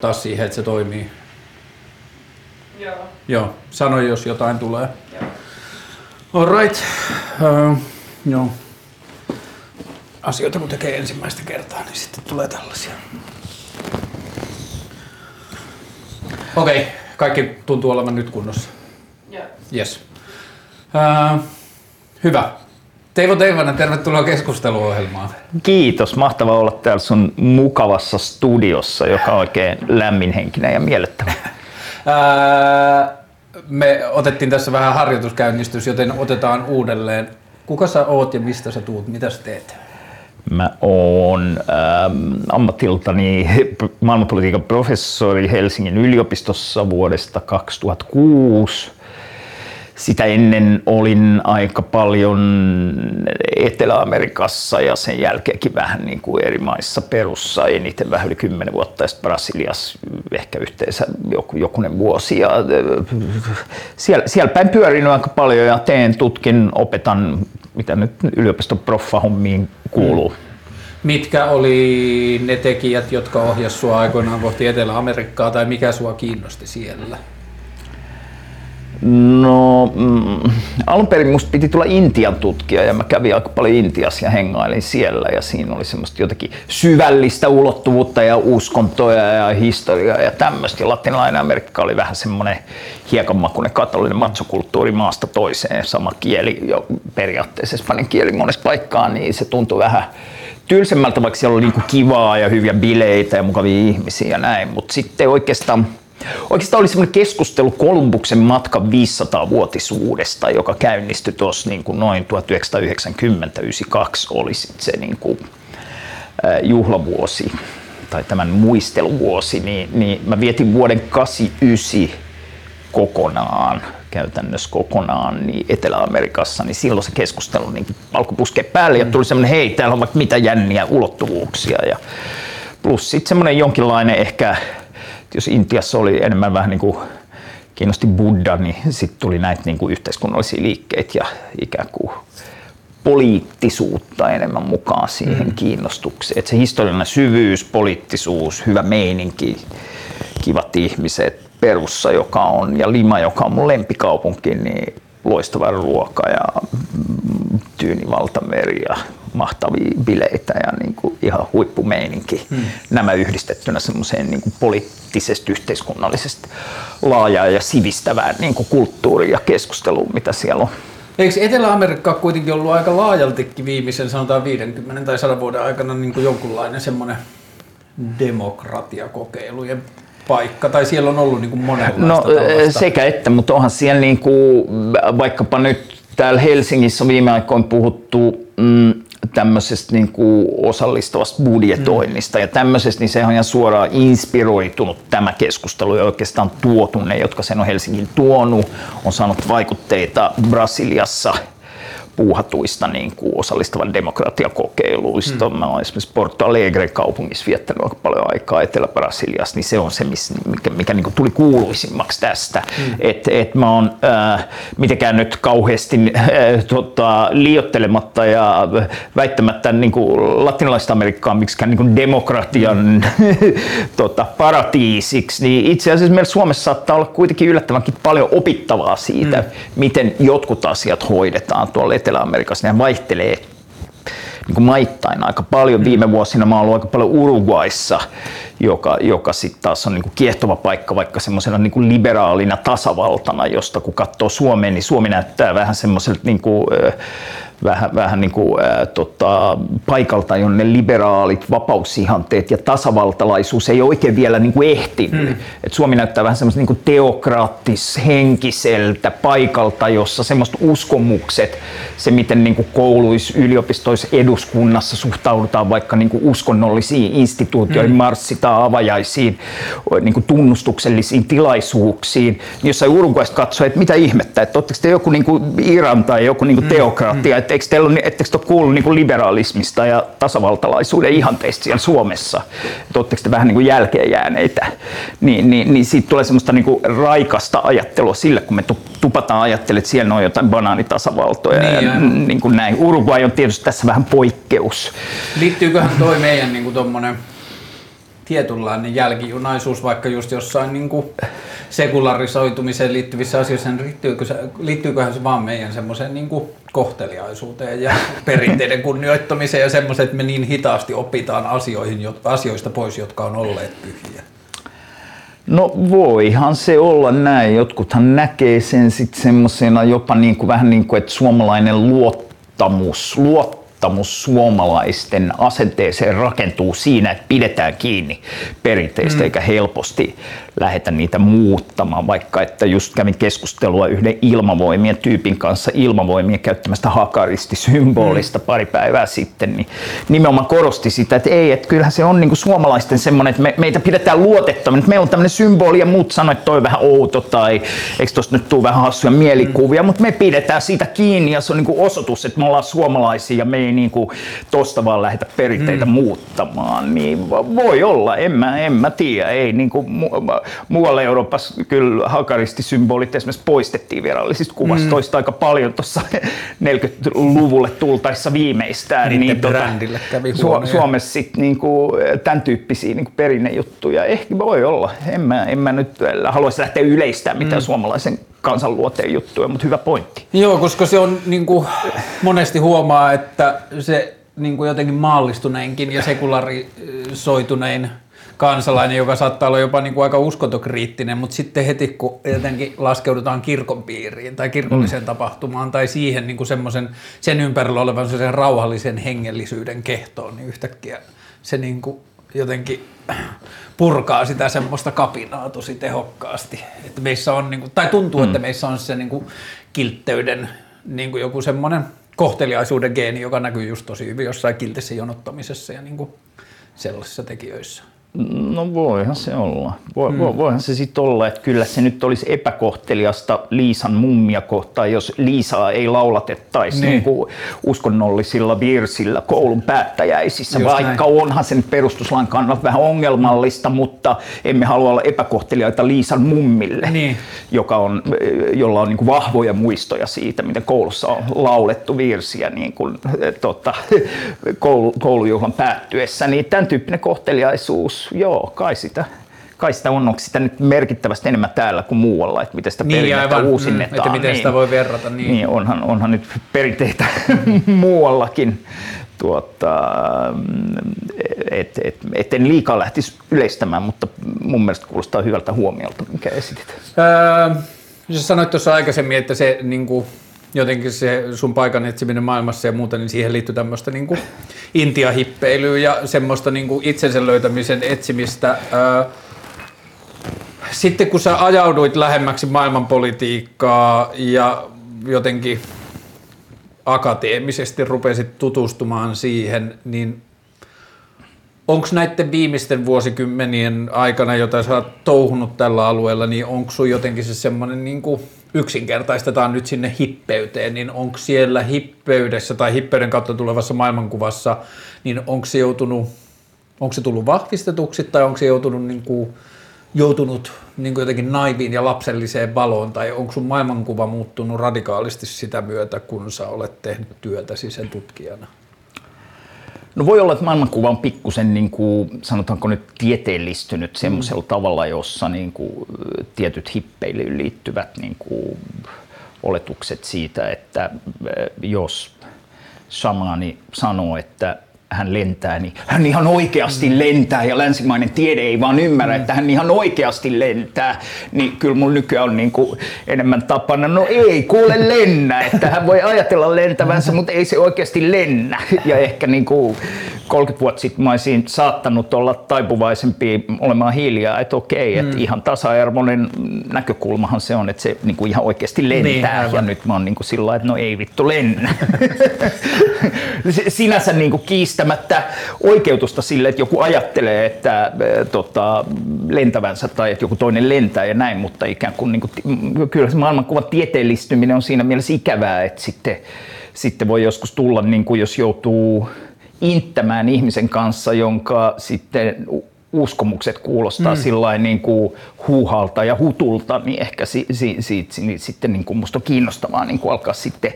taas siihen, että se toimii. Joo. Joo, sano jos jotain tulee. Joo. Alright. Uh, joo. Asioita kun tekee ensimmäistä kertaa, niin sitten tulee tällaisia. Okei, okay. kaikki tuntuu olevan nyt kunnossa. Joo. Yes. Uh, hyvä. Teivo Teivanen, tervetuloa keskusteluohjelmaan. Kiitos, mahtava olla täällä sun mukavassa studiossa, joka on oikein lämminhenkinen ja miellyttävä. Me otettiin tässä vähän harjoituskäynnistys, joten otetaan uudelleen. Kuka sä oot ja mistä sä tuut? Mitä sä teet? Mä oon ähm, ammatiltani maailmanpolitiikan professori Helsingin yliopistossa vuodesta 2006. Sitä ennen olin aika paljon Etelä-Amerikassa ja sen jälkeenkin vähän niin kuin eri maissa perussa, eniten vähän yli 10 vuotta sitten Brasiliassa ehkä yhteensä joku, jokunen vuosi. Ja siellä, siellä päin pyörin aika paljon ja teen, tutkin, opetan, mitä nyt yliopiston proffa-hommiin kuuluu. Mitkä oli ne tekijät, jotka ohjasivat sua aikoinaan kohti Etelä-Amerikkaa tai mikä sua kiinnosti siellä? No, mm, alun perin musta piti tulla Intian tutkija ja mä kävin aika paljon Intiassa ja hengailin siellä ja siinä oli semmoista jotakin syvällistä ulottuvuutta ja uskontoja ja historiaa ja tämmöistä. Latinalainen Amerikka oli vähän semmoinen hiekanmakuinen katolinen matsokulttuuri maasta toiseen, sama kieli jo periaatteessa espanjan kieli monessa paikkaan, niin se tuntui vähän tylsemmältä, vaikka siellä oli niinku kivaa ja hyviä bileitä ja mukavia ihmisiä ja näin, mutta sitten oikeastaan Oikeastaan oli semmoinen keskustelu Kolumbuksen matkan 500-vuotisuudesta, joka käynnistyi tuossa niin kuin noin 1990-92 oli sit se niin kuin, juhlavuosi tai tämän muisteluvuosi, niin, niin mä vietin vuoden 89 kokonaan, käytännössä kokonaan niin Etelä-Amerikassa, niin silloin se keskustelu niin alkoi puskea päälle ja tuli semmoinen, hei, täällä on vaikka mitä jänniä ulottuvuuksia. Ja plus sitten semmoinen jonkinlainen ehkä jos Intiassa oli enemmän vähän niin kuin kiinnosti Buddha, niin sitten tuli näitä niin kuin yhteiskunnallisia liikkeitä ja ikään kuin poliittisuutta enemmän mukaan siihen mm. kiinnostukseen. Et se historiallinen syvyys, poliittisuus, hyvä meininki, kivat ihmiset perussa, joka on, ja Lima, joka on mun lempikaupunki, niin loistava ruoka ja tyyni valtameri ja mahtavia bileitä ja niin kuin ihan huippumeininki. Hmm. Nämä yhdistettynä semmoiseen niin kuin poliittisesti, yhteiskunnallisesti laajaa ja sivistävään niin kuin kulttuuriin ja keskusteluun, mitä siellä on. Eikö Etelä-Amerikka kuitenkin ollut aika laajaltikin viimeisen sanotaan 50 tai 100 vuoden aikana niin kuin jonkunlainen semmoinen demokratiakokeilujen paikka, tai siellä on ollut niin kuin monenlaista No tällaista. sekä että, mutta onhan siellä niin kuin, vaikkapa nyt täällä Helsingissä viime aikoina puhuttu mm, tämmöisestä niin kuin osallistavasta budjetoinnista mm. ja tämmöisestä, niin se on ihan suoraan inspiroitunut tämä keskustelu ja oikeastaan tuotu ne, jotka sen on Helsingin tuonut, on saanut vaikutteita Brasiliassa puuhatuista niin kuin osallistavan demokratiakokeiluista. Mm. Mä olen esimerkiksi Porto Alegre kaupungissa viettänyt aika paljon aikaa Etelä-Brasiliassa, niin se on se, mikä, mikä niin kuin tuli kuuluisimmaksi tästä. Mm. Että et mä oon äh, mitenkään nyt kauheasti äh, tota, liiottelematta ja väittämättä niin kuin latinalaista Amerikkaa miksikään niin kuin demokratian mm. tota, paratiisiksi, niin itse asiassa meillä Suomessa saattaa olla kuitenkin yllättävänkin paljon opittavaa siitä, mm. miten jotkut asiat hoidetaan tuolla Etelä-Amerikassa, ne vaihtelee niin kuin maittain aika paljon. Viime vuosina mä oon ollut aika paljon Uruguayssa, joka, joka sitten taas on niin kuin kiehtova paikka vaikka semmoisena niin kuin liberaalina tasavaltana, josta kun katsoo Suomeen, niin Suomi näyttää vähän semmoiselta niin kuin, vähän, vähän niin kuin, ää, tota, paikalta, jonne liberaalit vapausihanteet ja tasavaltalaisuus ei oikein vielä niin kuin ehtinyt. Mm. Et Suomi näyttää vähän semmoista niin teokraattis-henkiseltä paikalta, jossa semmoista uskomukset, se miten niin kuin kouluissa, yliopistoissa, eduskunnassa suhtaudutaan vaikka niin kuin uskonnollisiin instituutioihin, mm. marssitaan avajaisiin, niin kuin tunnustuksellisiin tilaisuuksiin, niin jossain Uruguaysta katsoo, että mitä ihmettä, että oletteko te joku niin kuin Iran tai joku niin kuin teokraattia, mm. Etteikö te ole, etteikö te ole kuullut niin kuin liberalismista ja tasavaltalaisuuden ihanteista siellä Suomessa, että oletteko te vähän niin kuin jälkeenjääneitä, niin, niin, niin siitä tulee semmoista niin kuin raikasta ajattelua sille, kun me tupataan ajattelemaan, että siellä on jotain banaanitasavaltoja niin, ja, ja niin kuin näin. Uruguay on tietysti tässä vähän poikkeus. Liittyyköhän toi meidän niin kuin tommonen tietynlainen jälkijunaisuus, vaikka just jossain niin kuin sekularisoitumiseen liittyvissä asioissa, niin liittyykö se, liittyyköhän se vaan meidän semmoiseen niin kuin kohteliaisuuteen ja perinteiden kunnioittamiseen ja semmoiseen, että me niin hitaasti opitaan asioihin, asioista pois, jotka on olleet pyhiä. No voihan se olla näin. Jotkuthan näkee sen sitten semmoisena jopa niin kuin, vähän niin kuin, että suomalainen luottamus, luottamus luottamus suomalaisten asenteeseen rakentuu siinä, että pidetään kiinni perinteistä mm. eikä helposti lähetä niitä muuttamaan, vaikka että just kävin keskustelua yhden ilmavoimien tyypin kanssa ilmavoimien käyttämästä hakaristisymbolista mm. pari päivää sitten, niin nimenomaan korosti sitä, että ei, että kyllähän se on niin kuin suomalaisten semmoinen, että me, meitä pidetään luotettavana, että meillä on tämmöinen symboli ja muut sanoivat, että toi on vähän outo tai eikö tosta nyt tule vähän hassuja mielikuvia, mm. mutta me pidetään siitä kiinni ja se on niin kuin osoitus, että me ollaan suomalaisia ja me ei niin kuin tosta vaan lähdetä perinteitä mm. muuttamaan, niin voi olla, en mä, en mä tiedä, ei niin kuin, muualla Euroopassa kyllä hakaristisymbolit esimerkiksi poistettiin virallisista kuvastoista mm. aika paljon tuossa 40-luvulle tultaessa viimeistään. Niiden niin, tota, brändille kävi Su- Suomessa sitten niinku, tämän tyyppisiä niinku perinnejuttuja ehkä voi olla. En mä, en mä nyt haluaisi lähteä yleistää mitään mm. suomalaisen kansanluoteen juttuja, mutta hyvä pointti. Joo, koska se on niin kuin, monesti huomaa, että se niin kuin jotenkin maallistuneenkin ja sekularisoitunein kansalainen, joka saattaa olla jopa niin kuin aika uskontokriittinen, mutta sitten heti kun jotenkin laskeudutaan kirkon piiriin tai kirkolliseen mm. tapahtumaan tai siihen niin kuin semmoisen, sen ympärillä olevan sen rauhallisen hengellisyyden kehtoon, niin yhtäkkiä se niin kuin jotenkin purkaa sitä semmoista kapinaa tosi tehokkaasti. Että meissä on, niin kuin, tai tuntuu, mm. että meissä on se niin kuin kiltteyden niin kuin joku semmoinen kohteliaisuuden geeni, joka näkyy just tosi hyvin jossain kiltissä jonottamisessa ja niin kuin sellaisissa tekijöissä. No voihan se olla. Voi, mm. Voihan se sitten olla, että kyllä se nyt olisi epäkohteliasta Liisan mummia kohtaan, jos Liisaa ei laulatettaisi niin. niin uskonnollisilla virsillä koulun päättäjäisissä, Just vaikka näin. onhan sen perustuslain kannalta vähän ongelmallista, mutta emme halua olla epäkohteliaita Liisan mummille, niin. joka on, jolla on niin kuin vahvoja muistoja siitä, miten koulussa on laulettu virsiä niin kuin, tota, koulu, koulujuhlan päättyessä. Niin tämän tyyppinen kohteliaisuus joo, kai sitä kai sitä on, onko sitä nyt merkittävästi enemmän täällä kuin muualla, että miten sitä niin, perinnettä aivan, uusinnetaan. Mm, että miten niin, sitä voi verrata. Niin, niin onhan, onhan nyt perinteitä muuallakin. Tuota, et, et, et en liikaa lähtisi yleistämään, mutta mun mielestä kuulostaa hyvältä huomiolta, mikä esitit. Öö, sä sanoit tuossa aikaisemmin, että se niin kuin, jotenkin se sun paikan etsiminen maailmassa ja muuta, niin siihen liittyy tämmöistä niin intiahippeilyä ja semmoista niin kuin itsensä löytämisen etsimistä. Sitten kun sä ajauduit lähemmäksi maailmanpolitiikkaa ja jotenkin akateemisesti rupesit tutustumaan siihen, niin onko näiden viimeisten vuosikymmenien aikana, jota sä oot touhunut tällä alueella, niin onko sun jotenkin se semmoinen niin kuin yksinkertaistetaan nyt sinne hippeyteen, niin onko siellä hippeydessä tai hippeyden kautta tulevassa maailmankuvassa, niin onko se joutunut, onko se tullut vahvistetuksi tai onko se joutunut, niin kuin, joutunut niin kuin jotenkin naiviin ja lapselliseen valoon tai onko sun maailmankuva muuttunut radikaalisti sitä myötä, kun sä olet tehnyt työtäsi sen tutkijana? No voi olla, että maailmankuva on pikkusen, niin kuin, sanotaanko nyt, tieteellistynyt semmoisella mm. tavalla, jossa niin kuin, tietyt hippeilyyn liittyvät niin kuin, oletukset siitä, että jos shamaani sanoo, että hän lentää, niin hän ihan oikeasti lentää ja länsimainen tiede ei vaan ymmärrä, mm. että hän ihan oikeasti lentää. Niin kyllä mun nykyään on niin kuin enemmän tapana, no ei kuule lennä, että hän voi ajatella lentävänsä, mutta ei se oikeasti lennä. Ja ehkä niin kuin 30 vuotta sitten mä olisin saattanut olla taipuvaisempi olemaan hiljaa, että okei, että mm. ihan tasa-arvoinen näkökulmahan se on, että se niin kuin ihan oikeasti lentää. Niin, ja nyt mä oon niin kuin sillä että no ei vittu lennä. Sinänsä niin kuin kiistämättä oikeutusta sille, että joku ajattelee, että äh, tota, lentävänsä tai että joku toinen lentää ja näin, mutta ikään kuin, niin kuin kyllä se maailmankuvan tieteellistyminen on siinä mielessä ikävää, että sitten, sitten voi joskus tulla, niin kuin jos joutuu inttämään ihmisen kanssa, jonka sitten uskomukset kuulostaa mm. sillä niin kuin huuhalta ja hutulta, niin ehkä si, si, si, si, niin sitten niin kuin musta on kiinnostavaa niin kuin alkaa sitten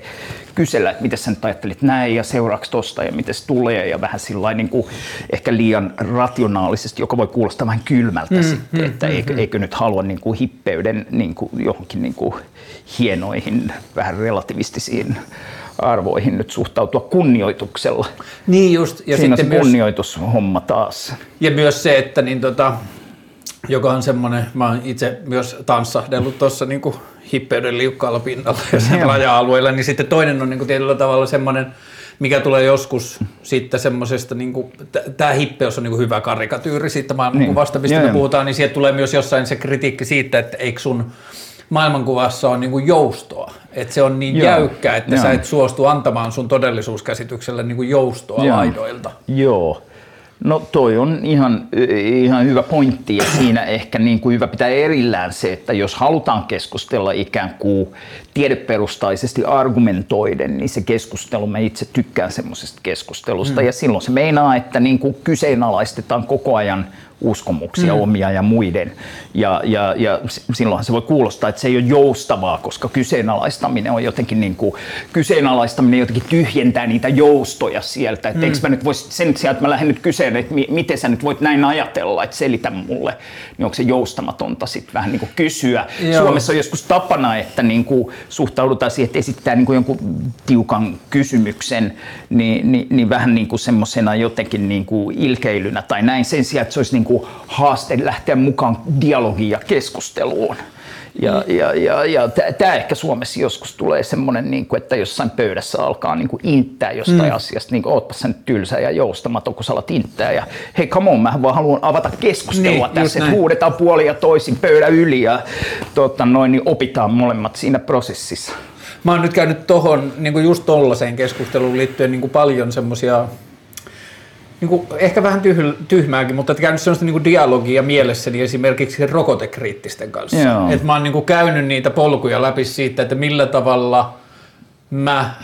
kysellä, että miten sä nyt ajattelit näin ja seuraavaksi tosta ja miten se tulee ja vähän sillä niin kuin ehkä liian rationaalisesti, joka voi kuulostaa vähän kylmältä mm, sitten, mm, että mm, eikö, mm. eikö nyt halua niin kuin hippeyden niin kuin johonkin niin kuin hienoihin, vähän relativistisiin arvoihin nyt suhtautua kunnioituksella. Niin just. Ja Siinä sitten se kunnioitushomma taas. Ja myös se, että niin tota, joka on semmoinen, mä oon itse myös tanssahdellut tuossa niin hippeyden liukkaalla pinnalla ja sen raja-alueella, niin sitten toinen on niin kuin tietyllä tavalla semmoinen, mikä tulee joskus sitten semmoisesta, niin tämä hippeys on niin kuin hyvä karikatyyri siitä maailmankuvasta, mistä niin. me puhutaan, niin sieltä tulee myös jossain se kritiikki siitä, että eikö sun maailmankuvassa on niin kuin joustoa. Että se on niin Joo. jäykkä, että Joo. sä et suostu antamaan sun todellisuuskäsitykselle niin kuin joustoa Joo. laidoilta. Joo. No toi on ihan, ihan hyvä pointti ja siinä ehkä niin kuin hyvä pitää erillään se, että jos halutaan keskustella ikään kuin tiedeperustaisesti argumentoiden, niin se keskustelu, mä itse tykkään semmoisesta keskustelusta mm. ja silloin se meinaa, että niin kuin kyseenalaistetaan koko ajan uskomuksia mm. omia ja muiden. Ja, ja, ja silloinhan se voi kuulostaa, että se ei ole joustavaa, koska kyseenalaistaminen on jotenkin niin kuin, kyseenalaistaminen jotenkin tyhjentää niitä joustoja sieltä. Että mm. eikö mä nyt vois, sen sijaan, että mä lähden nyt kyseen, että miten sä nyt voit näin ajatella, että selitä mulle, niin onko se joustamatonta sitten vähän niin kuin kysyä. Joo. Suomessa on joskus tapana, että niin kuin suhtaudutaan siihen, että esittää niin kuin jonkun tiukan kysymyksen, niin, niin, niin vähän niin kuin semmoisena jotenkin niin kuin ilkeilynä tai näin sen sijaan, että se olisi niin kuin haaste lähteä mukaan dialogiin ja keskusteluun. Ja, mm. ja, ja, ja tämä ehkä Suomessa joskus tulee semmoinen, niin kuin, että jossain pöydässä alkaa niin kuin inttää jostain mm. asiasta, niin kuin, ootpa nyt tylsä ja joustamaton, kun sä alat inttää. Ja hei, come on, mä vaan haluan avata keskustelua niin, tässä, että huudetaan puoli ja toisin pöydän yli ja tota, noin, niin opitaan molemmat siinä prosessissa. Mä oon nyt käynyt tohon, niin kuin just tollaiseen keskusteluun liittyen niin kuin paljon semmoisia niin kuin, ehkä vähän tyh, tyhmääkin, mutta käynyt sellaista niin kuin dialogia mielessäni esimerkiksi rokotekriittisten kanssa. Et mä oon niin kuin käynyt niitä polkuja läpi siitä, että millä tavalla mä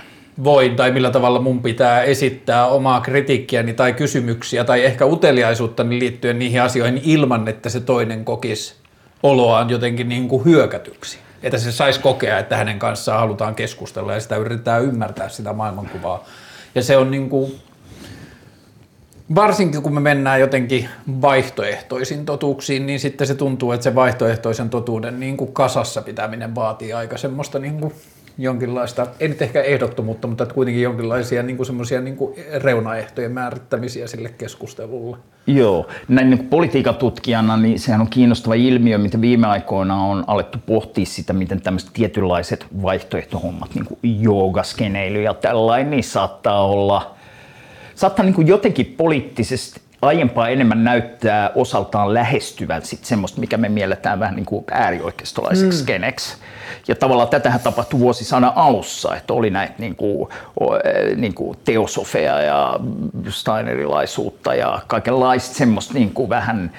voin tai millä tavalla mun pitää esittää omaa kritiikkiäni tai kysymyksiä tai ehkä uteliaisuutta liittyen niihin asioihin ilman, että se toinen kokisi oloaan jotenkin niin kuin hyökätyksi. Että se saisi kokea, että hänen kanssaan halutaan keskustella ja sitä yritetään ymmärtää sitä maailmankuvaa. Ja se on niin kuin varsinkin kun me mennään jotenkin vaihtoehtoisiin totuuksiin, niin sitten se tuntuu, että se vaihtoehtoisen totuuden niin kuin kasassa pitäminen vaatii aika semmoista niin kuin jonkinlaista, ei nyt ehkä ehdottomuutta, mutta kuitenkin jonkinlaisia niin kuin semmoisia niin kuin reunaehtojen määrittämisiä sille keskustelulle. Joo, näin niin politiikan tutkijana, niin sehän on kiinnostava ilmiö, mitä viime aikoina on alettu pohtia sitä, miten tämmöiset tietynlaiset vaihtoehtohommat, niin kuin joogaskeneily ja tällainen, niin saattaa olla – saattaa niin kuin jotenkin poliittisesti aiempaa enemmän näyttää osaltaan lähestyvän sit semmoista, mikä me mielletään vähän niin kuin äärioikeistolaiseksi mm. skeneksi. Ja tavallaan tätähän tapahtui vuosisadan alussa, että oli näitä niin kuin, niin kuin teosofeja ja steinerilaisuutta ja kaikenlaista semmoista niin kuin vähän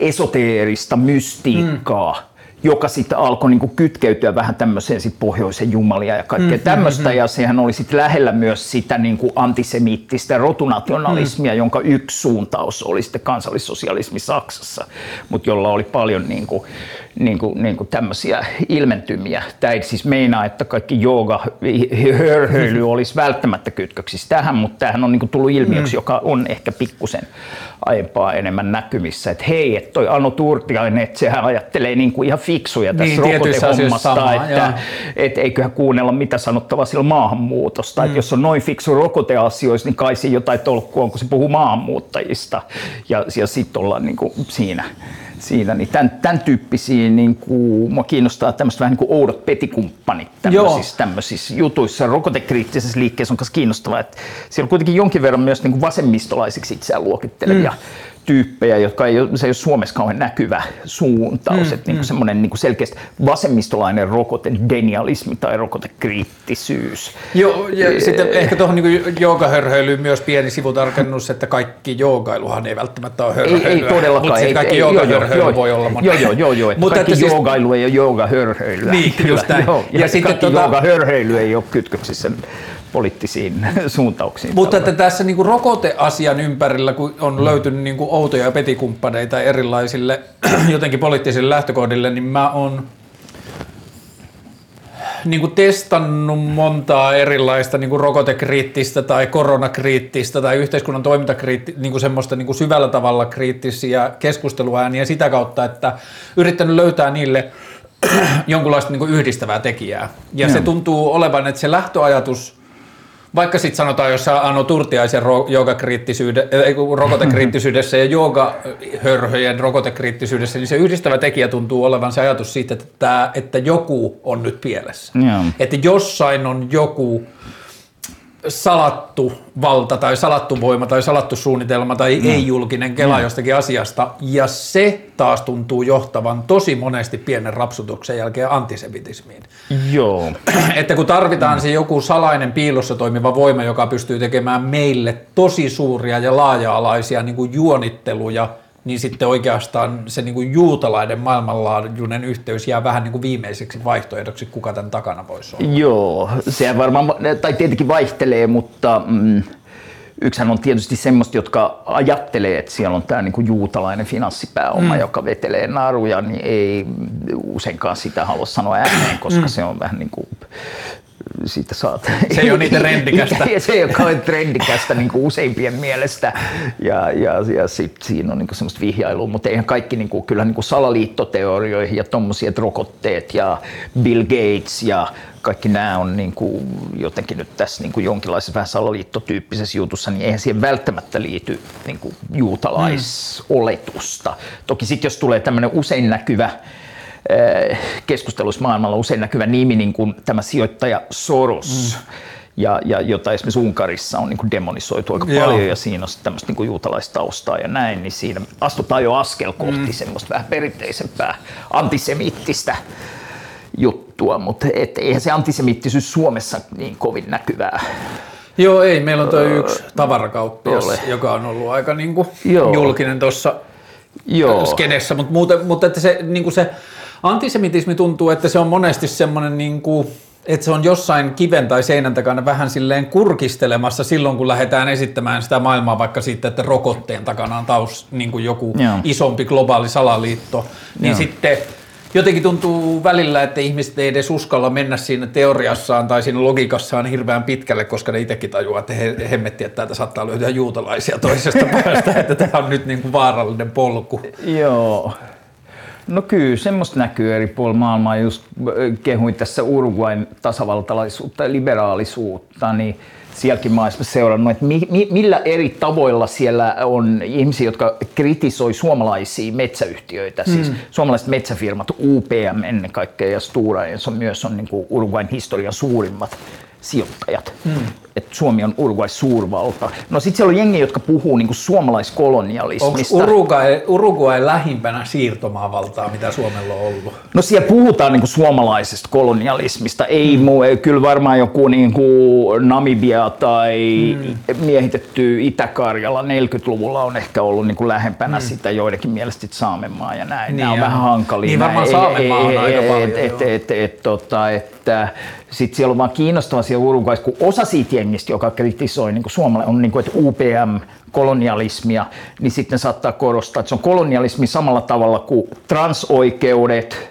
esoteerista mystiikkaa. Mm joka sitten alkoi niin kuin kytkeytyä vähän tämmöiseen sit pohjoisen jumalia ja kaikkea mm, tämmöistä. Mm, ja sehän oli sitten lähellä myös sitä niin kuin antisemiittistä rotunationalismia, mm. jonka yksi suuntaus oli sitten kansallissosialismi Saksassa, mutta jolla oli paljon niin kuin, niin kuin, niin kuin tämmöisiä ilmentymiä. Tämä ei siis meinaa, että kaikki jooga, hörhöily olisi välttämättä kytköksissä tähän, mutta tämähän on niin kuin tullut ilmiöksi, mm. joka on ehkä pikkusen aiempaa enemmän näkyvissä. Että hei, että toi Anu Turtiainen, että sehän ajattelee niin kuin ihan fiksuja tässä niin, rokotehommasta, että et eiköhän kuunnella mitä sanottavaa sillä maahanmuutosta. Mm. Että jos on noin fiksu rokoteasioissa, niin kai se jotain tolkkua on, kun se puhuu maahanmuuttajista. Ja, ja sitten ollaan niin kuin siinä siinä, niin tämän, tämän tyyppisiä, niin kuin, mua kiinnostaa tämmöiset vähän niin kuin oudot petikumppanit tämmöisissä, tämmöisissä jutuissa. Rokotekriittisessä liikkeessä on myös kiinnostavaa, että siellä on kuitenkin jonkin verran myös niin kuin vasemmistolaisiksi itseään luokittelevia mm tyyppejä, jotka ei se ei ole Suomessa kauhean näkyvä suuntaus, mm, että niin mm. semmoinen niin selkeästi vasemmistolainen rokotedenialismi tai rokotekriittisyys. Joo, ja e- sitten ehkä tuohon niin joogahörhöilyyn myös pieni sivutarkennus, että kaikki joogailuhan ei välttämättä ole hörhöilyä. Ei, ei todellakaan. Mutta ei, kaikki joogahörhöily voi olla monen. Joo, joo, joo, joo että mutta kaikki että joogailu siis... ei ole joogahörhöilyä. Niin, Kyllä, just näin. Joo, ja, ja sitten kaikki tota... joogahörhöily ei ole kytköksissä poliittisiin suuntauksiin. Mutta että tässä niin kuin rokoteasian ympärillä, kun on löytynyt niin kuin outoja petikumppaneita erilaisille jotenkin poliittisille lähtökohdille, niin mä oon niin kuin testannut montaa erilaista niin kuin rokotekriittistä tai koronakriittistä tai yhteiskunnan toimintakriittistä, niin kuin semmoista niin kuin syvällä tavalla kriittisiä keskusteluääniä sitä kautta, että yrittänyt löytää niille jonkunlaista niin kuin yhdistävää tekijää. Ja Joo. se tuntuu olevan, että se lähtöajatus, vaikka sitten sanotaan jossain Ano Turtiaisen ro- rokotekriittisyydessä ja joogahörhöjen rokotekriittisyydessä, niin se yhdistävä tekijä tuntuu olevan se ajatus siitä, että, tää, että joku on nyt pielessä. Joo. Että jossain on joku salattu valta tai salattu voima tai salattu suunnitelma tai Mm. ei-julkinen kela jostakin asiasta, ja se taas tuntuu johtavan tosi monesti pienen rapsutuksen jälkeen antisemitismiin. Joo. Että kun tarvitaan se joku salainen piilossa toimiva voima, joka pystyy tekemään meille tosi suuria ja laaja-alaisia niin kuin juonitteluja, niin sitten oikeastaan se niin kuin juutalainen maailmanlaajuinen yhteys jää vähän niin kuin viimeiseksi vaihtoehdoksi, kuka tämän takana voisi olla. Joo, se varmaan, tai tietenkin vaihtelee, mutta mm, yksihän on tietysti semmoista, jotka ajattelee, että siellä on tämä niinku juutalainen finanssipääoma, mm. joka vetelee naruja, niin ei useinkaan sitä halua sanoa ääneen, koska mm. se on vähän niin kuin siitä saat. Se ei ole niin trendikästä. Ja se ei ole kauhean trendikästä niin kuin useimpien mielestä. Ja, ja, ja sit siinä on niin kuin semmoista vihjailua, mutta eihän kaikki niin kuin, kyllä niin kuin salaliittoteorioihin ja tommosia, että rokotteet ja Bill Gates ja kaikki nämä on niin kuin jotenkin nyt tässä niin kuin jonkinlaisessa vähän salaliittotyyppisessä jutussa, niin eihän siihen välttämättä liity niin kuin juutalaisoletusta. Toki sitten jos tulee tämmöinen usein näkyvä keskustelussa maailmalla usein näkyvä nimi, niin kuin tämä sijoittaja Soros, mm. ja, ja jota esimerkiksi Unkarissa on niin kuin demonisoitu aika Joo. paljon, ja siinä on tämmöistä niin kuin juutalaistaustaa ja näin, niin siinä astutaan jo askel kohti mm. semmoista vähän perinteisempää antisemiittistä juttua, mutta et, eihän se antisemittisyys Suomessa niin kovin näkyvää. Joo, ei. Meillä on tuo yksi tavarakauppias, ole. joka on ollut aika niin kuin julkinen tuossa skenessä, mutta, muuten, mutta että se, niin kuin se antisemitismi tuntuu, että se on monesti semmoinen, niin kuin, että se on jossain kiven tai seinän takana vähän silleen kurkistelemassa silloin, kun lähdetään esittämään sitä maailmaa vaikka siitä, että rokotteen takana on taus niin kuin joku Joo. isompi globaali salaliitto, niin Joo. sitten jotenkin tuntuu välillä, että ihmiset ei edes uskalla mennä siinä teoriassaan tai siinä logiikassaan hirveän pitkälle, koska ne itsekin tajuaa, että he, hemmetti, että täältä saattaa löytyä juutalaisia toisesta päästä, että tämä on nyt niin kuin vaarallinen polku. Joo. No kyllä, semmoista näkyy eri puolilla maailmaa. Just kehuin tässä Uruguain tasavaltalaisuutta ja liberaalisuutta, niin sielläkin mä esimerkiksi seurannut, että mi, mi, millä eri tavoilla siellä on ihmisiä, jotka kritisoi suomalaisia metsäyhtiöitä, siis Mm. suomalaiset metsäfirmat, UPM ennen kaikkea ja Stora Enso myös on niin kuin Uruguain historian suurimmat sijoittajat. Mm. Että Suomi on Uruguay suurvalta. No sitten siellä on jengi, jotka puhuu niin kuin Onko suomalaiskolonialismista. Uruguay, Uruguay lähimpänä siirtomaavaltaa, mitä Suomella on ollut? No siellä puhutaan niin suomalaisesta kolonialismista, ei mm. mu, kyllä varmaan joku niin kuin Namibia tai mm. miehitetty Itä-Karjala 40-luvulla on ehkä ollut niin kuin lähempänä mm. sitä joidenkin mielestä Saamenmaa ja näin. Niin, Nämä on vähän hankalia. niin varmaan Saamenmaa on aika et- paljon, et- joo. et- et- tota, että sitten siellä on vaan kiinnostavaa siellä Uruguayssa, kun osa siitä jengistä, joka kritisoi niin suomalainen, on niin kuin, että UPM, kolonialismia, niin sitten saattaa korostaa, että se on kolonialismi samalla tavalla kuin transoikeudet,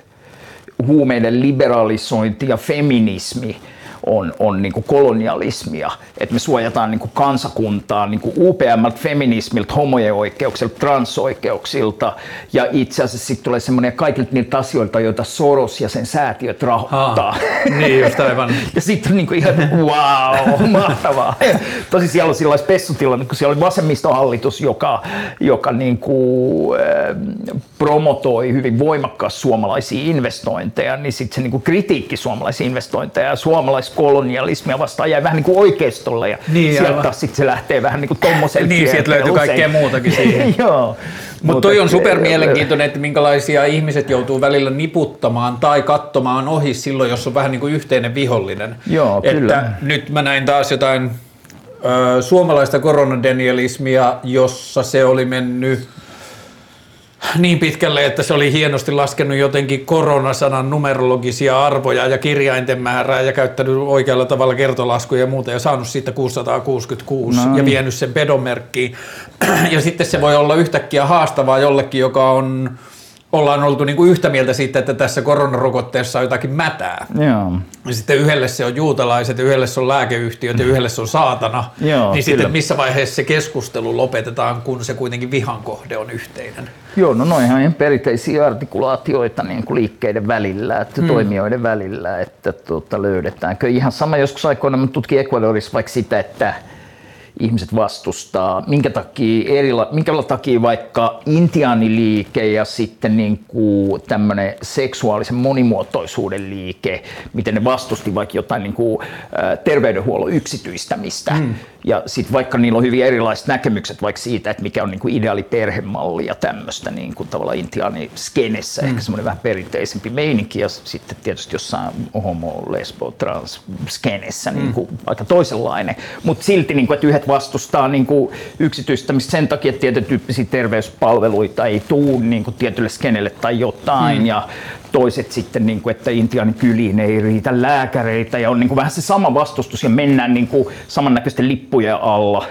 huumeiden liberalisointi ja feminismi on, on niin kuin kolonialismia, että me suojataan niin kuin kansakuntaa niin kuin UPM, feminismiltä, homojen oikeuksilta, transoikeuksilta ja itse asiassa sitten tulee semmoinen kaikilta niiltä asioilta, joita Soros ja sen säätiöt rahoittaa. Ah, niin just aivan. Ja sitten on niinku ihan, wow, mahtavaa. Tosi siellä on sellainen spessutilanne, kun siellä oli vasemmistohallitus, joka, joka niinku, äh, promotoi hyvin voimakkaasti suomalaisia investointeja, niin sitten se niinku kritiikki suomalaisia investointeja ja suomalaiskolonialismia vastaan jäi vähän niinku oikeistolle. Ja Niin, sieltä aivan. taas sit se lähtee vähän niinku tommoselle Niin, sieltä löytyy kaikkea usein. muutakin siihen. Joo. Mutta toi on super mielenkiintoinen, että minkälaisia ihmiset joutuu välillä niputtamaan tai katsomaan ohi silloin, jos on vähän niin kuin yhteinen vihollinen. Joo, että kyllä. Nyt mä näin taas jotain ö, suomalaista koronadenialismia, jossa se oli mennyt niin pitkälle, että se oli hienosti laskenut jotenkin koronasanan numerologisia arvoja ja kirjainten määrää ja käyttänyt oikealla tavalla kertolaskuja ja muuta ja saanut siitä 666 No. ja vienyt sen pedomerkkiin. Ja sitten se voi olla yhtäkkiä haastavaa jollekin, joka on, ollaan oltu niin kuin yhtä mieltä siitä, että tässä koronarokotteessa on jotakin mätää. Joo. Ja sitten yhdelle se on juutalaiset, ja yhdelle se on lääkeyhtiöt ja yhdelle se on saatana. Joo, niin kyllä. sitten missä vaiheessa se keskustelu lopetetaan, kun se kuitenkin vihan kohde on yhteinen. Joo, no noihan ihan perinteisiä artikulaatioita niin kuin liikkeiden välillä, että hmm. toimijoiden välillä, että tuota, löydetäänkö. Ihan sama joskus aikoina tutkin Ecuadorissa vaikka sitä, että ihmiset vastustaa, minkä takia, erila, minkä takia vaikka intiaaniliike ja sitten niin kuin tämmöinen seksuaalisen monimuotoisuuden liike, miten ne vastusti vaikka jotain niin kuin, terveydenhuollon yksityistämistä. Mm. Ja sitten vaikka niillä on hyvin erilaiset näkemykset vaikka siitä, että mikä on niin kuin ideaali perhemalli ja tämmöistä niin kuin tavallaan intiaaniskenessä, mm. ehkä semmoinen vähän perinteisempi meininki ja sitten tietysti jossain homo, lesbo, trans skenessä niin kuin aika toisenlainen. Mutta silti, niin kuin, että yhdet vastustaa niin kuin yksityistämistä sen takia, että tietyn tyyppisiä terveyspalveluita ei tuu niin kuin tietylle skenelle tai jotain. Mm. Ja toiset sitten, niin kuin, että Intianin kyliin ei riitä lääkäreitä ja on niin kuin vähän se sama vastustus ja mennään niin kuin samannäköisten lippujen alla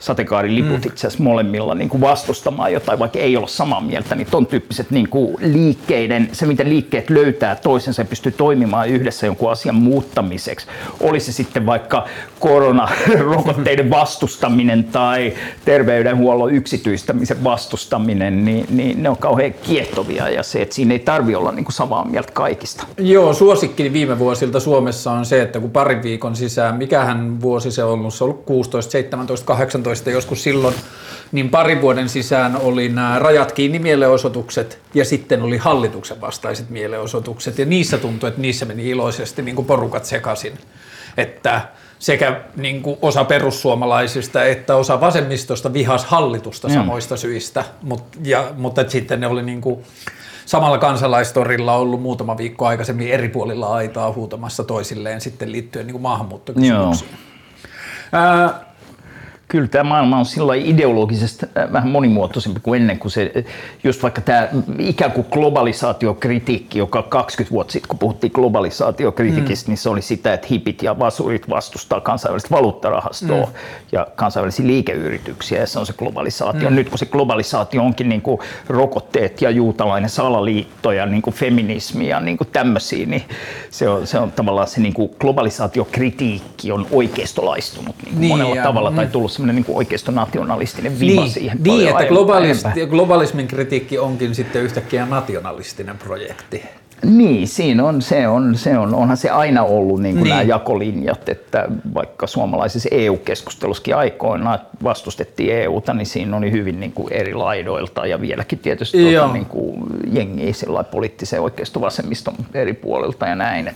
sateenkaariliput mm. itse asiassa molemmilla niin kuin vastustamaan jotain, vaikka ei olla samaa mieltä, niin ton tyyppiset niin kuin liikkeiden, se miten liikkeet löytää toisensa ja pystyy toimimaan yhdessä jonkun asian muuttamiseksi, oli se sitten vaikka koronarokotteiden vastustaminen tai terveydenhuollon yksityistämisen vastustaminen, niin, niin ne on kauhean kiehtovia ja se, että siinä ei tarvi olla niin kuin samaa mieltä kaikista. Joo, suosikkini viime vuosilta Suomessa on se, että kun parin viikon sisään, mikähän vuosi se on ollut, se on ollut 16, 17, 18 joskus silloin, niin parin vuoden sisään oli nämä rajat kiinni mielenosoitukset ja sitten oli hallituksen vastaiset mielenosoitukset ja niissä tuntui, että niissä meni iloisesti niin kuin porukat sekaisin, että sekä niin kuin osa perussuomalaisista että osa vasemmistosta vihas hallitusta Joo. samoista syistä, Mut, ja, mutta sitten ne oli niin kuin samalla kansalaistorilla ollut muutama viikko aikaisemmin eri puolilla aitaa huutamassa toisilleen sitten liittyen niin kuin maahanmuuttokysymyksiin. Ää, Kyllä tämä maailma on sillä ideologisesti äh, vähän monimuotoisempi kuin ennen, kuin se, just vaikka tämä ikään kuin globalisaatiokritiikki, joka 20 vuotta sitten, kun puhuttiin globalisaatiokritiikistä, mm. niin se oli sitä, että hipit ja vasurit vastustaa kansainvälistä valuuttarahastoa mm. ja kansainvälisiä liikeyrityksiä, ja se on se globalisaatio. Mm. Nyt kun se globalisaatio onkin niin kuin rokotteet ja juutalainen salaliitto ja niin kuin feminismi ja niin kuin tämmöisiä, niin se on, se on tavallaan se niin kuin globalisaatiokritiikki on oikeistolaistunut niin kuin Niin, monella ja- tavalla, tai tullut semmoinen niin kuin oikeistonationalistinen viva niin, siihen niin että enemmän. globalismin kritiikki onkin sitten yhtäkkiä nationalistinen projekti. Niin, siinä on, se on, se on, onhan se aina ollut niin kuin Niin. nämä jakolinjat, että vaikka suomalaisessa EU-keskustelussakin aikoinaan vastustettiin EUta, niin siinä oli hyvin niin kuin eri laidoilta ja vieläkin tietysti Joo. tuota, niin kuin jengiä poliittisen oikeisto-vasemmiston eri puolilta ja näin.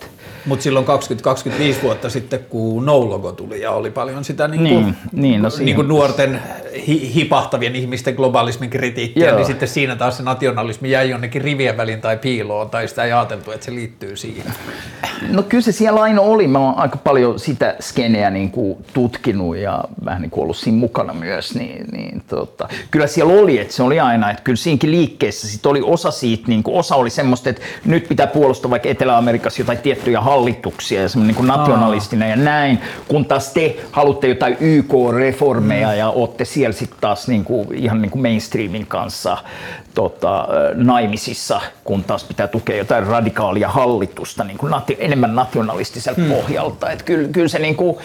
Mutta silloin 20-25 vuotta sitten, kun no-logo tuli ja oli paljon sitä niin kuin, Niin, niin, no niin kuin nuorten hi- hipahtavien ihmisten globalismin kritiikkiä, Joo. niin sitten siinä taas se nationalismi jäi jonnekin rivien väliin tai piiloon, tai sitä ajateltu, että se liittyy siihen. No kyllä se siellä aina oli. Mä oon aika paljon sitä skeneä niin kuin tutkinut ja vähän niin kuin ollut siinä mukana myös. Niin, niin tota, kyllä siellä oli, että se oli aina, että kyllä siinäkin liikkeessä sit oli osa siitä, niin kuin osa oli semmoista, että nyt pitää puolustaa vaikka Etelä-Amerikassa jotain tiettyjä hallituksia ja semmoinen niin kuin nationalistinen ja näin, kun taas te haluatte jotain YK-reformeja ja olette siellä sitten taas niin kuin, ihan niin kuin mainstreamin kanssa tota, naimisissa, kun taas pitää tukea jotain radikaalia hallitusta niin kuin nati, enemmän nationalistiselta hmm. pohjalta. Et kyllä, kyllä se niin kuin,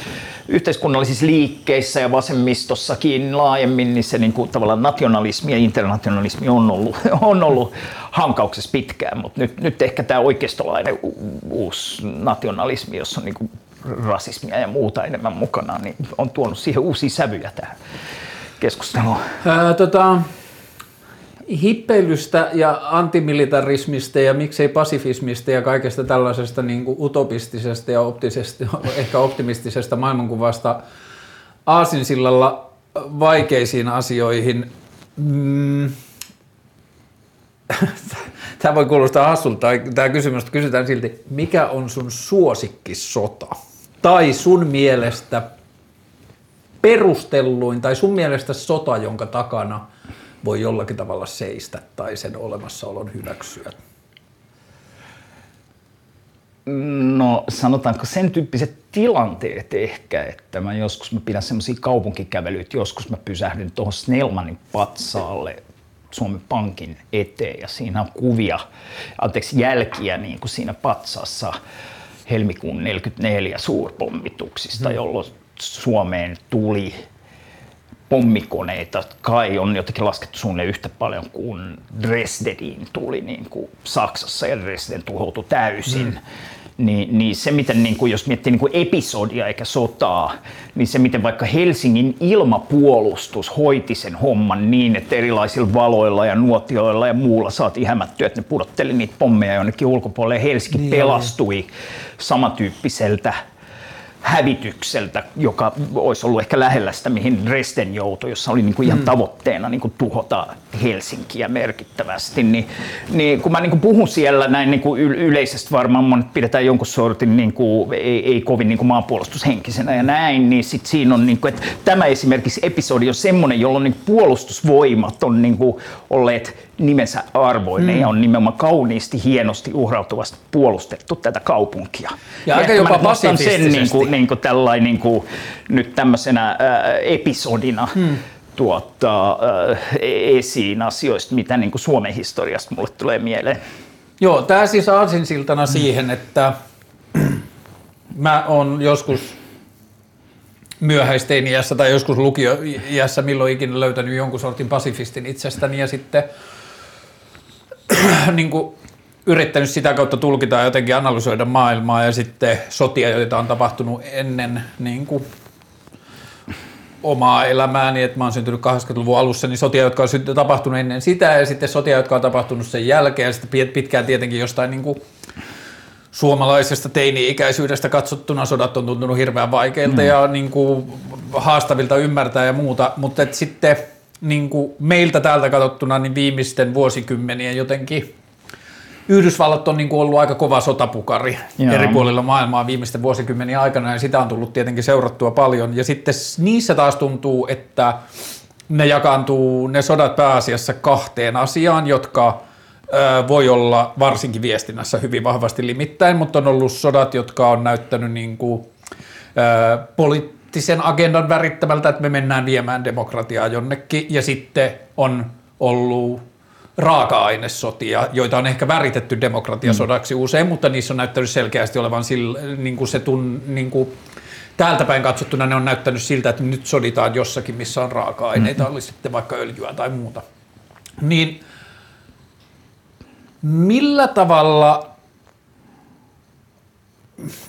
yhteiskunnallisissa liikkeissä ja vasemmistossakin laajemmin, niin se niin kuin, tavallaan nationalismi ja internationalismi on ollut, on ollut hankauksessa pitkään, mutta nyt, nyt ehkä tämä oikeistolainen uusi nationalismi, jossa on niin kuin rasismia ja muuta enemmän mukana, niin on tuonut siihen uusia sävyjä tähän keskusteluun. Ää, tota, hippeilystä ja antimilitarismista ja miksei pasifismista ja kaikesta tällaisesta niin kuin utopistisesta ja optisesta, ehkä optimistisesta maailmankuvasta Aasinsillalla vaikeisiin asioihin. Mm. Tämä voi kuulostaa hassulta, tämä kysymys, kysytään silti, mikä on sun suosikkisota? Tai sun mielestä perustelluin tai sun mielestä sota, jonka takana voi jollakin tavalla seistä tai sen olemassaolon hyväksyä? No sanotaanko sen tyyppiset tilanteet ehkä, että mä joskus mä pidän semmoisia kaupunkikävelyitä, joskus mä pysähdyn tuohon Snellmanin patsaalle Suomen Pankin eteen ja siinä on kuvia, anteeksi jälkiä niin kuin siinä patsassa helmikuun 44 suurpommituksista, hmm. jolloin Suomeen tuli pommikoneita kai on jotenkin laskettu suunnilleen yhtä paljon kuin Dresdeniin tuli niin kuin Saksassa ja Dresden tuhoutui täysin. Mm niin, niin se miten, niin kuin, jos miettii niin kuin episodia eikä sotaa, niin se miten vaikka Helsingin ilmapuolustus hoiti sen homman niin, että erilaisilla valoilla ja nuotioilla ja muulla saatiin hämättyä, että ne pudotteli niitä pommeja jonnekin ulkopuolelle. Helsinki niin. pelastui samantyyppiseltä hävitykseltä, joka olisi ollut ehkä lähellä sitä, mihin Dresden joutui, jossa oli niin kuin ihan mm. tavoitteena niin kuin tuhota Helsinkiä merkittävästi. Niin, niin kun mä niin kuin puhun siellä näin niin kuin yleisesti varmaan monet pidetään jonkun sortin niin kuin, ei, ei kovin niin kuin maanpuolustushenkisenä ja näin, niin sit siinä on, niin kuin, että tämä esimerkiksi episodi on semmoinen, jolloin niin puolustusvoimat on niin kuin olleet nimensä arvoinen mm. ja on nimenomaan kauniisti, hienosti, uhrautuvasti puolustettu tätä kaupunkia. Ja, ja aika jopa sen niin kuin, niin kuin tällainen niin kuin, nyt tämmöisenä äh, episodina mm. tuota, äh, esiin asioista, mitä niin kuin Suomen historiasta mulle tulee mieleen. Joo, tämä siis aasinsiltana mm. siihen, että mä oon joskus myöhäisteiniässä tai joskus lukioiässä milloin ikinä löytänyt jonkun sortin pasifistin itsestäni ja sitten niin kuin yrittänyt sitä kautta tulkita ja jotenkin analysoida maailmaa ja sitten sotia, joita on tapahtunut ennen niin kuin omaa elämääni, että mä oon syntynyt 80-luvun alussa, niin sotia, jotka on tapahtunut ennen sitä ja sitten sotia, jotka on tapahtunut sen jälkeen ja sitten pitkään tietenkin jostain niin kuin suomalaisesta teini-ikäisyydestä katsottuna sodat on tuntunut hirveän vaikeilta mm. ja niin kuin haastavilta ymmärtää ja muuta, mutta et sitten niin kuin meiltä täältä katsottuna niin viimeisten vuosikymmenien jotenkin Yhdysvallat on niin kuin ollut aika kova sotapukari Joo. eri puolilla maailmaa viimeisten vuosikymmenien aikana ja sitä on tullut tietenkin seurattua paljon. Ja sitten niissä taas tuntuu, että ne jakaantuu ne sodat pääasiassa kahteen asiaan, jotka voi olla varsinkin viestinnässä hyvin vahvasti limittäin, mutta on ollut sodat, jotka on näyttänyt niin kuin, poliittisen agendan värittämältä, että me mennään viemään demokratiaa jonnekin ja sitten on ollut raaka-ainesotia, joita on ehkä väritetty demokratiasodaksi mm. usein, mutta niissä on näyttänyt selkeästi olevan sillä, niin kuin se tun, niin kuin, täältä päin katsottuna ne on näyttänyt siltä, että nyt soditaan jossakin, missä on raaka-aineita, mm-hmm. oli sitten vaikka öljyä tai muuta. Niin millä tavalla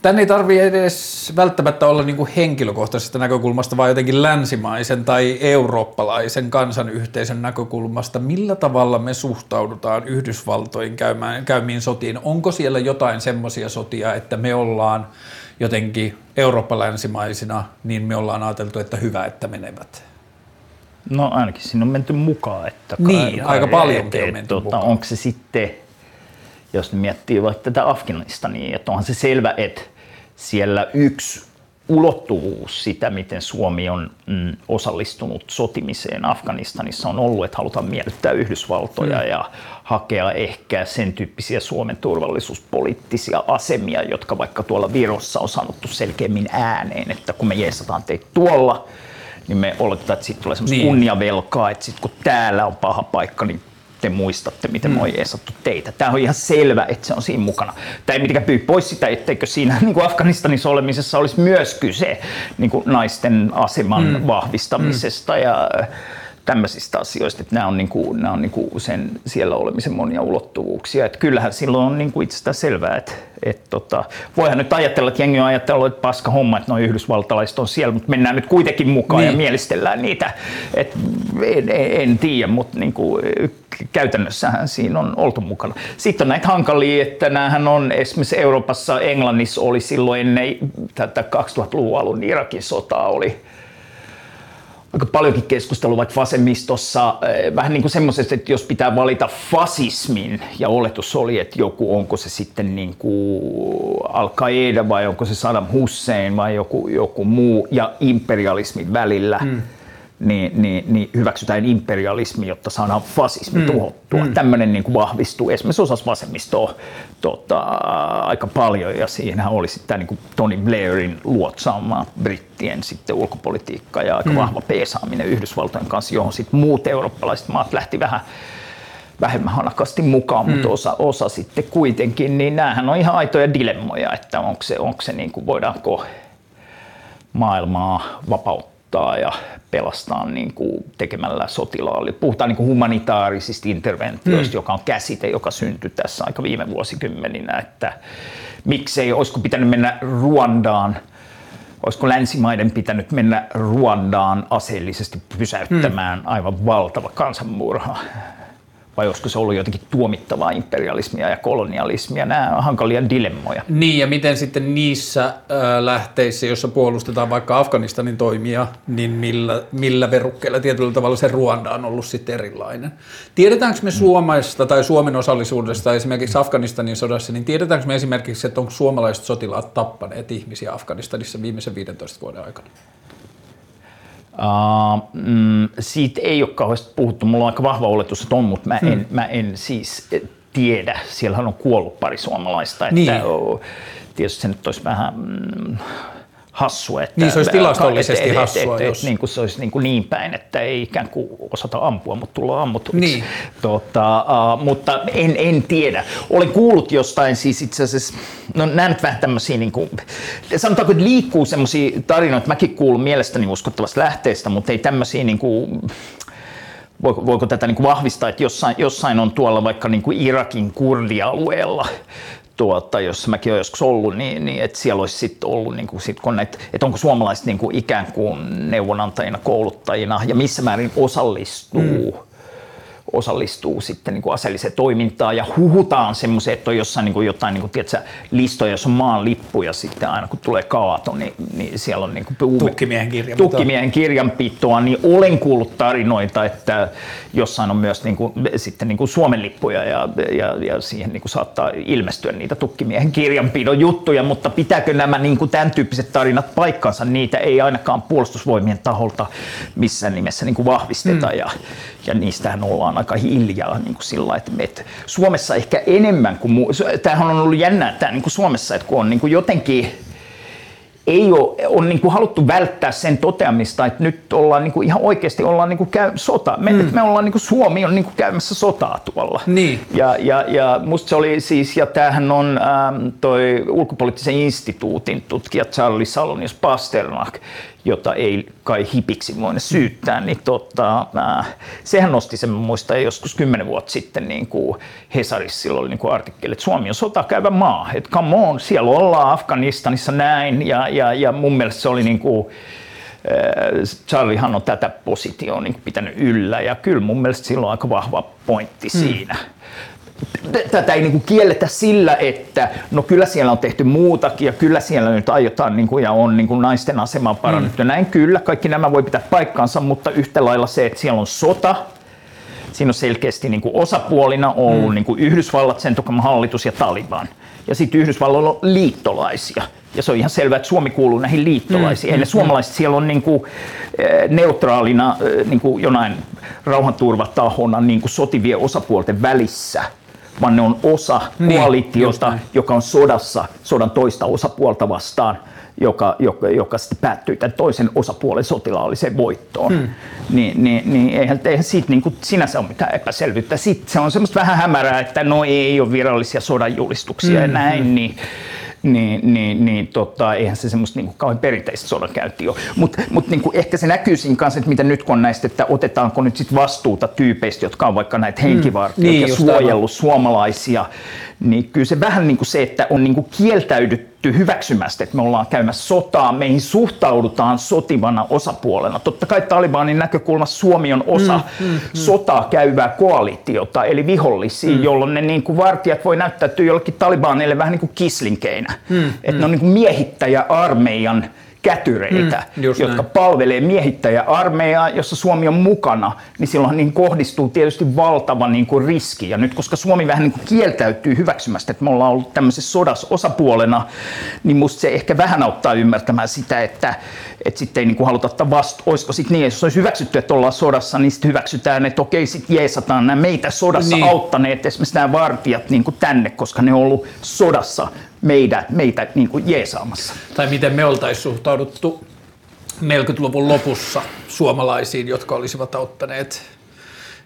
Tänne ei tarvitse edes välttämättä olla niin kuin henkilökohtaisesta näkökulmasta, vaan jotenkin länsimaisen tai eurooppalaisen kansanyhteisön näkökulmasta. Millä tavalla me suhtaudutaan Yhdysvaltojen käymään, käymiin sotiin? Onko siellä jotain semmoisia sotia, että me ollaan jotenkin eurooppalänsimaisina, niin me ollaan ajateltu, että hyvä, että menevät? No ainakin siinä on menty mukaan. Että niin, kai, aika paljon on menty tuota. Onko se sitten jos miettii vaikka tätä Afganistania, että onhan se selvä, että siellä yksi ulottuvuus sitä, miten Suomi on mm, osallistunut sotimiseen Afganistanissa on ollut, että halutaan miellyttää Yhdysvaltoja mm. ja hakea ehkä sen tyyppisiä Suomen turvallisuuspoliittisia asemia, jotka vaikka tuolla Virossa on sanottu selkeämmin ääneen, että kun me jeesataan teitä tuolla, niin me oletetaan, että siitä tulee semmoista niin. kunniavelkaa, että sitten kun täällä on paha paikka, niin te muistatte, miten mm. moi esattu teitä. Tämä on ihan selvä, että se on siinä mukana. Tämä ei mitenkään pyy pois sitä, etteikö siinä niin kuin Afganistanissa olemisessa olisi myös kyse niin kuin naisten aseman mm. vahvistamisesta mm. ja tämmöisistä asioista, että nämä on, niin kuin, nämä on niin kuin sen siellä olemisen monia ulottuvuuksia. Että kyllähän silloin on niin kuin itsestään selvää, että, että tota, voihan nyt ajatella, että jengi on ajatellut, että paska homma, että noin yhdysvaltalaiset on siellä, mutta mennään nyt kuitenkin mukaan niin. ja mielistellään niitä. että en, en, en tiedä, mutta niin kuin, käytännössähän siinä on oltu mukana. Sitten on näitä hankalia, että näähän on esimerkiksi Euroopassa, Englannissa oli silloin ennen tätä 2000-luvun alun Irakin sotaa oli aika paljonkin keskustelua vaikka vasemmistossa, eh, vähän niin kuin semmoisesta, että jos pitää valita fasismin, ja oletus oli, että joku, onko se sitten niin kuin Al-Qaeda vai onko se Saddam Hussein vai joku, joku muu, ja imperialismin välillä, mm. Niin, niin, niin hyväksytään imperialismi, jotta saadaan fasismi mm. tuhottua. Mm. Tämmöinen niin kuin vahvistuu esimerkiksi osassa vasemmistoa tota, aika paljon ja siinä oli sitten niin Tony Blairin luotsaama brittien sitten ulkopolitiikka ja aika mm. vahva peesaaminen Yhdysvaltojen kanssa, johon sitten muut eurooppalaiset maat lähti vähän vähemmän hanakasti mukaan, mm. mutta osa, osa sitten kuitenkin, niin näähän on ihan aitoja dilemmoja, että onko se, onko se niin kuin, voidaanko maailmaa vapauttaa ja pelastaa niin kuin tekemällä sotilaalle. Puhutaan niin kuin humanitaarisista interventioista, mm. joka on käsite, joka syntyi tässä aika viime vuosikymmeninä, että miksei, olisiko pitänyt mennä Ruandaan, olisiko länsimaiden pitänyt mennä Ruandaan aseellisesti pysäyttämään mm. aivan valtava kansanmurha vai olisiko se ollut jotenkin tuomittavaa imperialismia ja kolonialismia? Nämä on hankalia dilemmoja. Niin, ja miten sitten niissä äh, lähteissä, joissa puolustetaan vaikka Afganistanin toimia, niin millä, millä verukkeilla tietyllä tavalla se Ruanda on ollut sitten erilainen? Tiedetäänkö me Suomesta tai Suomen osallisuudesta esimerkiksi Afganistanin sodassa, niin tiedetäänkö me esimerkiksi, että onko suomalaiset sotilaat tappaneet ihmisiä Afganistanissa viimeisen 15 vuoden aikana? Uh, mm, siitä ei ole kauheasti puhuttu. Mulla on aika vahva oletus, että on, mutta mä en, hmm. mä en siis tiedä. Siellähän on kuollut pari suomalaista. Että niin. tietysti se nyt olisi vähän mm, hassua. Että, niin se olisi tilastollisesti et, hassua. Et, et, jos... niin kuin se olisi niin, kuin niin päin, että ei ikään kuin osata ampua, mutta tullaan ammutuiksi. Niin. Tota, uh, mutta en, en tiedä. Olen kuullut jostain siis itse asiassa, no nämä nyt vähän tämmöisiä, niin kuin, sanotaanko, että liikkuu semmoisia tarinoita, mäkin kuulun mielestäni uskottavasta lähteestä, mutta ei tämmöisiä niin kuin, voiko, voiko tätä niin kuin vahvistaa, että jossain, jossain on tuolla vaikka niin kuin Irakin kurdialueella tuota, jos mäkin olen joskus ollut, niin, niin että siellä olisi sitten ollut, niin kuin, sit, kun näitä, että onko suomalaiset niin kuin ikään kuin neuvonantajina, kouluttajina ja missä määrin osallistuu? Mm osallistuu sitten niin kuin aseelliseen toimintaan ja huhutaan semmoisia, että on jossain niin kuin jotain niin kuin, tiedätkö, listoja, jos on maan lippu ja sitten aina kun tulee kaato, niin, niin siellä on niin kuin, tukkimiehen, kirjanpitoa. tukkimiehen kirjanpitoa, niin olen kuullut tarinoita, että jossain on myös niin kuin, sitten niin kuin Suomen lippuja ja, ja, ja siihen niin kuin saattaa ilmestyä niitä tukkimiehen kirjanpidon juttuja, mutta pitääkö nämä niin kuin tämän tyyppiset tarinat paikkansa, niitä ei ainakaan puolustusvoimien taholta missään nimessä niin kuin vahvisteta mm. ja, ja niistähän ollaan aika hiljaa niin kuin sillä että, että Suomessa ehkä enemmän kuin muu, tämähän on ollut jännää tämä niin kuin Suomessa, että kun on niin kuin jotenkin ei ole, on niin kuin haluttu välttää sen toteamista, että nyt ollaan niin kuin ihan oikeasti ollaan niin kuin käy, sota. Me, mm. me ollaan niin kuin Suomi on niin kuin käymässä sotaa tuolla. Niin. Ja, ja, ja musta se oli siis, ja tämähän on ähm, toi ulkopoliittisen instituutin tutkija Charlie Salonius Pasternak, jota ei kai hipiksi voi syyttää, niin tota, äh, sehän nosti sen, muista joskus kymmenen vuotta sitten niin kuin Hesarissa silloin oli niin kuin artikkeli, että Suomi on sota käyvä maa, että come on, siellä ollaan Afganistanissa näin, ja, ja, ja mun mielestä se oli niin kuin, äh, Charliehan on tätä positioon niin pitänyt yllä ja kyllä mun mielestä sillä on aika vahva pointti hmm. siinä tätä ei niin kielletä sillä, että no kyllä siellä on tehty muutakin ja kyllä siellä nyt aiotaan niin kuin, ja on niin kuin naisten asemaa parannettu. Mm. Näin kyllä, kaikki nämä voi pitää paikkansa, mutta yhtä lailla se, että siellä on sota, siinä on selkeästi niin kuin osapuolina ollut mm. niin kuin Yhdysvallat, sen hallitus ja Taliban. Ja sitten Yhdysvalloilla on liittolaisia. Ja se on ihan selvää, että Suomi kuuluu näihin liittolaisiin. Mm, Eli mm, suomalaiset siellä on niin kuin, eh, neutraalina eh, niin kuin jonain rauhanturvatahona niin kuin sotivien osapuolten välissä – vaan ne on osa niin, koalitiota, joka on sodassa sodan toista osapuolta vastaan, joka, joka, joka sitten päättyy tämän toisen osapuolen sotilaalliseen voittoon. Hmm. Niin, niin, niin eihän, eihän siitä niin kuin sinänsä ole mitään epäselvyyttä. Sitten se on semmoista vähän hämärää, että no ei ole virallisia sodanjulistuksia hmm. ja näin, niin niin, niin, niin tota, eihän se semmoista niin kauhean perinteistä sodankäyntiä ole. Mutta mut, niin ehkä se näkyy siinä kanssa, että mitä nyt kun on näistä, että otetaanko nyt sit vastuuta tyypeistä, jotka on vaikka näitä henkivartijoita mm, niin, ja suojellut suomalaisia, niin kyllä se vähän niin kuin se, että on niin kuin kieltäydytty hyväksymästä, että me ollaan käymässä sotaa, meihin suhtaudutaan sotivana osapuolena. Totta kai Talibanin näkökulmassa Suomi on osa mm, mm, mm. sotaa käyvää koalitiota, eli vihollisia, mm. jolloin ne niin kuin vartijat voi näyttäytyä jollekin Talibanille vähän niin kuin kislinkeinä. Mm, että mm. ne on niin kuin miehittäjä armeijan kätyreitä, Mm, jotka näin. palvelee miehittäjäarmeijaa, jossa Suomi on mukana, niin silloin niin kohdistuu tietysti valtava niin kuin riski. Ja nyt koska Suomi vähän niin kuin kieltäytyy hyväksymästä, että me ollaan ollut tämmöisessä sodassa osapuolena, niin musta se ehkä vähän auttaa ymmärtämään sitä, että, että sitten ei niin kuin haluta ottaa vasta. Olisiko sitten niin, jos olisi hyväksytty, että ollaan sodassa, niin sitten hyväksytään, että okei, sitten jeesataan nämä meitä sodassa niin. auttaneet, esimerkiksi nämä vartijat niin kuin tänne, koska ne on ollut sodassa meitä, meitä niin kuin jeesaamassa. Tai miten me oltaisiin suhtauduttu 40-luvun lopussa suomalaisiin, jotka olisivat auttaneet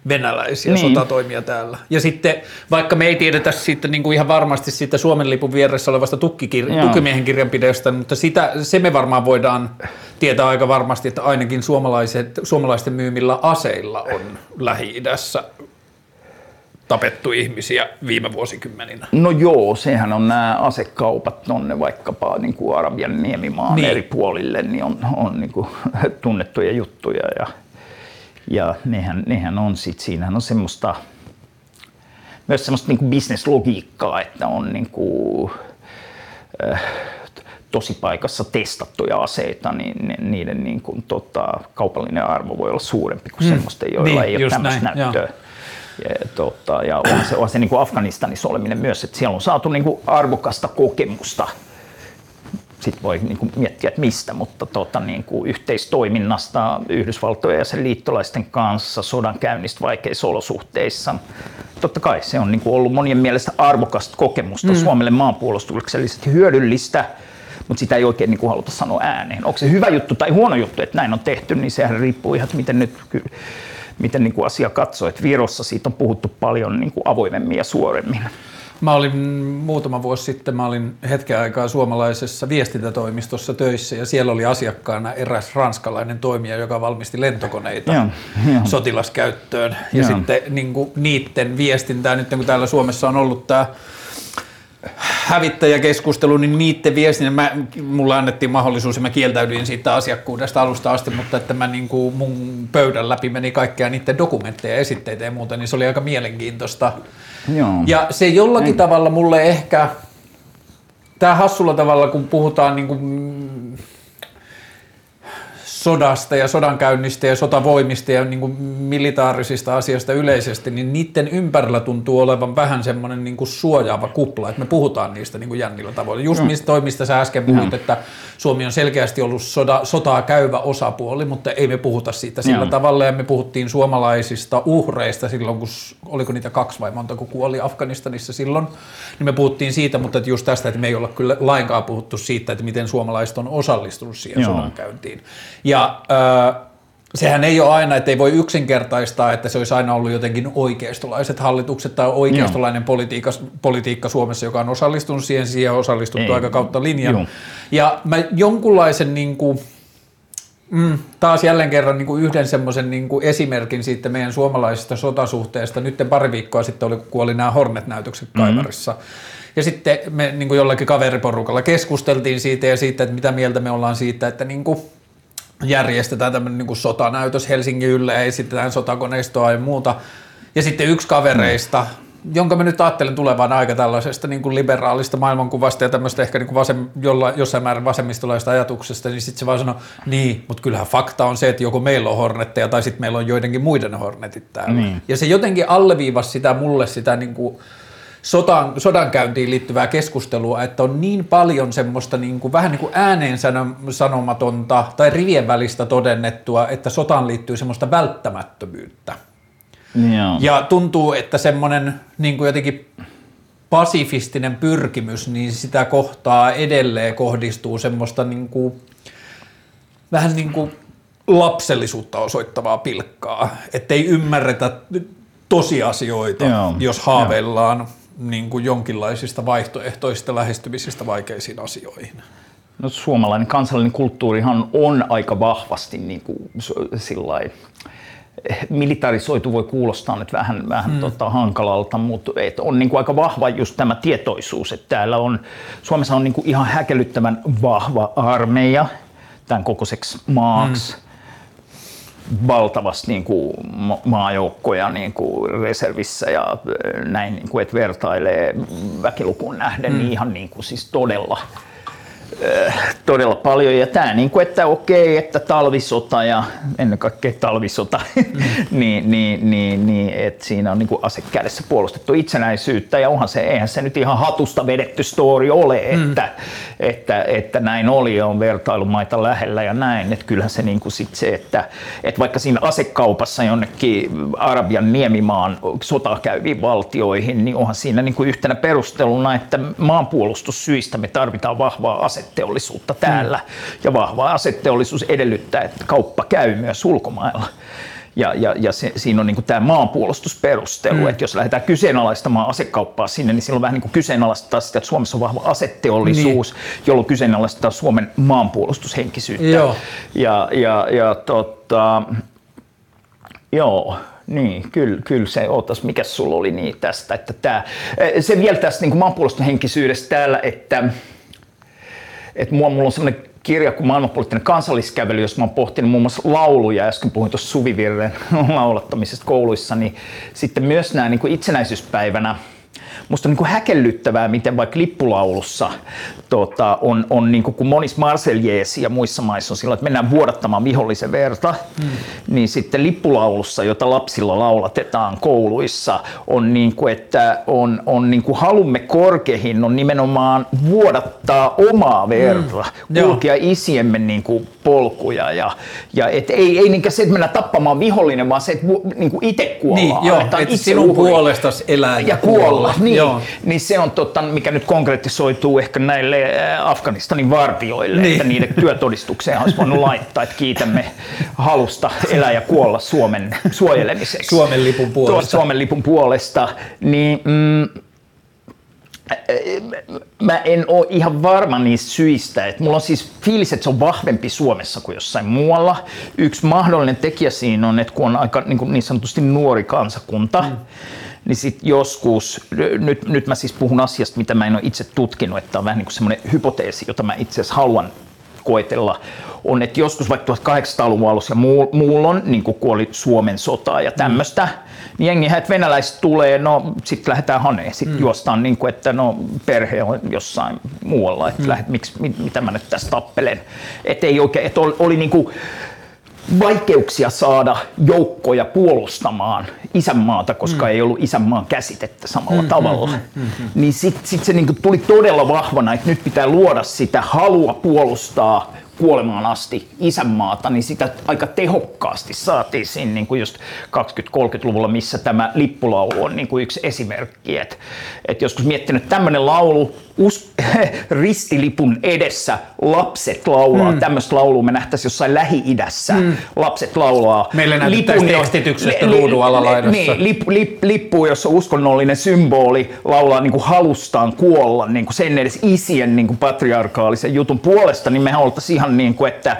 venäläisiä niin. Sotatoimia täällä. Ja sitten, vaikka me ei tiedetä siitä niin kuin ihan varmasti siitä Suomen lipun vieressä olevasta tukkikir- Joo. tukkimiehen kirjanpidosta, mutta sitä, se me varmaan voidaan tietää aika varmasti, että ainakin suomalaiset, suomalaisten myymillä aseilla on Lähi-idässä tapettu ihmisiä viime vuosikymmeninä. No joo, sehän on nämä asekaupat tonne vaikkapa niin kuin Arabian niemimaan Niin. eri puolille, niin on, on niin kuin tunnettuja juttuja ja, ja nehän, nehän on sit, siinähän on semmoista, myös semmoista niin kuin bisneslogiikkaa, että on niin kuin, äh, tosipaikassa testattuja aseita, niin ne- niiden niin kuin, tota, kaupallinen arvo voi olla suurempi kuin mm. semmoisten, joilla Niin, ei ole tämmöistä näin, joo. Ja, tota, ja on se, on se niin kuin Afganistanissa oleminen myös, että siellä on saatu niin kuin arvokasta kokemusta. Sitten voi niin kuin miettiä, että mistä, mutta tota, niin kuin yhteistoiminnasta Yhdysvaltojen ja sen liittolaisten kanssa, sodan käynnistä vaikeissa olosuhteissa. Totta kai se on niin kuin ollut monien mielestä arvokasta kokemusta mm. Suomelle maanpuolustuksellisesti hyödyllistä, mutta sitä ei oikein niin kuin haluta sanoa ääneen. Onko se hyvä juttu tai huono juttu, että näin on tehty, niin sehän riippuu ihan, miten nyt ky- miten niin kuin asia katsoo. Että Virossa siitä on puhuttu paljon niin kuin avoimemmin ja suoremmin. Mä olin muutama vuosi sitten, mä olin hetken aikaa suomalaisessa viestintätoimistossa töissä ja siellä oli asiakkaana eräs ranskalainen toimija, joka valmisti lentokoneita Joo, joo. sotilaskäyttöön. Ja Joo. sitten niin kuin niiden viestintää, nyt kun täällä Suomessa on ollut tämä hävittäjäkeskustelu, niin niiden viestinnän, mä, mulle annettiin mahdollisuus ja mä kieltäydyin siitä asiakkuudesta alusta asti, mutta että mä niin kuin mun pöydän läpi meni kaikkea niiden dokumentteja, esitteitä ja muuta, niin se oli aika mielenkiintoista. Joo. Ja se jollakin tavalla mulle ehkä, tämä hassulla tavalla, kun puhutaan niin kuin, sodasta ja sodankäynnistä ja sotavoimista ja niin kuin militaarisista asioista yleisesti, niin niiden ympärillä tuntuu olevan vähän semmoinen niin kuin suojaava kupla, että me puhutaan niistä niin kuin jännillä tavoilla. Just mistä toi, mistä sä äsken puhuit, että Suomi on selkeästi ollut soda, sotaa käyvä osapuoli, mutta ei me puhuta siitä sillä Joo. tavalla ja me puhuttiin suomalaisista uhreista silloin, kun oliko niitä kaksi vai monta, kun kuoli Afganistanissa silloin, niin me puhuttiin siitä, mutta että just tästä, että me ei olla kyllä lainkaan puhuttu siitä, että miten suomalaiset on osallistunut siihen Joo. sodankäyntiin. Ja äh, sehän ei ole aina, että ei voi yksinkertaistaa, että se olisi aina ollut jotenkin oikeistolaiset hallitukset tai oikeistolainen politiikka, politiikka Suomessa, joka on osallistunut siihen, siihen on osallistuttu Ei. aika kautta linjan. Joo. Ja mä jonkunlaisen niin kuin, Mm, taas jälleen kerran niin kuin yhden semmoisen niin kuin esimerkin siitä meidän suomalaisesta sotasuhteesta. Nyt pari viikkoa sitten oli, kun oli nämä Hornet-näytökset Kaivarissa. Ja sitten me niin kuin jollakin kaveriporukalla keskusteltiin siitä ja siitä, että mitä mieltä me ollaan siitä, että niin kuin järjestetään tämmöinen niin kuin sotanäytös Helsingin yllä ja esitetään sotakoneistoa ja muuta. Ja sitten yksi kavereista, jonka mä nyt ajattelen tulevan aika tällaisesta niin kuin liberaalista maailmankuvasta ja tämmöistä ehkä niin kuin vasem, jolla, jossain määrin vasemmistolaista ajatuksesta, niin sitten se vaan sanoo, niin, mutta kyllähän fakta on se, että joko meillä on hornetteja tai sitten meillä on joidenkin muiden hornetit täällä. Niin. Ja se jotenkin alleviivasi sitä mulle sitä niin kuin sodan, sodankäyntiin liittyvää keskustelua, että on niin paljon semmoista niin kuin, vähän niin kuin ääneen sano- sanomatonta tai rivien välistä todennettua, että sotaan liittyy semmoista välttämättömyyttä. Joo. Ja tuntuu, että semmoinen niin kuin jotenkin pasifistinen pyrkimys, niin sitä kohtaa edelleen kohdistuu semmoista niin kuin, vähän niin kuin lapsellisuutta osoittavaa pilkkaa, ettei ymmärretä tosiasioita, Joo, jos haaveillaan niin kuin jonkinlaisista vaihtoehtoisista lähestymisistä vaikeisiin asioihin. No, suomalainen kansallinen kulttuurihan on aika vahvasti niin kuin, sillai, militarisoitu voi kuulostaa nyt vähän, vähän mm. tota, hankalalta, mutta et on niin kuin aika vahva just tämä tietoisuus, että täällä on, Suomessa on niin kuin ihan häkellyttävän vahva armeija tämän kokoiseksi maaksi. Mm valtavasti niin kuin ma- maajoukkoja niin kuin reservissä ja äh, näin, niin kuin, että vertailee väkilukuun nähden, mm. niin ihan niin kuin, siis todella todella paljon. Ja tämä, niin kuin, että okei, että talvisota ja ennen kaikkea talvisota, niin, niin, niin, niin että siinä on niin kuin ase kädessä puolustettu itsenäisyyttä. Ja onhan se, eihän se nyt ihan hatusta vedetty story ole, että, että, että näin oli ja on vertailumaita lähellä ja näin. Että kyllähän se, niin kuin sit se että, että vaikka siinä asekaupassa jonnekin Arabian niemimaan sotaa käyviin valtioihin, niin onhan siinä niin kuin yhtenä perusteluna, että maanpuolustussyistä me tarvitaan vahvaa asetteollisuutta täällä. Ja vahva asetteollisuus edellyttää, että kauppa käy myös ulkomailla. Ja, ja, ja se, siinä on niin tämä maanpuolustusperustelu, mm. että jos lähdetään kyseenalaistamaan asekauppaa sinne, niin silloin vähän niin kuin kyseenalaistetaan sitä, että Suomessa on vahva aseteollisuus, niin. jolloin kyseenalaistetaan Suomen maanpuolustushenkisyyttä. Joo. Ja, ja, ja tota, joo, niin, kyllä, kyllä se, ootas, mikä sulla oli niin tästä, että tämä, se vielä tästä niin maanpuolustushenkisyydestä täällä, että, että mulla, mulla on sellainen kirja kuin maailmanpoliittinen kansalliskävely, jos mä oon pohtinut muun muassa lauluja, äsken puhuin tuossa Suvivirren laulattamisesta kouluissa, niin sitten myös nämä niin kuin itsenäisyyspäivänä Musta on niin kuin häkellyttävää, miten vaikka lippulaulussa tota, on, on niin kuin, kun monissa Marseillais ja muissa maissa on sillä, että mennään vuodattamaan vihollisen verta, mm. niin sitten lippulaulussa, jota lapsilla laulatetaan kouluissa, on niin kuin, että on, on niin kuin halumme korkehin on nimenomaan vuodattaa omaa verta, mm. kulkea isiemme niin kuin polkuja ja, ja et ei, ei niinkään se, että mennään tappamaan vihollinen, vaan se, että niin kuin itse kuollaan. Niin, joo, että itse sinun puolestasi elää ja, ja kuolla. kuolla. Niin, Joo. niin se on totta, mikä nyt konkretisoituu ehkä näille äh, Afganistanin vartioille, niin. että niiden työtodistukseen olisi voinut laittaa, että kiitämme halusta elää ja kuolla Suomen suojelemiseksi. Suomen lipun puolesta. Suomen lipun puolesta. Niin, mm, mä en ole ihan varma niistä syistä. että mulla on siis fiilis, että se on vahvempi Suomessa kuin jossain muualla. Yksi mahdollinen tekijä siinä on, että kun on aika niin, niin sanotusti nuori kansakunta, mm niin sitten joskus, nyt, nyt mä siis puhun asiasta, mitä mä en ole itse tutkinut, että on vähän niin kuin semmoinen hypoteesi, jota mä itse asiassa haluan koetella, on, että joskus vaikka 1800-luvun alussa ja muulla on, niin kuin kuoli Suomen sotaa ja tämmöistä, mm. niin jengi, että venäläiset tulee, no sitten lähdetään haneen, sitten mm. juostaan niin kuin, että no perhe on jossain muualla, että mm. lähdet, miksi, mit, mitä mä nyt tässä tappelen. Että ei oikein, että oli, oli niin kuin, vaikeuksia saada joukkoja puolustamaan isänmaata, koska mm. ei ollut isänmaan käsitettä samalla mm, tavalla. Mm, mm, mm, mm. Niin sitten sit se niinku tuli todella vahvana, että nyt pitää luoda sitä halua puolustaa kuolemaan asti isänmaata, niin sitä aika tehokkaasti saatiin siinä niin kuin just 20-30-luvulla, missä tämä lippulaulu on niin kuin yksi esimerkki. Et, et joskus miettinyt, että tämmöinen laulu us, ristilipun edessä lapset laulaa. Mm. Tämmöistä laulua me nähtäisiin jossain Lähi-idässä. Mm. Lapset laulaa. Meille näyttäisi tekstityksestä li, ruudun alalaidassa. Niin, lip, lip, lippu, jossa uskonnollinen symboli laulaa niin kuin halustaan kuolla niin kuin sen edes isien niin kuin patriarkaalisen jutun puolesta, niin mehän oltaisiin ihan niin kuin, että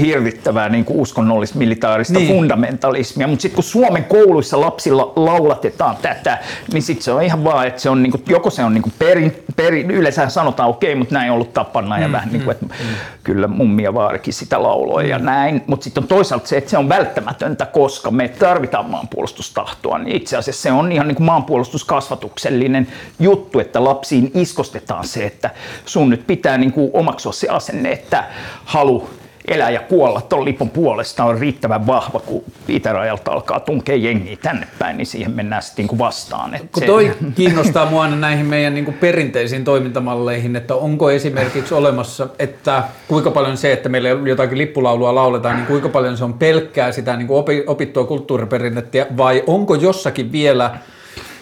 hirvittävää niin kuin uskonnollista militaarista niin. fundamentalismia. Mutta sitten kun Suomen kouluissa lapsilla laulatetaan tätä, niin sitten se on ihan vaan, että se on niin kuin, joko se on niin kuin perin, perin yleensä sanotaan okei, okay, mutta näin on ollut tapana ja mm, vähän niin kuin, mm, että mm. kyllä mummi ja vaarikin sitä lauloi mm. ja näin. Mutta sitten on toisaalta se, että se on välttämätöntä, koska me tarvitaan maanpuolustustahtoa. Niin itse asiassa se on ihan niin kuin maanpuolustuskasvatuksellinen juttu, että lapsiin iskostetaan se, että sun nyt pitää niin kuin omaksua se asenne, että halu elää ja kuolla tuon lipun puolesta on riittävän vahva, kun itärajalta alkaa tunkea jengiä tänne päin, niin siihen mennään sitten niin vastaan. Et kun toi se... kiinnostaa mua aina näihin meidän niin kuin perinteisiin toimintamalleihin, että onko esimerkiksi olemassa, että kuinka paljon se, että meillä jotakin lippulaulua lauletaan, niin kuinka paljon se on pelkkää sitä niin kuin opittua kulttuuriperinnettä, vai onko jossakin vielä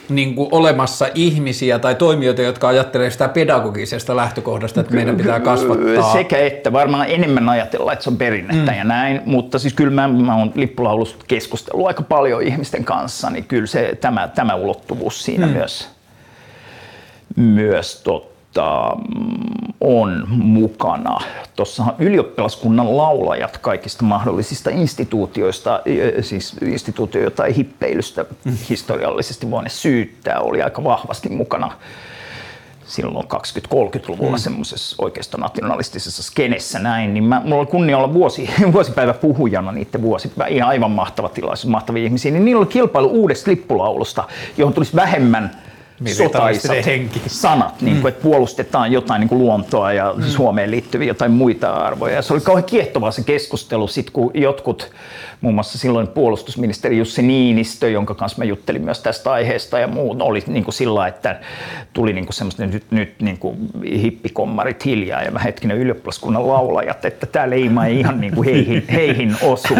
niin kuin olemassa ihmisiä tai toimijoita, jotka ajattelee sitä pedagogisesta lähtökohdasta, että meidän pitää kasvattaa. Sekä että varmaan enemmän ajatella, että se on perinnettä mm. ja näin, mutta siis kyllä mä, mä oon lippulaulusta keskustellut aika paljon ihmisten kanssa, niin kyllä se, tämä, tämä ulottuvuus siinä mm. myös, myös totta tota, on mukana. Tuossa ylioppilaskunnan laulajat kaikista mahdollisista instituutioista, siis instituutioita tai hippeilystä historiallisesti voine syyttää, oli aika vahvasti mukana silloin 20-30-luvulla mm. semmoisessa oikeastaan nationalistisessa skenessä näin, niin mä, mulla oli kunnia olla vuosi, vuosipäivä puhujana niiden vuosipäivä, ihan aivan mahtava tilaisuus, mahtavia ihmisiä, niin niillä oli kilpailu uudesta lippulaulusta, johon tulisi vähemmän Militaristinen henki. sanat, niin kuin, että puolustetaan jotain niin kuin luontoa ja mm. Suomeen liittyviä jotain muita arvoja. Ja se oli kauhean kiehtovaa se keskustelu, sit kun jotkut, muun muassa silloin puolustusministeri Jussi Niinistö, jonka kanssa mä juttelin myös tästä aiheesta ja muut, oli niin kuin sillä, että tuli niin kuin semmoista nyt, nyt niin kuin hippikommarit hiljaa ja mä hetkinen ylioppilaskunnan laulajat, että tämä leima ei ihan niin kuin heihin, heihin osu.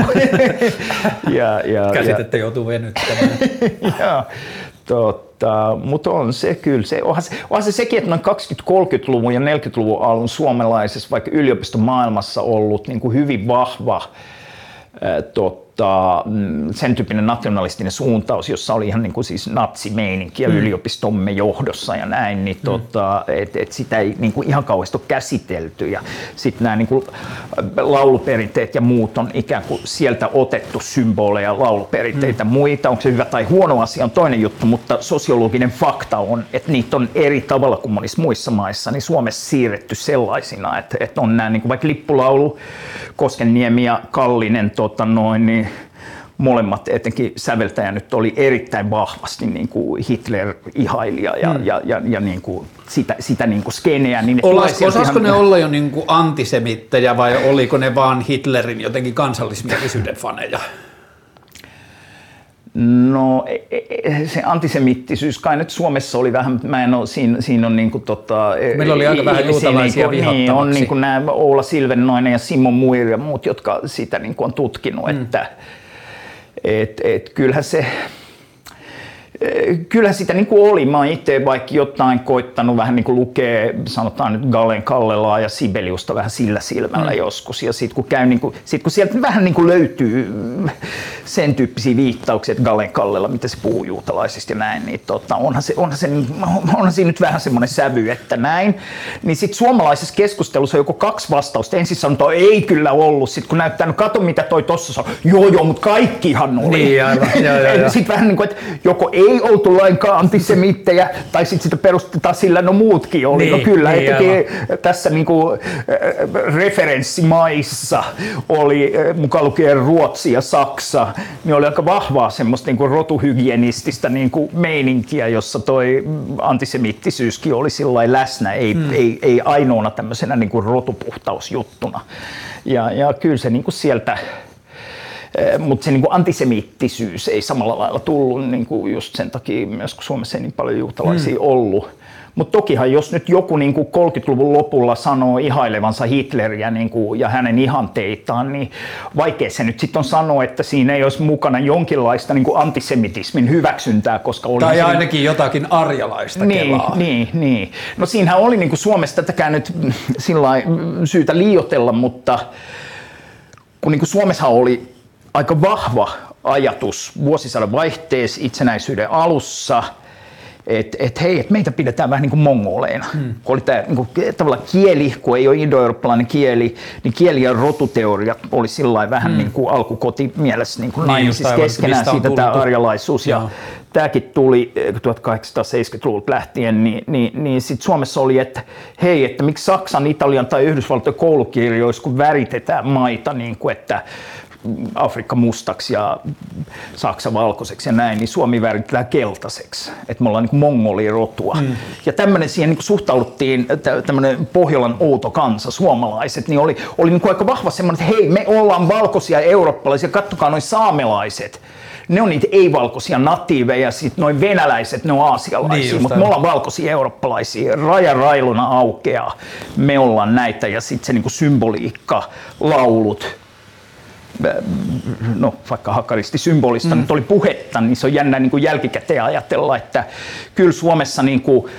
ja, ja, Käsitettä joutuu venyttämään. ja, Tota, mutta on se kyllä, se, onhan, se, onhan se sekin, että noin 20-30-luvun ja 40-luvun alun suomalaisessa vaikka yliopistomaailmassa ollut niin kuin hyvin vahva ää, tot, tota, mm, sen tyyppinen nationalistinen suuntaus, jossa oli ihan niin kuin siis natsimeininki ja mm. yliopistomme johdossa ja näin, niin mm. tota, et, et sitä ei niin kuin ihan kauheasti ole käsitelty. Ja sitten nämä niin kuin lauluperinteet ja muut on ikään kuin sieltä otettu symboleja, lauluperinteitä, mm. muita. Onko se hyvä tai huono asia on toinen juttu, mutta sosiologinen fakta on, että niitä on eri tavalla kuin monissa muissa maissa, niin Suomessa siirretty sellaisina, että, että on nämä niin kuin vaikka lippulaulu, Koskenniemi ja Kallinen tota noin, niin molemmat, etenkin säveltäjä nyt oli erittäin vahvasti niin kuin Hitler-ihailija ja, mm. ja, ja, ja niin kuin sitä, sitä niin kuin skeneä. Niin osasko ihan... ne olla jo niin kuin antisemittejä vai oliko ne vaan Hitlerin jotenkin kansallismielisyyden faneja? No e, e, se antisemittisyys kai nyt Suomessa oli vähän, mä en ole, siinä, siinä on niin kuin tota... Meillä oli aika vähän juutalaisia niin, niin, on niin kuin nämä Oula Silvennoinen ja Simon Muir ja muut, jotka sitä niin kuin on tutkinut, mm. että et, et, kyllähän se kyllä sitä niin kuin oli. Mä oon itse vaikka jotain koittanut vähän niin kuin lukea, sanotaan nyt Gallen Kallelaa ja Sibeliusta vähän sillä silmällä mm. joskus. Ja sitten kun, käy, niin kuin, sit kun sieltä vähän niin kuin löytyy sen tyyppisiä viittauksia, että Gallen Kallela, mitä se puhuu juutalaisista ja näin, niin tota, onhan, se, onhan, se, onhan siinä nyt vähän semmoinen sävy, että näin. Niin sitten suomalaisessa keskustelussa on joko kaksi vastausta. Ensin sanotaan, että ei kyllä ollut. Sitten kun näyttää, no kato mitä toi tossa sanoo. Joo, joo, mutta kaikkihan oli. Niin, aivan. sitten vähän niin kuin, että joko ei ei oltu lainkaan antisemittejä, tai sitten sitä perustetaan sillä, no muutkin oli. No niin, no kyllä, niin, etenkin tässä niinku, äh, referenssimaissa oli, äh, mukaan lukien Ruotsi ja Saksa, niin oli aika vahvaa semmoista niinku rotuhygienististä niinku meininkiä, jossa toi antisemittisyyskin oli sillä läsnä, ei, hmm. ei, ei ainoana tämmöisenä niinku rotupuhtausjuttuna. Ja, ja kyllä se niinku sieltä mutta se niin kuin antisemiittisyys ei samalla lailla tullut niin kuin just sen takia myös, kun Suomessa ei niin paljon juutalaisia mm. ollut. Mutta tokihan jos nyt joku niin kuin 30-luvun lopulla sanoo ihailevansa Hitleriä niin kuin, ja hänen ihanteitaan, niin vaikea se nyt sitten on sanoa, että siinä ei olisi mukana jonkinlaista niin kuin antisemitismin hyväksyntää, koska oli... Tai siinä... ainakin jotakin arjalaista niin, kelaa. Niin, niin. No siinähän oli niin kuin Suomessa tätäkään nyt sillä syytä liiotella, mutta kun niin kuin Suomessa oli aika vahva ajatus vuosisadan vaihteessa itsenäisyyden alussa, että et hei, et meitä pidetään vähän niin kuin mongoleina. Hmm. Kun oli tämä niin kuin, tavallaan kieli, kun ei ole indo-eurooppalainen kieli, niin kieli- ja rotuteoria oli sillä vähän hmm. niin kuin alkukoti mielessä niin kuin niin, naimisissa keskenään siitä tämä arjalaisuus. Ja tämäkin tuli 1870-luvulta eh, lähtien, niin, niin, niin sitten Suomessa oli, että hei, että miksi Saksan, Italian tai Yhdysvaltojen koulukirjoissa, kun väritetään maita, niin kuin, että Afrikka mustaksi ja Saksa valkoiseksi ja näin, niin Suomi väritetään keltaiseksi. Että me ollaan niin mongolirotua. Mm. Ja tämmöinen siihen niin suhtauduttiin, tämmöinen Pohjolan outo kansa, suomalaiset, niin oli, oli niin aika vahva semmoinen, että hei, me ollaan valkoisia eurooppalaisia, kattokaa noin saamelaiset ne on niitä ei-valkoisia natiiveja, sitten noin venäläiset, ne on aasialaisia, niin, mutta me ollaan valkoisia eurooppalaisia. Raja railuna aukeaa, me ollaan näitä ja sitten se niinku symboliikka, laulut, no vaikka hakaristi symbolista mm. nyt oli puhetta, niin se on jännä niin kuin jälkikäteen ajatella, että kyllä Suomessa niin kuin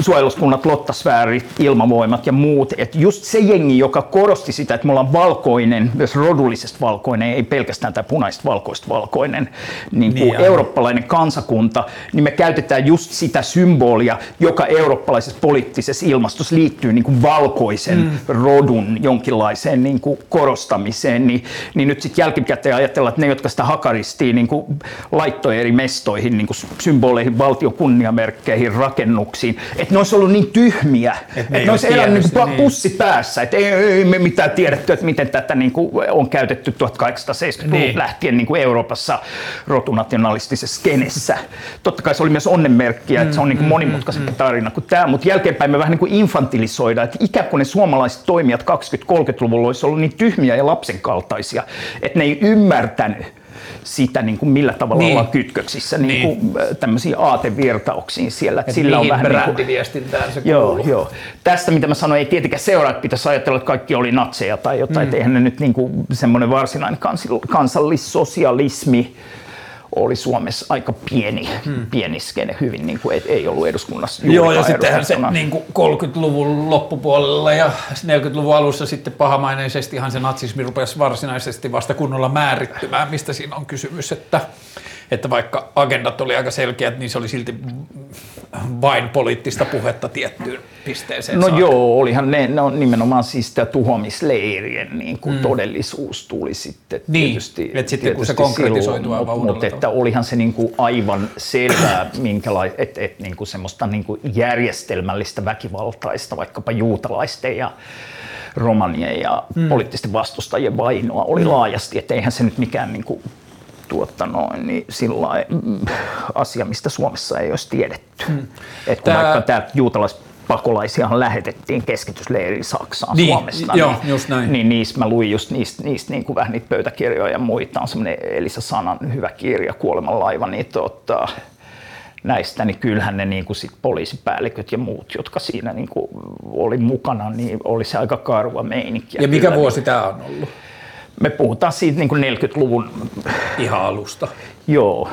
suojeluskunnat, lottasfäärit, ilmavoimat ja muut, että just se jengi, joka korosti sitä, että me ollaan valkoinen, myös rodullisesti valkoinen, ei pelkästään tämä punaista valkoista valkoinen, niin kuin niin, eurooppalainen kansakunta, niin me käytetään just sitä symbolia, joka eurooppalaisessa poliittisessa ilmastossa liittyy niin kuin valkoisen mm. rodun jonkinlaiseen niin kuin korostamiseen, niin, niin nyt sitten jälkikäteen ajatellaan, että ne, jotka sitä hakaristiin niin kuin laittoi eri mestoihin, niin kuin symboleihin, valtion kunniamerkkeihin, rakennuksiin, että ne olisi ollut niin tyhmiä, että ei ne olisi elänyt tiennyt niin kuin pussi päässä, että ei, ei me mitään tiedetty, että miten tätä niin kuin on käytetty 1870-luvun Niin. lähtien niin kuin Euroopassa rotunationalistisessa skenessä. Totta kai se oli myös onnenmerkkiä, että se on niin kuin monimutkaisempi tarina kuin tämä, mutta jälkeenpäin me vähän niin kuin infantilisoidaan, että ikään kuin ne suomalaiset toimijat 20-30-luvulla olisi ollut niin tyhmiä ja lapsenkaltaisia, että ne ei ymmärtänyt sitä, niin kuin millä tavalla Niin. ollaan kytköksissä niin. Niin. Kuin, tämmöisiin aatevirtauksiin siellä. Että sillä on vähän niin kuin, brändiviestintään se Joo, joo. Tästä mitä mä sanoin, ei tietenkään seuraa, että pitäisi ajatella, että kaikki oli natseja tai jotain. Mm. Eihän ne nyt niin kuin semmoinen varsinainen kansallissosialismi oli Suomessa aika pieni, hmm. pieni skene hyvin, niin kuin, et ei ollut eduskunnassa Joo, ja sittenhän se niin kuin 30-luvun loppupuolella ja 40-luvun alussa sitten pahamaineisestihan se natsismi rupesi varsinaisesti vasta kunnolla määrittymään, mistä siinä on kysymys, että, että vaikka agendat oli aika selkeät, niin se oli silti vain poliittista puhetta tiettyyn pisteeseen No saakka. joo, olihan ne, ne on nimenomaan siis sitä tuhoamisleirien niin kuin mm. todellisuus tuli sitten Niin, tietysti. et sitten kun se tietysti konkretisoituu silloin, aivan mut- uudella Mutta että olihan se niin kuin aivan selvää, minkälaista, että et, niin kuin semmoista niin kuin järjestelmällistä väkivaltaista vaikkapa juutalaisten ja romanien ja mm. poliittisten vastustajien vainoa oli laajasti, että eihän se nyt mikään niin kuin, tuotta noin, niin sillä asia, mistä Suomessa ei olisi tiedetty. Mm. Että kun Tää- vaikka tämä juutalaispakolaisiahan lähetettiin keskitysleiriin Saksaan Niin, Suomesta. joo, niin, just näin. Niin niistä mä luin just niistä, niistä niin kuin vähän niitä pöytäkirjoja ja muita. On semmoinen Elisa Sanan hyvä kirja, Kuoleman laiva, niin tota, näistä, niin kyllähän ne niin kuin sit poliisipäälliköt ja muut, jotka siinä niin kuin oli mukana, niin oli se aika karua meininkiä. Ja mikä kyllä. vuosi tämä on ollut? Me puhutaan siitä niin kuin 40-luvun Ihan alusta. Joo.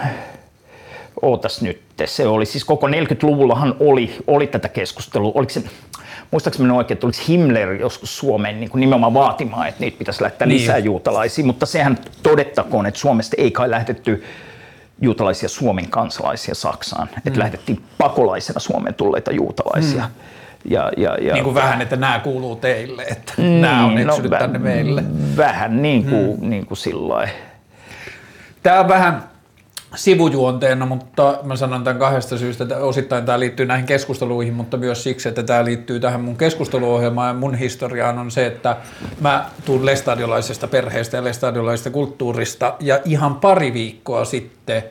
Ootas nyt. Se oli siis koko 40-luvullahan oli, oli tätä keskustelua. Oliko se, muistaakseni oikein, että oliko Himmler joskus Suomeen niin kuin nimenomaan vaatimaan, että niitä pitäisi lähettää Niin. lisää juutalaisia, mutta sehän todettakoon, että Suomesta ei kai lähetetty juutalaisia Suomen kansalaisia Saksaan, että Mm. lähetettiin pakolaisena Suomeen tulleita juutalaisia. Ja, ja, ja, Niin kuin vähän, että nämä kuuluu teille, että nämä on Niin, eksynyt vä- tänne meille. Vähän niin kuin, mm. niin kuin sillä. Tämä on vähän sivujuonteena, mutta mä sanon tämän kahdesta syystä, että osittain tämä liittyy näihin keskusteluihin, mutta myös siksi, että tämä liittyy tähän mun keskusteluohjelmaan ja mun historiaan on se, että mä tuun lestadiolaisesta perheestä ja lestadiolaisesta kulttuurista ja ihan pari viikkoa sitten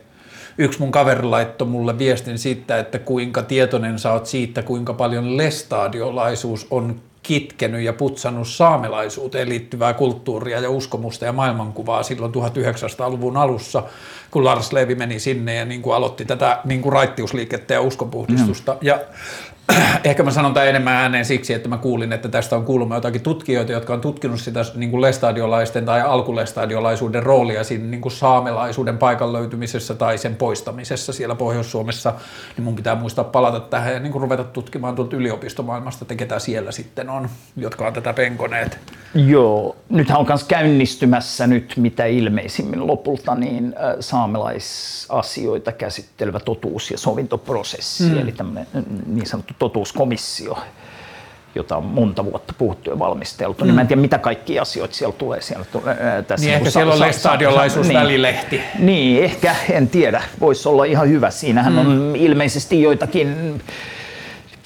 yksi mun kaveri laittoi mulle viestin siitä, että kuinka tietoinen sä oot siitä, kuinka paljon lestadiolaisuus on kitkenyt ja putsannut saamelaisuuteen liittyvää kulttuuria ja uskomusta ja maailmankuvaa silloin 1900-luvun alussa, kun Lars Levi meni sinne ja niin kuin aloitti tätä niin kuin raittiusliikettä ja uskonpuhdistusta. Mm. Ja ehkä mä sanon tämän enemmän ääneen siksi, että mä kuulin, että tästä on kuulemma jotakin tutkijoita, jotka on tutkinut sitä niin kuin lestadiolaisten tai alkulestadiolaisuuden roolia siinä niin kuin saamelaisuuden paikan löytymisessä tai sen poistamisessa siellä Pohjois-Suomessa, niin mun pitää muistaa palata tähän ja niin kuin ruveta tutkimaan tuolta yliopistomaailmasta, että ketä siellä sitten on, jotka on tätä penkoneet. Joo, nythän on myös käynnistymässä nyt mitä ilmeisimmin lopulta niin saamelaisasioita käsittelevä totuus- ja sovintoprosessi, mm. eli tämmöinen niin sanottu totuuskomissio, jota on monta vuotta puhuttu ja valmisteltu. Mm. Niin mä en tiedä, mitä kaikkia asioita siellä tulee. Siellä tulee äh, tässä Niin ehkä kun siellä on lestadiolaisuus niin. välilehti. Niin, ehkä, en tiedä. Voisi olla ihan hyvä. Siinähän mm. on ilmeisesti joitakin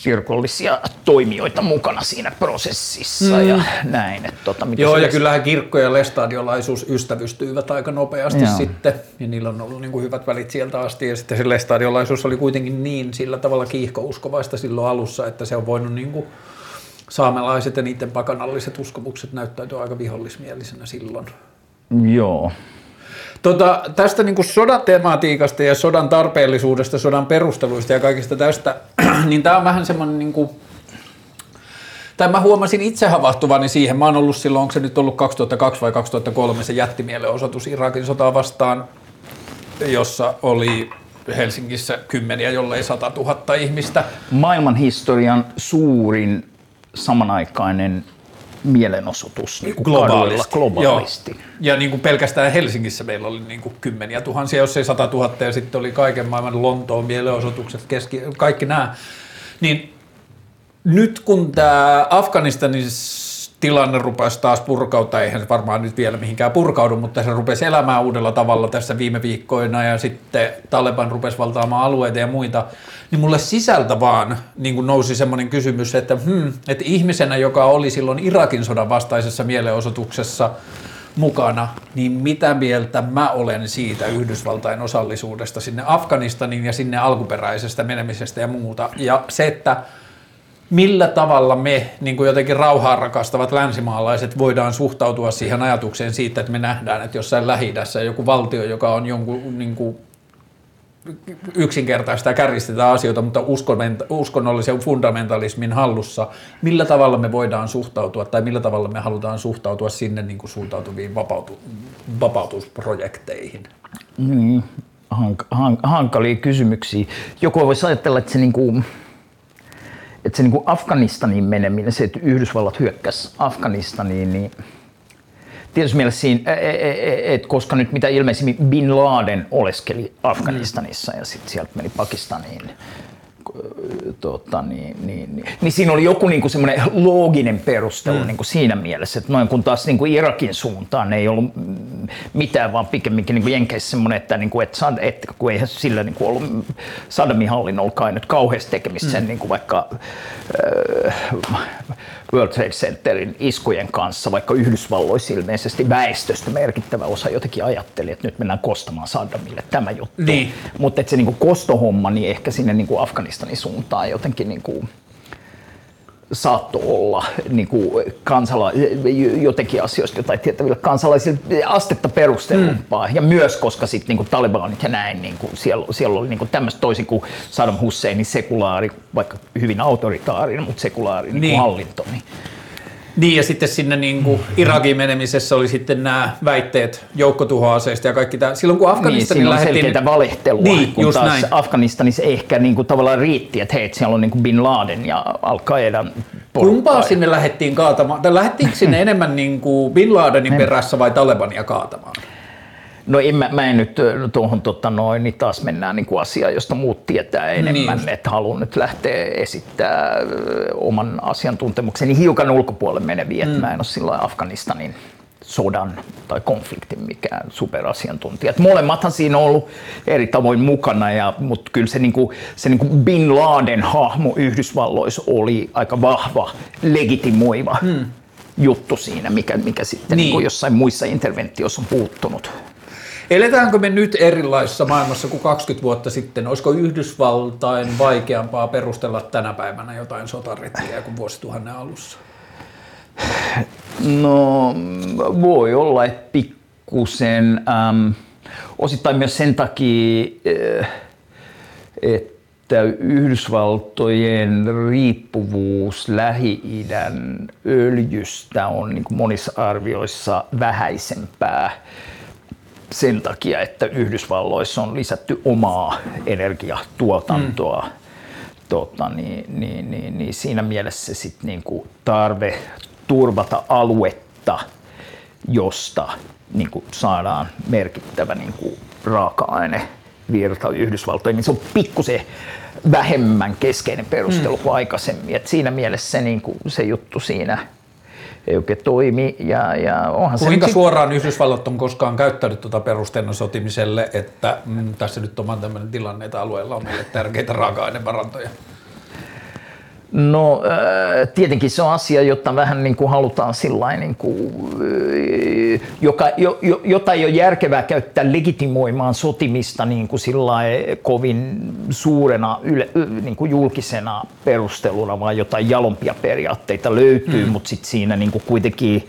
kirkollisia toimijoita mukana siinä prosessissa mm. ja näin. Että tota, mitä Joo, ja kyllähän kirkko ja lestadiolaisuus ystävystyivät aika nopeasti Joo. sitten, ja niillä on ollut niin kuin hyvät välit sieltä asti, ja sitten se lestadiolaisuus oli kuitenkin niin sillä tavalla kiihkouskovaista silloin alussa, että se on voinut niin kuin saamelaiset ja niiden pakanalliset uskomukset näyttäytyä aika vihollismielisenä silloin. Joo. Tota, tästä niin sodan tematiikasta ja sodan tarpeellisuudesta, sodan perusteluista ja kaikista tästä, niin tämä on vähän semmoinen, niin kuin, tai mä huomasin itse havahtuvani siihen, mä oon ollut silloin, onko se nyt ollut 2002 vai 2003 se jättimielenosoitus Irakin sotaa vastaan, jossa oli Helsingissä kymmeniä, jollei 100 000 ihmistä. Maailman historian suurin samanaikainen mielenosoitus niin kuin kaduilla globaalisti. Joo. Ja niin kuin pelkästään Helsingissä meillä oli niin kuin kymmeniä tuhansia, jos ei sata tuhatta, ja sitten oli kaiken maailman Lontoon mielenosoitukset, keski, kaikki nämä. Niin nyt kun tämä Afganistanin tilanne rupesi taas purkautua, eihän se varmaan nyt vielä mihinkään purkaudu, mutta se rupesi elämään uudella tavalla tässä viime viikkoina ja sitten Taleban rupesi valtaamaan alueita ja muita, niin mulle sisältä vaan niin kuin nousi semmoinen kysymys, että, hmm, että ihmisenä, joka oli silloin Irakin sodan vastaisessa mielenosoituksessa mukana, niin mitä mieltä mä olen siitä Yhdysvaltain osallisuudesta sinne Afganistaniin ja sinne alkuperäisestä menemisestä ja muuta. Ja se, että millä tavalla me niin kuin jotenkin rauhaa rakastavat länsimaalaiset voidaan suhtautua siihen ajatukseen siitä, että me nähdään, että jossain lähi joku valtio, joka on jonkun niin kuin yksinkertaista ja kärjistetään asioita, mutta uskonnollisen fundamentalismin hallussa, millä tavalla me voidaan suhtautua tai millä tavalla me halutaan suhtautua sinne niin kuin suuntautuviin vapautu, vapautusprojekteihin? Niin, hank, hank, hankalia kysymyksiä. Joku voisi ajatella, että se niin kuin että se niin kuin Afganistanin meneminen, se, että Yhdysvallat hyökkäsi Afganistaniin, niin tietysti mielessä siinä, että koska nyt mitä ilmeisimmin Bin Laden oleskeli Afganistanissa ja sitten sieltä meni Pakistaniin, tota, niin, niin, niin, niin, siinä oli joku niin semmoinen looginen perustelu mm. niin kuin siinä mielessä, että noin kun taas niin kuin Irakin suuntaan ei ollut mitään, vaan pikemminkin niin Jenkeissä semmoinen, että, niin kuin, että, että kun eihän sillä niin kuin ollut Saddamin hallinnolla kai nyt kauheasti tekemistä mm. sen niin kuin vaikka äh, World Trade Centerin iskujen kanssa, vaikka Yhdysvalloissa ilmeisesti väestöstä merkittävä osa jotenkin ajatteli, että nyt mennään kostamaan Saddamille tämä juttu. Niin. Mutta että se niin kuin kostohomma, niin ehkä sinne niin kuin Afganistanin suuntaan jotenkin niin kuin saattoi olla niin kuin kansala- jotenkin asioista jotain tietäville kansalaisille astetta perustelumpaa. Mm. Ja myös, koska sitten niin Talibanit ja näin, niin kuin siellä, siellä oli niin tämmöistä toisin kuin Saddam Husseinin sekulaari, vaikka hyvin autoritaarinen, mutta sekulaari niin. Niin hallinto. Niin niin ja sitten sinne niin kuin Irakin menemisessä oli sitten nämä väitteet joukkotuhoaseista ja kaikki tämä. Silloin kun Afganistanin niin, lähdettiin... selkeitä valehtelua, niin, kun just taas näin. Afganistanissa ehkä niin kuin tavallaan riitti, että hei, siellä on niin kuin Bin Laden ja Al-Qaedan Kumpaa sinne lähdettiin kaatamaan? Tai lähdettiinkö sinne enemmän niin kuin Bin Ladenin perässä vai Talebania kaatamaan? No en, mä, mä en nyt tuohon tota noin, niin taas mennään niin asiaan, josta muut tietää enemmän, niin. että haluan nyt lähteä esittää oman asiantuntemukseni hiukan ulkopuolelle meneviä, mm. että mä en ole silloin Afganistanin sodan tai konfliktin mikään superasiantuntija. Et molemmathan siinä on ollut eri tavoin mukana, ja, mutta kyllä se, niinku, se niinku Bin Laden hahmo Yhdysvalloissa oli aika vahva, legitimoiva hmm. juttu siinä, mikä, mikä sitten niin. niinku jossain muissa interventioissa on puuttunut. Eletäänkö me nyt erilaisessa maailmassa kuin 20 vuotta sitten? Olisiko Yhdysvaltain vaikeampaa perustella tänä päivänä jotain sotaretkiä kuin vuosituhannen alussa? No voi olla, että pikkusen. Ähm, osittain myös sen takia, äh, että Yhdysvaltojen riippuvuus Lähi-idän öljystä on niin monissa arvioissa vähäisempää sen takia, että Yhdysvalloissa on lisätty omaa energiatuotantoa. Mm. Tota, niin, niin, niin, niin siinä mielessä sit niinku tarve turvata aluetta, josta niinku saadaan merkittävä niinku raaka-aine virta Yhdysvaltoihin, niin se on pikkusen vähemmän keskeinen perustelu mm. kuin aikaisemmin. Et siinä mielessä se, niinku, se juttu siinä ei oikein toimi. Ja, ja onhan Kuinka se suoraan. Yhdysvallat on koskaan käyttänyt tuota perusteena sotimiselle, että mm, tässä nyt on tämmöinen tilanne, että alueella on meille tärkeitä raaka-ainevarantoja? No tietenkin se on asia, jota vähän niin kuin halutaan sillain, niin kuin, joka, jo, jota ei ole järkevää käyttää legitimoimaan sotimista niin kuin kovin suurena yle, niin kuin julkisena perusteluna, vaan jotain jalompia periaatteita löytyy, hmm. mutta sitten siinä niin kuin kuitenkin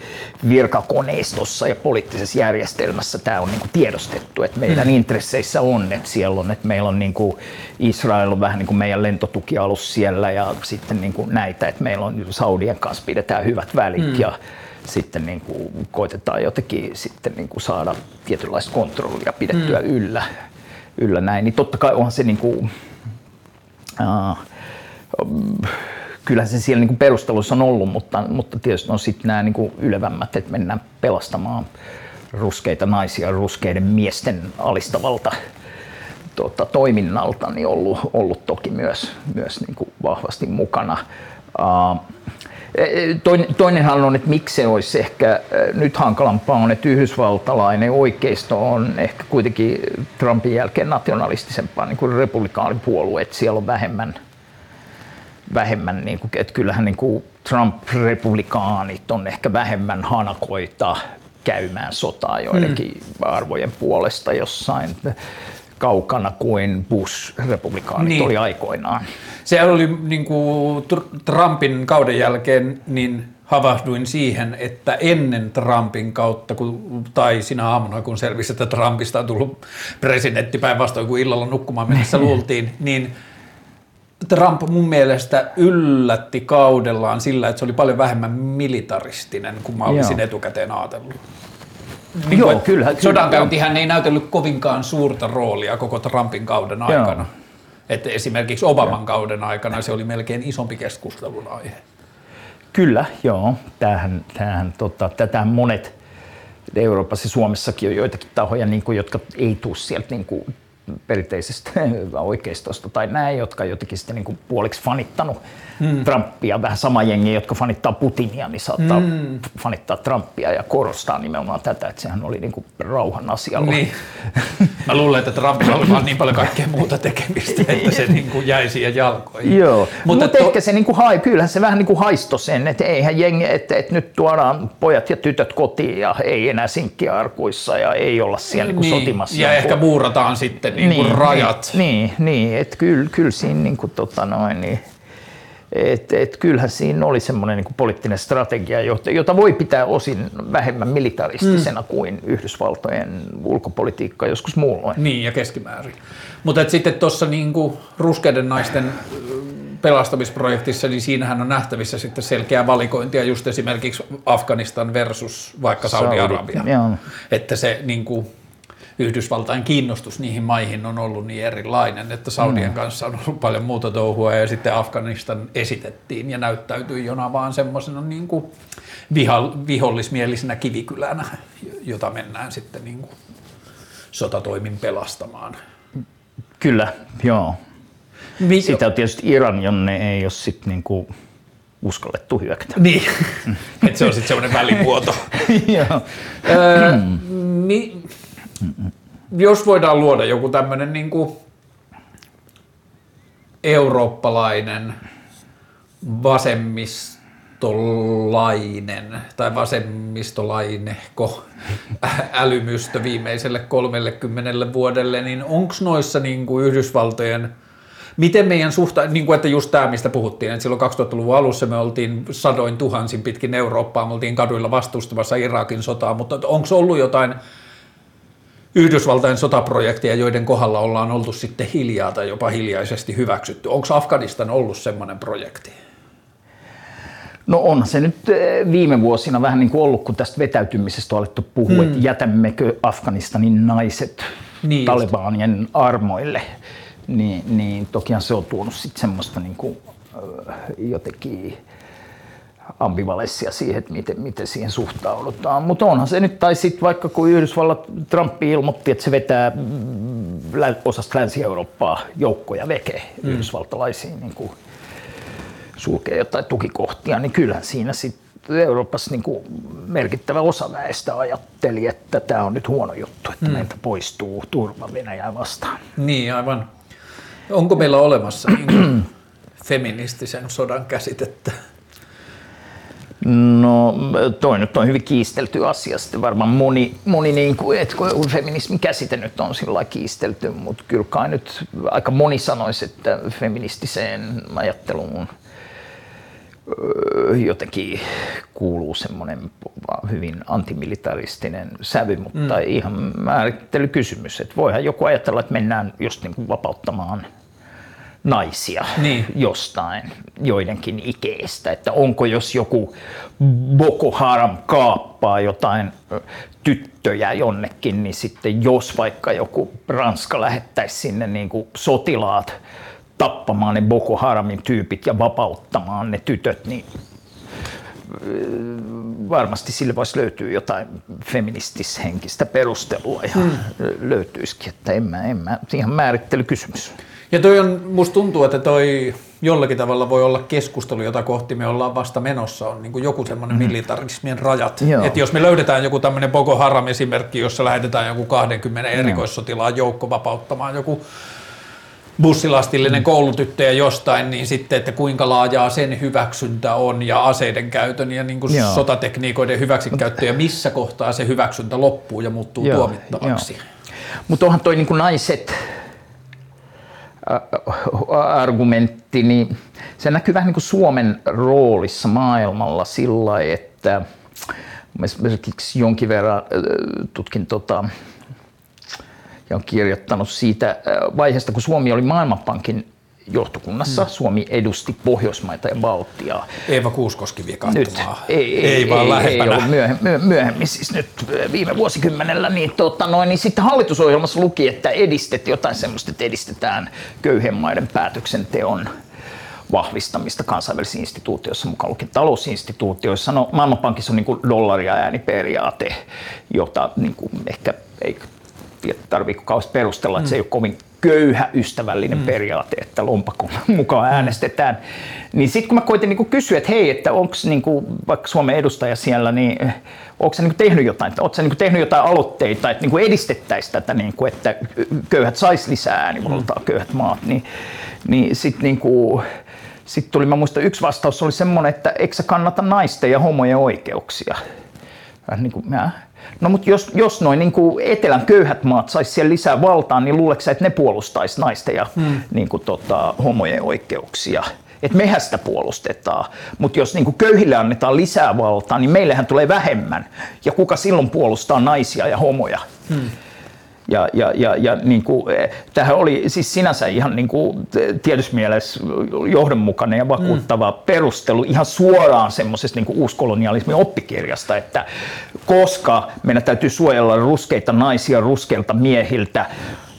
virkakoneistossa ja poliittisessa järjestelmässä tämä on niin kuin tiedostettu, että meidän hmm. intresseissä on, että siellä on, että meillä on niin kuin Israel on vähän niin kuin meidän lentotukialus siellä ja sitten sitten niin kuin näitä, että meillä on Saudien kanssa pidetään hyvät välit mm. ja sitten niin kuin koitetaan jotenkin sitten niin kuin saada tietynlaista kontrollia pidettyä mm. yllä, yllä näin, niin totta kai onhan se niin kuin, uh, kyllähän se siellä niin kuin perustelussa on ollut, mutta, mutta tietysti on sitten nämä niin kuin ylevämmät, että mennään pelastamaan ruskeita naisia ruskeiden miesten alistavalta tota, toiminnalta niin ollut, ollut toki myös, myös niin kuin vahvasti mukana. Uh, Toinen, toinenhan on, että miksi se olisi ehkä nyt hankalampaa on, että yhdysvaltalainen oikeisto on ehkä kuitenkin Trumpin jälkeen nationalistisempaa niin kuin republikaanipuolue, että siellä on vähemmän, vähemmän niin kuin, että kyllähän niin kuin Trump-republikaanit on ehkä vähemmän hanakoita käymään sotaa joidenkin mm. arvojen puolesta jossain kaukana kuin Bush-republikaanit niin. oli aikoinaan. Se oli niin kuin Trumpin kauden jälkeen, niin havahduin siihen, että ennen Trumpin kautta, kun, tai sinä aamuna, kun selvisi, että Trumpista on tullut presidentti päinvastoin kuin illalla nukkumaan mennessä luultiin, niin Trump mun mielestä yllätti kaudellaan sillä, että se oli paljon vähemmän militaristinen kuin mä olisin Joo. etukäteen ajatellut. Niin Joo, kyllä. Sodankäyntihän ei näytellyt kovinkaan suurta roolia koko Trumpin kauden aikana. Joo. Että esimerkiksi Obaman joo. kauden aikana se oli melkein isompi keskustelun aihe. Kyllä, joo. Tämähän, tämähän, tota, tätä monet Euroopassa ja Suomessakin on joitakin tahoja, niin kuin, jotka ei tule sieltä niin kuin, perinteisestä oikeistosta tai näin, jotka jotenkin sitten niin kuin puoliksi fanittanut mm. Trumpia, vähän sama jengi, jotka fanittaa Putinia, niin saattaa mm. fanittaa Trumpia ja korostaa nimenomaan tätä, että sehän oli niin kuin rauhan asialla. Niin. Mä luulen, että Trumpilla oli vaan niin paljon kaikkea muuta tekemistä, että se niin kuin jäi siihen jalkoihin. Joo, mutta Mut to... ehkä se niin kuin hai, kyllähän se vähän niin kuin haisto sen, että eihän jengi, että, että nyt tuodaan pojat ja tytöt kotiin ja ei enää sinkkiarkuissa ja ei olla siellä niin, niin sotimassa. Ja ehkä muurataan sitten niin kuin niin, rajat. Niin, niin että kyllä, kyllä siinä niin kuin, tota noin, niin, et, et kyllähän siinä oli semmoinen niin poliittinen strategia, jota voi pitää osin vähemmän militaristisena mm. kuin Yhdysvaltojen ulkopolitiikka joskus muulloin. Niin, ja keskimäärin. Mutta sitten tuossa niin ruskeiden naisten pelastamisprojektissa, niin siinähän on nähtävissä sitten selkeä valikointia just esimerkiksi Afganistan versus vaikka Saudi-Arabia. Saudi, että se niin kuin, Yhdysvaltain kiinnostus niihin maihin on ollut niin erilainen, että Saudien mm. kanssa on ollut paljon muuta touhua ja sitten Afganistan esitettiin ja näyttäytyi jona vaan semmoisena niin kuin vihollismielisenä kivikylänä, jota mennään sitten niin kuin sotatoimin pelastamaan. Kyllä, joo. Mi- Sitä on tietysti Iran, jonne ei ole sitten niin kuin uskallettu hyökätä. Niin, että se on sitten semmoinen välimuoto. joo. Öö, mi- jos voidaan luoda joku tämmöinen niin kuin eurooppalainen vasemmistolainen tai vasemmistolainehko älymystö viimeiselle 30 vuodelle, niin onko noissa niin kuin Yhdysvaltojen Miten meidän suhta, niin kuin että just tämä, mistä puhuttiin, että silloin 2000-luvun alussa me oltiin sadoin tuhansin pitkin Eurooppaa, me oltiin kaduilla vastustamassa Irakin sotaa, mutta onko ollut jotain Yhdysvaltain sotaprojekteja, joiden kohdalla ollaan oltu sitten hiljaa tai jopa hiljaisesti hyväksytty. Onko Afganistan ollut semmoinen projekti? No on se nyt eh, viime vuosina vähän niin kuin ollut, kun tästä vetäytymisestä on alettu puhua, hmm. että jätämmekö Afganistanin naiset niin Talibanien just. armoille. Niin, niin tokihan se on tuonut sitten semmoista niin kuin, jotenkin ambivalenssia siihen, että miten, miten siihen suhtaudutaan. Mutta onhan se nyt, tai sitten vaikka kun Yhdysvallat, Trump ilmoitti, että se vetää osasta Länsi-Eurooppaa joukkoja veke mm. yhdysvaltalaisiin niin kuin sulkee jotain tukikohtia, niin kyllähän siinä sitten Euroopassa niin kuin merkittävä osa väestä ajatteli, että tämä on nyt huono juttu, että mm. meiltä poistuu turva Venäjää vastaan. Niin, aivan. Onko meillä olemassa niin feministisen sodan käsitettä? No toi nyt on hyvin kiistelty asia. Sitten varmaan moni, moni niin kuin, että kun feminismin käsite nyt on sillä kiistelty, mutta kyllä kai nyt aika moni sanoisi, että feministiseen ajatteluun jotenkin kuuluu semmoinen hyvin antimilitaristinen sävy, mutta mm. ihan määrittelykysymys. Että voihan joku ajatella, että mennään just niin kuin vapauttamaan – naisia niin. jostain, joidenkin ikeestä. Että onko jos joku Boko Haram kaappaa jotain tyttöjä jonnekin, niin sitten jos vaikka joku Ranska lähettäisi sinne niin kuin sotilaat tappamaan ne Boko Haramin tyypit ja vapauttamaan ne tytöt, niin varmasti sille voisi löytyä jotain feministishenkistä perustelua ja hmm. löytyisikin, että en mä, en mä, ihan määrittelykysymys. Ja toi on, musta tuntuu, että toi jollakin tavalla voi olla keskustelu, jota kohti me ollaan vasta menossa, on niin kuin joku semmoinen mm. militarismien rajat. Että jos me löydetään joku tämmöinen Boko Haram esimerkki, jossa lähetetään joku 20 erikoissotilaan joukko vapauttamaan joku bussilastillinen mm. koulutyttöjä jostain, niin sitten, että kuinka laajaa sen hyväksyntä on ja aseiden käytön ja niin kuin Joo. sotatekniikoiden hyväksikäyttö ja missä kohtaa se hyväksyntä loppuu ja muuttuu Joo, tuomittavaksi. Mutta onhan toi niinku naiset ä, argumentti, niin se näkyy vähän niin kuin Suomen roolissa maailmalla sillä että esimerkiksi jonkin verran ä, tutkin tota, ja on kirjoittanut siitä ä, vaiheesta, kun Suomi oli Maailmanpankin johtokunnassa. Mm. Suomi edusti Pohjoismaita ja Baltiaa. Eeva Kuuskoski vie Nyt katsomaan. ei, ei, ei, vaan ei, lähempänä. Ei ollut myöhemmin, myöhemmin, siis nyt viime vuosikymmenellä, niin, tota, noin, niin sitten hallitusohjelmassa luki, että edistet jotain semmoista, että edistetään köyhien maiden päätöksenteon vahvistamista kansainvälisissä instituutioissa, mukaan lukien talousinstituutioissa. No, Maailmanpankissa on niin kuin dollari- ja ääniperiaate, jota niin kuin ehkä ei tarvitse kauheasti perustella, että se ei ole kovin köyhä ystävällinen mm. periaate, että lompakon mukaan äänestetään. Niin sitten kun mä koitin niinku kysyä, että hei, että onko niinku, vaikka Suomen edustaja siellä, niin onko se niinku tehnyt jotain, onko se niinku tehnyt jotain aloitteita, että niinku edistettäisiin tätä, niinku, että köyhät sais lisää äänivaltaa, mm. köyhät maat, niin, niin sitten niinku, sitten tuli, mä muistan, yksi vastaus oli semmoinen, että eikö sä kannata naisten ja homojen oikeuksia? Niin kuin, mä, No mutta jos, jos noin niin kuin etelän köyhät maat saisi siellä lisää valtaa, niin luuleeko että ne puolustaisi naisten ja hmm. niin kuin, tota, homojen oikeuksia? Että mehän sitä puolustetaan. Mutta jos niin köyhille annetaan lisää valtaa, niin meillähän tulee vähemmän. Ja kuka silloin puolustaa naisia ja homoja? Hmm. Ja, ja, ja, ja niin kuin, tämähän oli siis sinänsä ihan niin kuin, tietyssä mielessä johdonmukainen ja vakuuttava mm. perustelu ihan suoraan semmoisesta niin uuskolonialismin oppikirjasta, että koska meidän täytyy suojella ruskeita naisia ruskeilta miehiltä,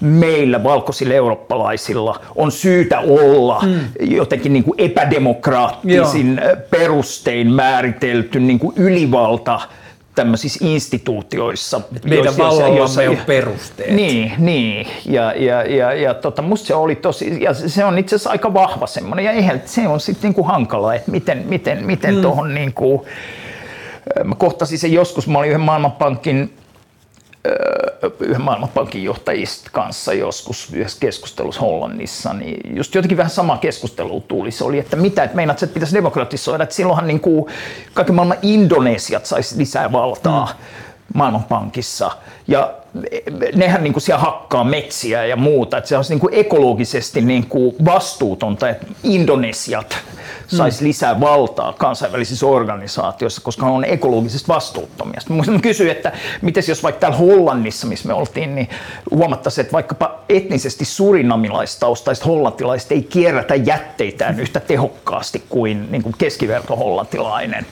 meillä valkoisilla eurooppalaisilla on syytä olla mm. jotenkin niin kuin epädemokraattisin Joo. perustein määritelty niin kuin ylivalta tämmöisissä instituutioissa. Meidän vallallamme on perusteet. Niin, niin. Ja, ja, ja, ja tota, musta se oli tosi, ja se on itse asiassa aika vahva semmoinen, ja eihän se on sitten niinku hankala, että miten, miten, miten mm. tuohon niinku, mä kohtasin sen joskus, mä olin yhden maailmanpankin yhden maailmanpankin johtajista kanssa joskus yhdessä keskustelussa Hollannissa, niin just jotenkin vähän sama keskustelu tuli. Se oli, että mitä, että meinaat, että pitäisi demokratisoida, että silloinhan niin kuin kaikki maailman Indonesiat saisi lisää valtaa mm. maailmanpankissa. Ja nehän niin kuin siellä hakkaa metsiä ja muuta, että se olisi niin kuin ekologisesti niin kuin vastuutonta, että Indonesiat saisi mm. lisää valtaa kansainvälisissä organisaatioissa, koska ne on ekologisesti vastuuttomia. Sitten mä kysyin, että miten jos vaikka täällä Hollannissa, missä me oltiin, niin huomattaisiin, että vaikkapa etnisesti surinamilaistaustaiset hollantilaiset ei kierrätä jätteitään yhtä tehokkaasti kuin, niin kuin keskiverto hollantilainen.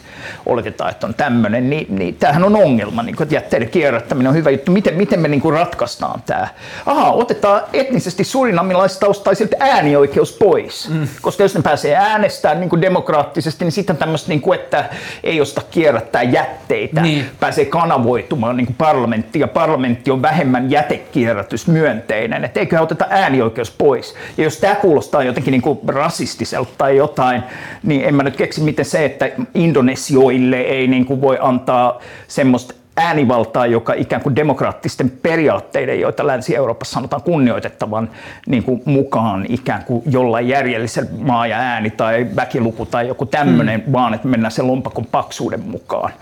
Oletetaan, että on tämmöinen, niin, niin tämähän on ongelma, niin kuin, että jätteiden kierrättäminen on hyvä juttu. Miten, miten me niin kuin ratkaistaan tämä? Aha, otetaan etnisesti surinamilaistaustaisilta äänioikeus pois, mm. koska jos ne pääsee äänestämään niin kuin demokraattisesti, niin sitten tämmöistä, niin kuin, että ei osta kierrättää jätteitä, niin. pääsee kanavoitumaan niin parlamentti, ja parlamentti on vähemmän jätekierrätysmyönteinen, että eiköhän oteta äänioikeus pois. Ja jos tämä kuulostaa jotenkin niin kuin rasistiselta tai jotain, niin en mä nyt keksi, miten se, että indonesioille ei niin kuin voi antaa semmoista äänivaltaa, joka ikään kuin demokraattisten periaatteiden, joita Länsi-Euroopassa sanotaan kunnioitettavan niin kuin mukaan ikään kuin jollain järjellisellä maa ja ääni tai väkiluku tai joku tämmöinen, mm. vaan että mennään sen lompakon paksuuden mukaan,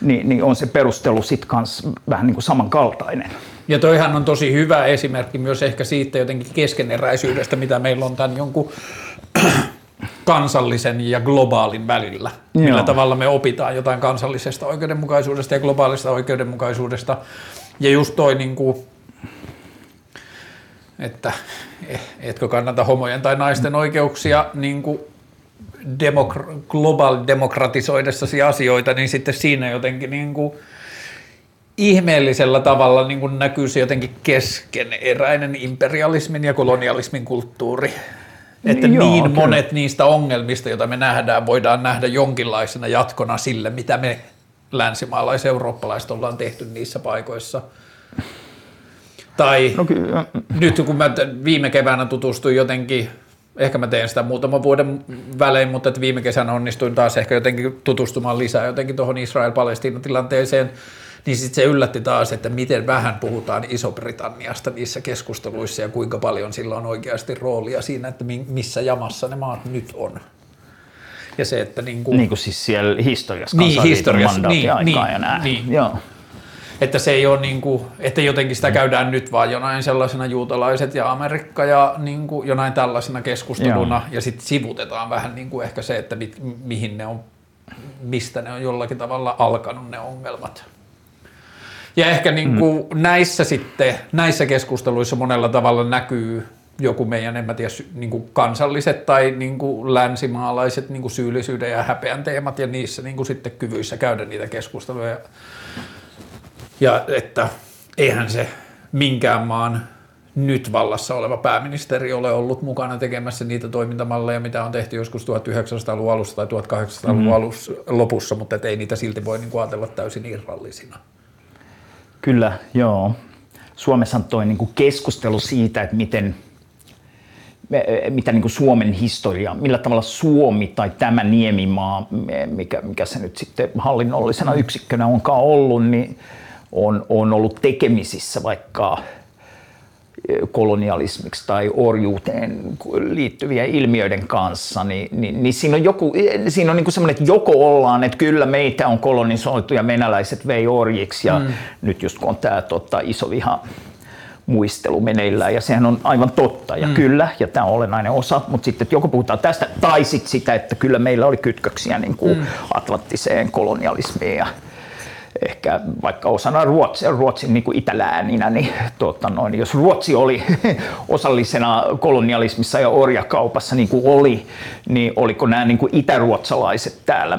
niin, niin on se perustelu sitten kanssa vähän niin kuin samankaltainen. Ja toihan on tosi hyvä esimerkki myös ehkä siitä jotenkin keskeneräisyydestä, mitä meillä on tämän jonkun kansallisen ja globaalin välillä. Joo. Millä tavalla me opitaan jotain kansallisesta oikeudenmukaisuudesta ja globaalista oikeudenmukaisuudesta. Ja just toi, niin kuin, että etkö kannata homojen tai naisten oikeuksia niin kuin demokra- globaali demokratisoidessasi asioita, niin sitten siinä jotenkin niin kuin ihmeellisellä tavalla niin kuin näkyy se jotenkin keskeneräinen imperialismin ja kolonialismin kulttuuri. Että Joo, niin kyllä. monet niistä ongelmista, joita me nähdään, voidaan nähdä jonkinlaisena jatkona sille, mitä me länsimaalais-eurooppalaiset ollaan tehty niissä paikoissa. Tai no, nyt kun mä viime keväänä tutustuin jotenkin Ehkä mä teen sitä muutaman vuoden välein, mutta että viime kesänä onnistuin taas ehkä jotenkin tutustumaan lisää jotenkin tuohon Israel-Palestiina-tilanteeseen. Niin sitten se yllätti taas, että miten vähän puhutaan Iso-Britanniasta niissä keskusteluissa ja kuinka paljon sillä on oikeasti roolia siinä, että mi- missä jamassa ne maat nyt on. Ja se, että niin kuin, Niin kuin siis siellä historiassa Niin, historiassa, niin, niin, ja näin. niin. Joo. että se ei ole niin kuin, että jotenkin sitä käydään nyt vaan jonain sellaisena juutalaiset ja Amerikka ja niin kuin jonain tällaisena keskusteluna Joo. ja sitten sivutetaan vähän niin kuin ehkä se, että mit, mihin ne on, mistä ne on jollakin tavalla alkanut ne ongelmat. Ja ehkä niin kuin mm. näissä sitten, näissä keskusteluissa monella tavalla näkyy joku meidän, en mä tiedä, niin kuin kansalliset tai niin kuin länsimaalaiset niin kuin syyllisyyden ja häpeän teemat ja niissä niin kuin sitten kyvyissä käydä niitä keskusteluja. Ja että eihän se minkään maan nyt vallassa oleva pääministeri ole ollut mukana tekemässä niitä toimintamalleja, mitä on tehty joskus 1900-luvun alussa tai 1800-luvun mm. alussa, lopussa, mutta ei niitä silti voi niin kuin ajatella täysin irrallisina. Kyllä, joo. Suomessa on toi niinku keskustelu siitä, että miten, mitä niinku Suomen historia, millä tavalla Suomi tai tämä niemimaa, mikä, mikä se nyt sitten hallinnollisena yksikkönä onkaan ollut, niin on, on ollut tekemisissä vaikka kolonialismiksi tai orjuuteen liittyvien ilmiöiden kanssa, niin, niin, niin siinä on, joku, siinä on niin semmoinen, että joko ollaan, että kyllä meitä on kolonisoitu ja venäläiset vei orjiksi ja mm. nyt just kun on tämä tota, iso viha muistelu meneillään ja sehän on aivan totta ja mm. kyllä ja tämä on olennainen osa, mutta sitten että joko puhutaan tästä tai sitten sitä, että kyllä meillä oli kytköksiä niin kuin mm. atlanttiseen kolonialismiin ja ehkä vaikka osana Ruotsia, Ruotsin niin kuin itälääninä, niin, tota noin, jos Ruotsi oli osallisena kolonialismissa ja orjakaupassa niin kuin oli, niin oliko nämä niin kuin itäruotsalaiset täällä,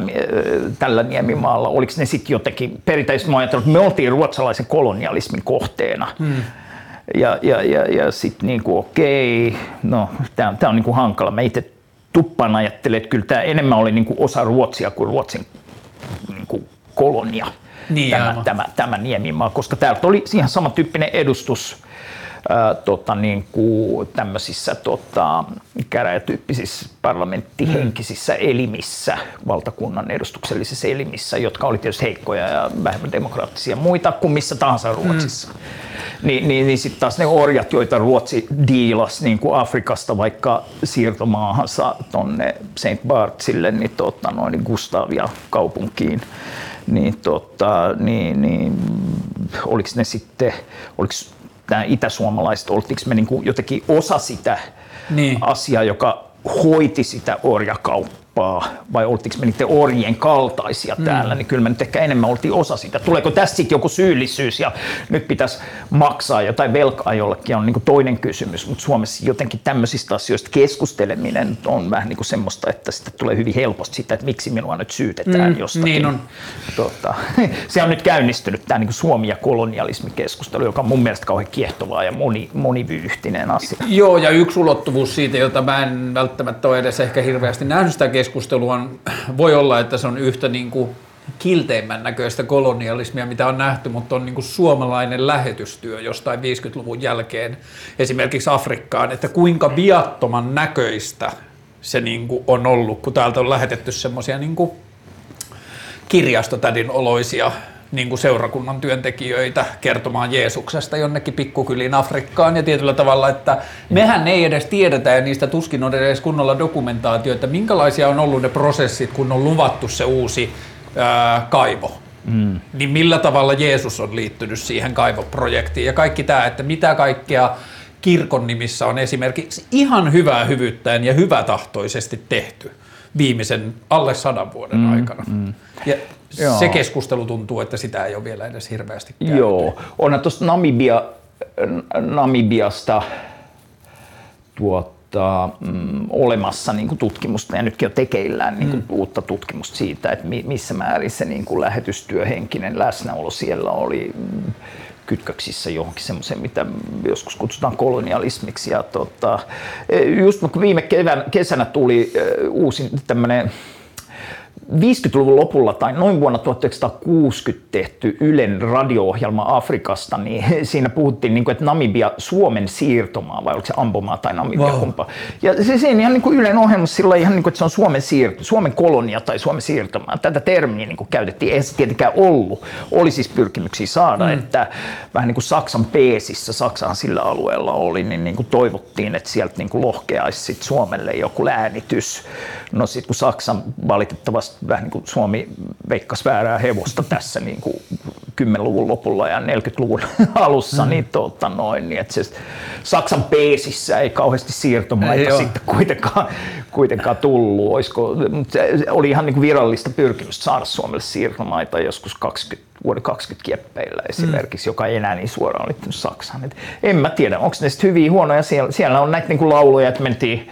tällä niemimaalla, oliko ne sitten jotenkin, perinteisesti mä että me oltiin ruotsalaisen kolonialismin kohteena. Hmm. Ja, ja, ja, ja sitten niin kuin okei, no tämä on, tää on niin kuin hankala. Mä itse tuppaan ajattelen, että kyllä tämä enemmän oli niin kuin osa Ruotsia kuin Ruotsin niin kuin kolonia Niin, tämä, aivan. tämä, tämä Niemimaa, koska täältä oli ihan samantyyppinen edustus ää, tota, niin kuin tämmöisissä tota, käräjätyyppisissä parlamenttihenkisissä elimissä, valtakunnan edustuksellisissa elimissä, jotka oli tietysti heikkoja ja vähemmän demokraattisia muita kuin missä tahansa Ruotsissa. Mm. Niin, niin, niin sitten taas ne orjat, joita Ruotsi diilasi niin kuin Afrikasta vaikka siirtomaahansa tonne St. Bartsille, niin, tota, noin, niin Gustavia kaupunkiin, niin, tota, niin, niin oliko ne sitten, oliko nämä itäsuomalaiset, oltiinko me niin kuin jotenkin osa sitä Niin. asiaa, joka hoiti sitä orjakauppaa, vai oltiinko me niiden orjien kaltaisia täällä, niin kyllä me nyt ehkä enemmän oltiin osa sitä. Tuleeko tässä sitten joku syyllisyys ja nyt pitäisi maksaa jotain velkaa jollekin, on niin kuin toinen kysymys, mutta Suomessa jotenkin tämmöisistä asioista keskusteleminen on vähän niin kuin semmoista, että sitten tulee hyvin helposti sitä, että miksi minua nyt syytetään Mm, jostakin. niin on. Tota, se on nyt käynnistynyt tämä niin Suomi- ja kolonialismikeskustelu, joka on mun mielestä kauhean kiehtovaa ja moni, monivyyhtinen asia. Joo, ja yksi ulottuvuus siitä, jota mä en välttämättä ole edes ehkä hirveästi nähnyt sitä keskustelua, on, voi olla, että se on yhtä niin kuin kilteimmän näköistä kolonialismia, mitä on nähty, mutta on niin kuin suomalainen lähetystyö jostain 50-luvun jälkeen esimerkiksi Afrikkaan, että kuinka viattoman näköistä se niin kuin on ollut, kun täältä on lähetetty semmoisia niin kirjastotädin oloisia niin kuin seurakunnan työntekijöitä kertomaan Jeesuksesta jonnekin pikkukyliin Afrikkaan ja tietyllä tavalla, että mehän ei edes tiedetä ja niistä tuskin on edes kunnolla dokumentaatio, että minkälaisia on ollut ne prosessit, kun on luvattu se uusi ää, kaivo. Mm. Niin millä tavalla Jeesus on liittynyt siihen kaivoprojektiin ja kaikki tämä, että mitä kaikkea kirkon nimissä on esimerkiksi ihan hyvää hyvyyttäen ja hyvätahtoisesti tehty viimeisen alle sadan vuoden mm, aikana. Mm. Ja Joo. se keskustelu tuntuu, että sitä ei ole vielä edes hirveästi käyty. Joo, onhan tuosta Namibia, Namibiasta tuota, mm, olemassa niin kuin tutkimusta ja nytkin on tekeillään niin kuin mm. uutta tutkimusta siitä, että mi, missä määrin se niin kuin lähetystyöhenkinen läsnäolo siellä oli kytköksissä johonkin semmoiseen, mitä joskus kutsutaan kolonialismiksi. Ja tota, just kun viime kevään, kesänä tuli äh, uusi tämmöinen 50-luvun lopulla tai noin vuonna 1960 tehty Ylen radio-ohjelma Afrikasta, niin siinä puhuttiin, niin kuin, että Namibia Suomen siirtomaa, vai oliko se Ambomaa tai Namibia Wow. kumpa. Ja se siinä ihan niin kuin Ylen ohjelmassa sillä ihan niin kuin, että se on Suomen, siirto, Suomen kolonia tai Suomen siirtomaa. Tätä termiä niin kuin käytettiin, ei se tietenkään ollut. Oli siis pyrkimyksiä saada, mm. että vähän niin kuin Saksan peesissä, Saksahan sillä alueella oli, niin, niin kuin toivottiin, että sieltä niin kuin lohkeaisi sit Suomelle joku läänitys. No sitten kun Saksan valitettavasti vähän niin kuin Suomi veikkasi väärää hevosta tässä niin kuin 10-luvun lopulla ja 40-luvun alussa, mm. niin, tota noin, niin että se Saksan peesissä ei kauheasti siirtomaita Ei sitten kuitenkaan, kuitenkaan tullut. Olisiko, oli ihan niin kuin virallista pyrkimystä saada Suomelle siirtomaita joskus 20, vuoden 20 kieppeillä esimerkiksi, mm. joka ei enää niin suoraan liittynyt Saksaan. Et en mä tiedä, onko ne sitten hyviä huonoja. Siellä, siellä on näitä niin kuin lauluja, että mentiin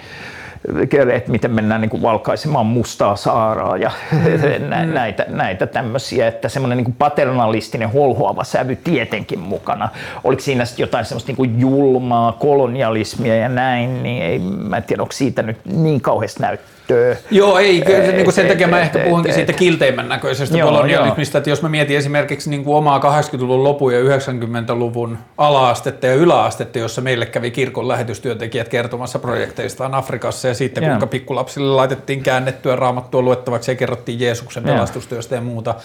että miten mennään niin kuin valkaisemaan mustaa saaraa ja nä- näitä, näitä tämmöisiä, että semmoinen niin paternalistinen holhoava sävy tietenkin mukana. Oliko siinä jotain semmoista niin kuin julmaa kolonialismia ja näin, niin ei, mä en tiedä, onko siitä nyt niin kauheasti näyttöä. Joo, ei, kyllä se, niin kuin sen Et- takia mä et- ehkä puhunkin et- siitä kilteimmän näköisestä Joo, kolonialismista, että jos mä mietin esimerkiksi niin kuin omaa 80-luvun lopun ja 90-luvun ala-astetta ja yläastetta, jossa meille kävi kirkon lähetystyöntekijät kertomassa projekteistaan Afrikassa ja siitä, Joo. kuinka pikkulapsille laitettiin käännettyä raamattua luettavaksi ja kerrottiin Jeesuksen Joo. pelastustyöstä ja muuta.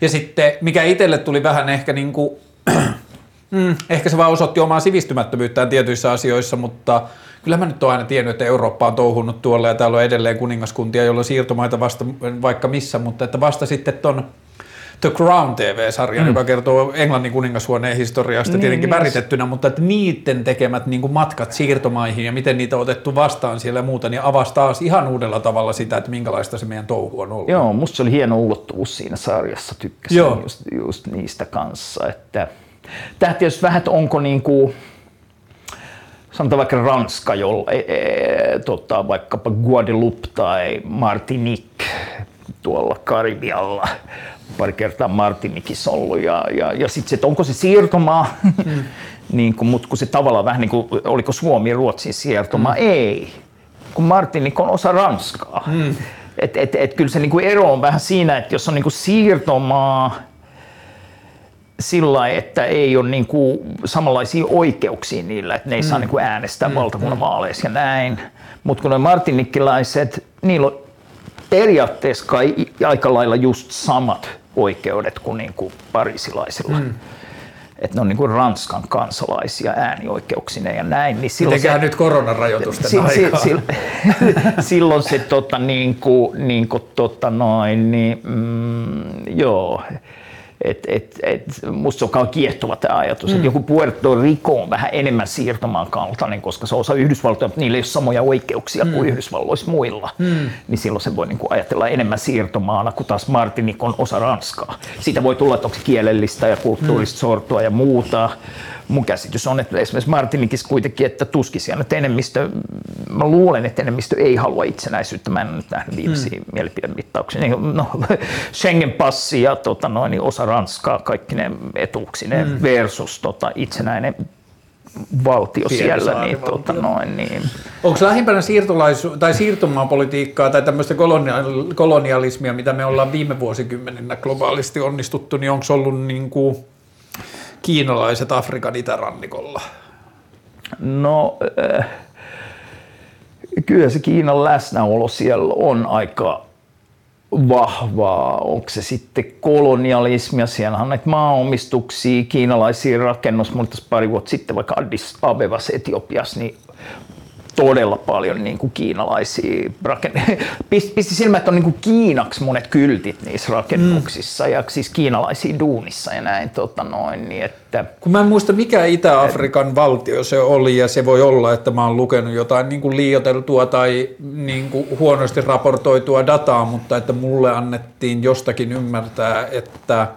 Ja sitten, mikä itselle tuli vähän ehkä niin kuin Mm, ehkä se vaan osoitti omaa sivistymättömyyttään tietyissä asioissa, mutta kyllä mä nyt oon aina tiennyt, että Eurooppa on touhunut tuolla ja täällä on edelleen kuningaskuntia, joilla on siirtomaita vasta vaikka missä, mutta että vasta sitten ton The Crown TV-sarjan, mm. joka kertoo Englannin kuningashuoneen historiasta Niin, tietenkin niin. väritettynä, mutta että niiden tekemät niin kuin matkat siirtomaihin ja miten niitä on otettu vastaan siellä ja muuta, niin avasi taas ihan uudella tavalla sitä, että minkälaista se meidän touhu on ollut. Joo, musta se oli hieno ulottuvuus siinä sarjassa, tykkäsin Joo. just, just niistä kanssa. Että, tämä tietysti vähän, että onko niinku, sanotaan vaikka Ranska, jolla, e, e, tota, vaikkapa Guadeloupe tai Martinique tuolla Karibialla, pari kertaa Martiniquissa ollut, ja, ja, ja sitten se, että onko se siirtomaa, mm. niin kuin, mutta kun se tavallaan vähän niin kuin, oliko Suomi Ruotsin siirtomaa, mm. ei, kun Martinique on osa Ranskaa. Mm. Et, et, et kyllä se niinku ero on vähän siinä, että jos on niinku siirtomaa sillä että ei ole niinku samanlaisia oikeuksia niillä, että ne ei mm. saa niinku äänestää mm. valtakunnan vaaleissa ja näin. Mutta kun ne martinikkilaiset, niillä on periaatteessa kai aika lailla just samat oikeudet kuin niinku parisilaisilla. Mm. Että ne on niinku Ranskan kansalaisia äänioikeuksineen ja näin. Niin silloin Mitenköhän nyt koronarajoitusten si, si, aikaa? si, silloin se tota, niin kuin, niin kuin, tota noin, niin, mm, joo. Et, et, et, musta se on kiehtova tämä ajatus, mm. että joku Puerto Rico on vähän enemmän siirtomaan kaltainen, koska se on osa Yhdysvaltoja, mutta niillä ei ole samoja oikeuksia mm. kuin Yhdysvalloissa muilla. Mm. Niin silloin se voi niin kuin ajatella enemmän siirtomaana, kun taas Martinique on osa Ranskaa. Siitä voi tulla, että onko kielellistä ja kulttuurista mm. sortoa ja muuta. Mun käsitys on, että esimerkiksi Martinikissa kuitenkin, että tuskin siellä nyt enemmistö, mä luulen, että enemmistö ei halua itsenäisyyttä. Mä en nyt nähnyt viimeisiä mm. mielipidemittauksia. Niin, No, Schengen-passi ja tota, noin, niin osa Ranskaa, kaikki ne etuuksineen mm. versus tota, itsenäinen valtio Pieni siellä. Niin, tota, noin, niin. Onko lähimpänä siirtolaisu- tai siirtomaapolitiikkaa tai tämmöistä kolonia- kolonialismia, mitä me ollaan viime vuosikymmeninä globaalisti onnistuttu, niin onko ollut niin kuin kiinalaiset Afrikan itärannikolla? No, äh, kyllä se Kiinan läsnäolo siellä on aika vahvaa. Onko se sitten kolonialismia? Siellä on näitä maaomistuksia, kiinalaisia rakennus. Tässä pari vuotta sitten vaikka Addis Abebassa Etiopiassa, niin todella paljon niin kuin kiinalaisia rakennuksia. Pisti, että on niin kuin Kiinaksi monet kyltit niissä rakennuksissa mm. ja siis kiinalaisia duunissa ja näin. Tota noin, niin että, Kun mä en muista mikä Itä-Afrikan valtio se oli ja se voi olla, että mä oon lukenut jotain niin kuin liioteltua tai niin kuin huonosti raportoitua dataa, mutta että mulle annettiin jostakin ymmärtää, että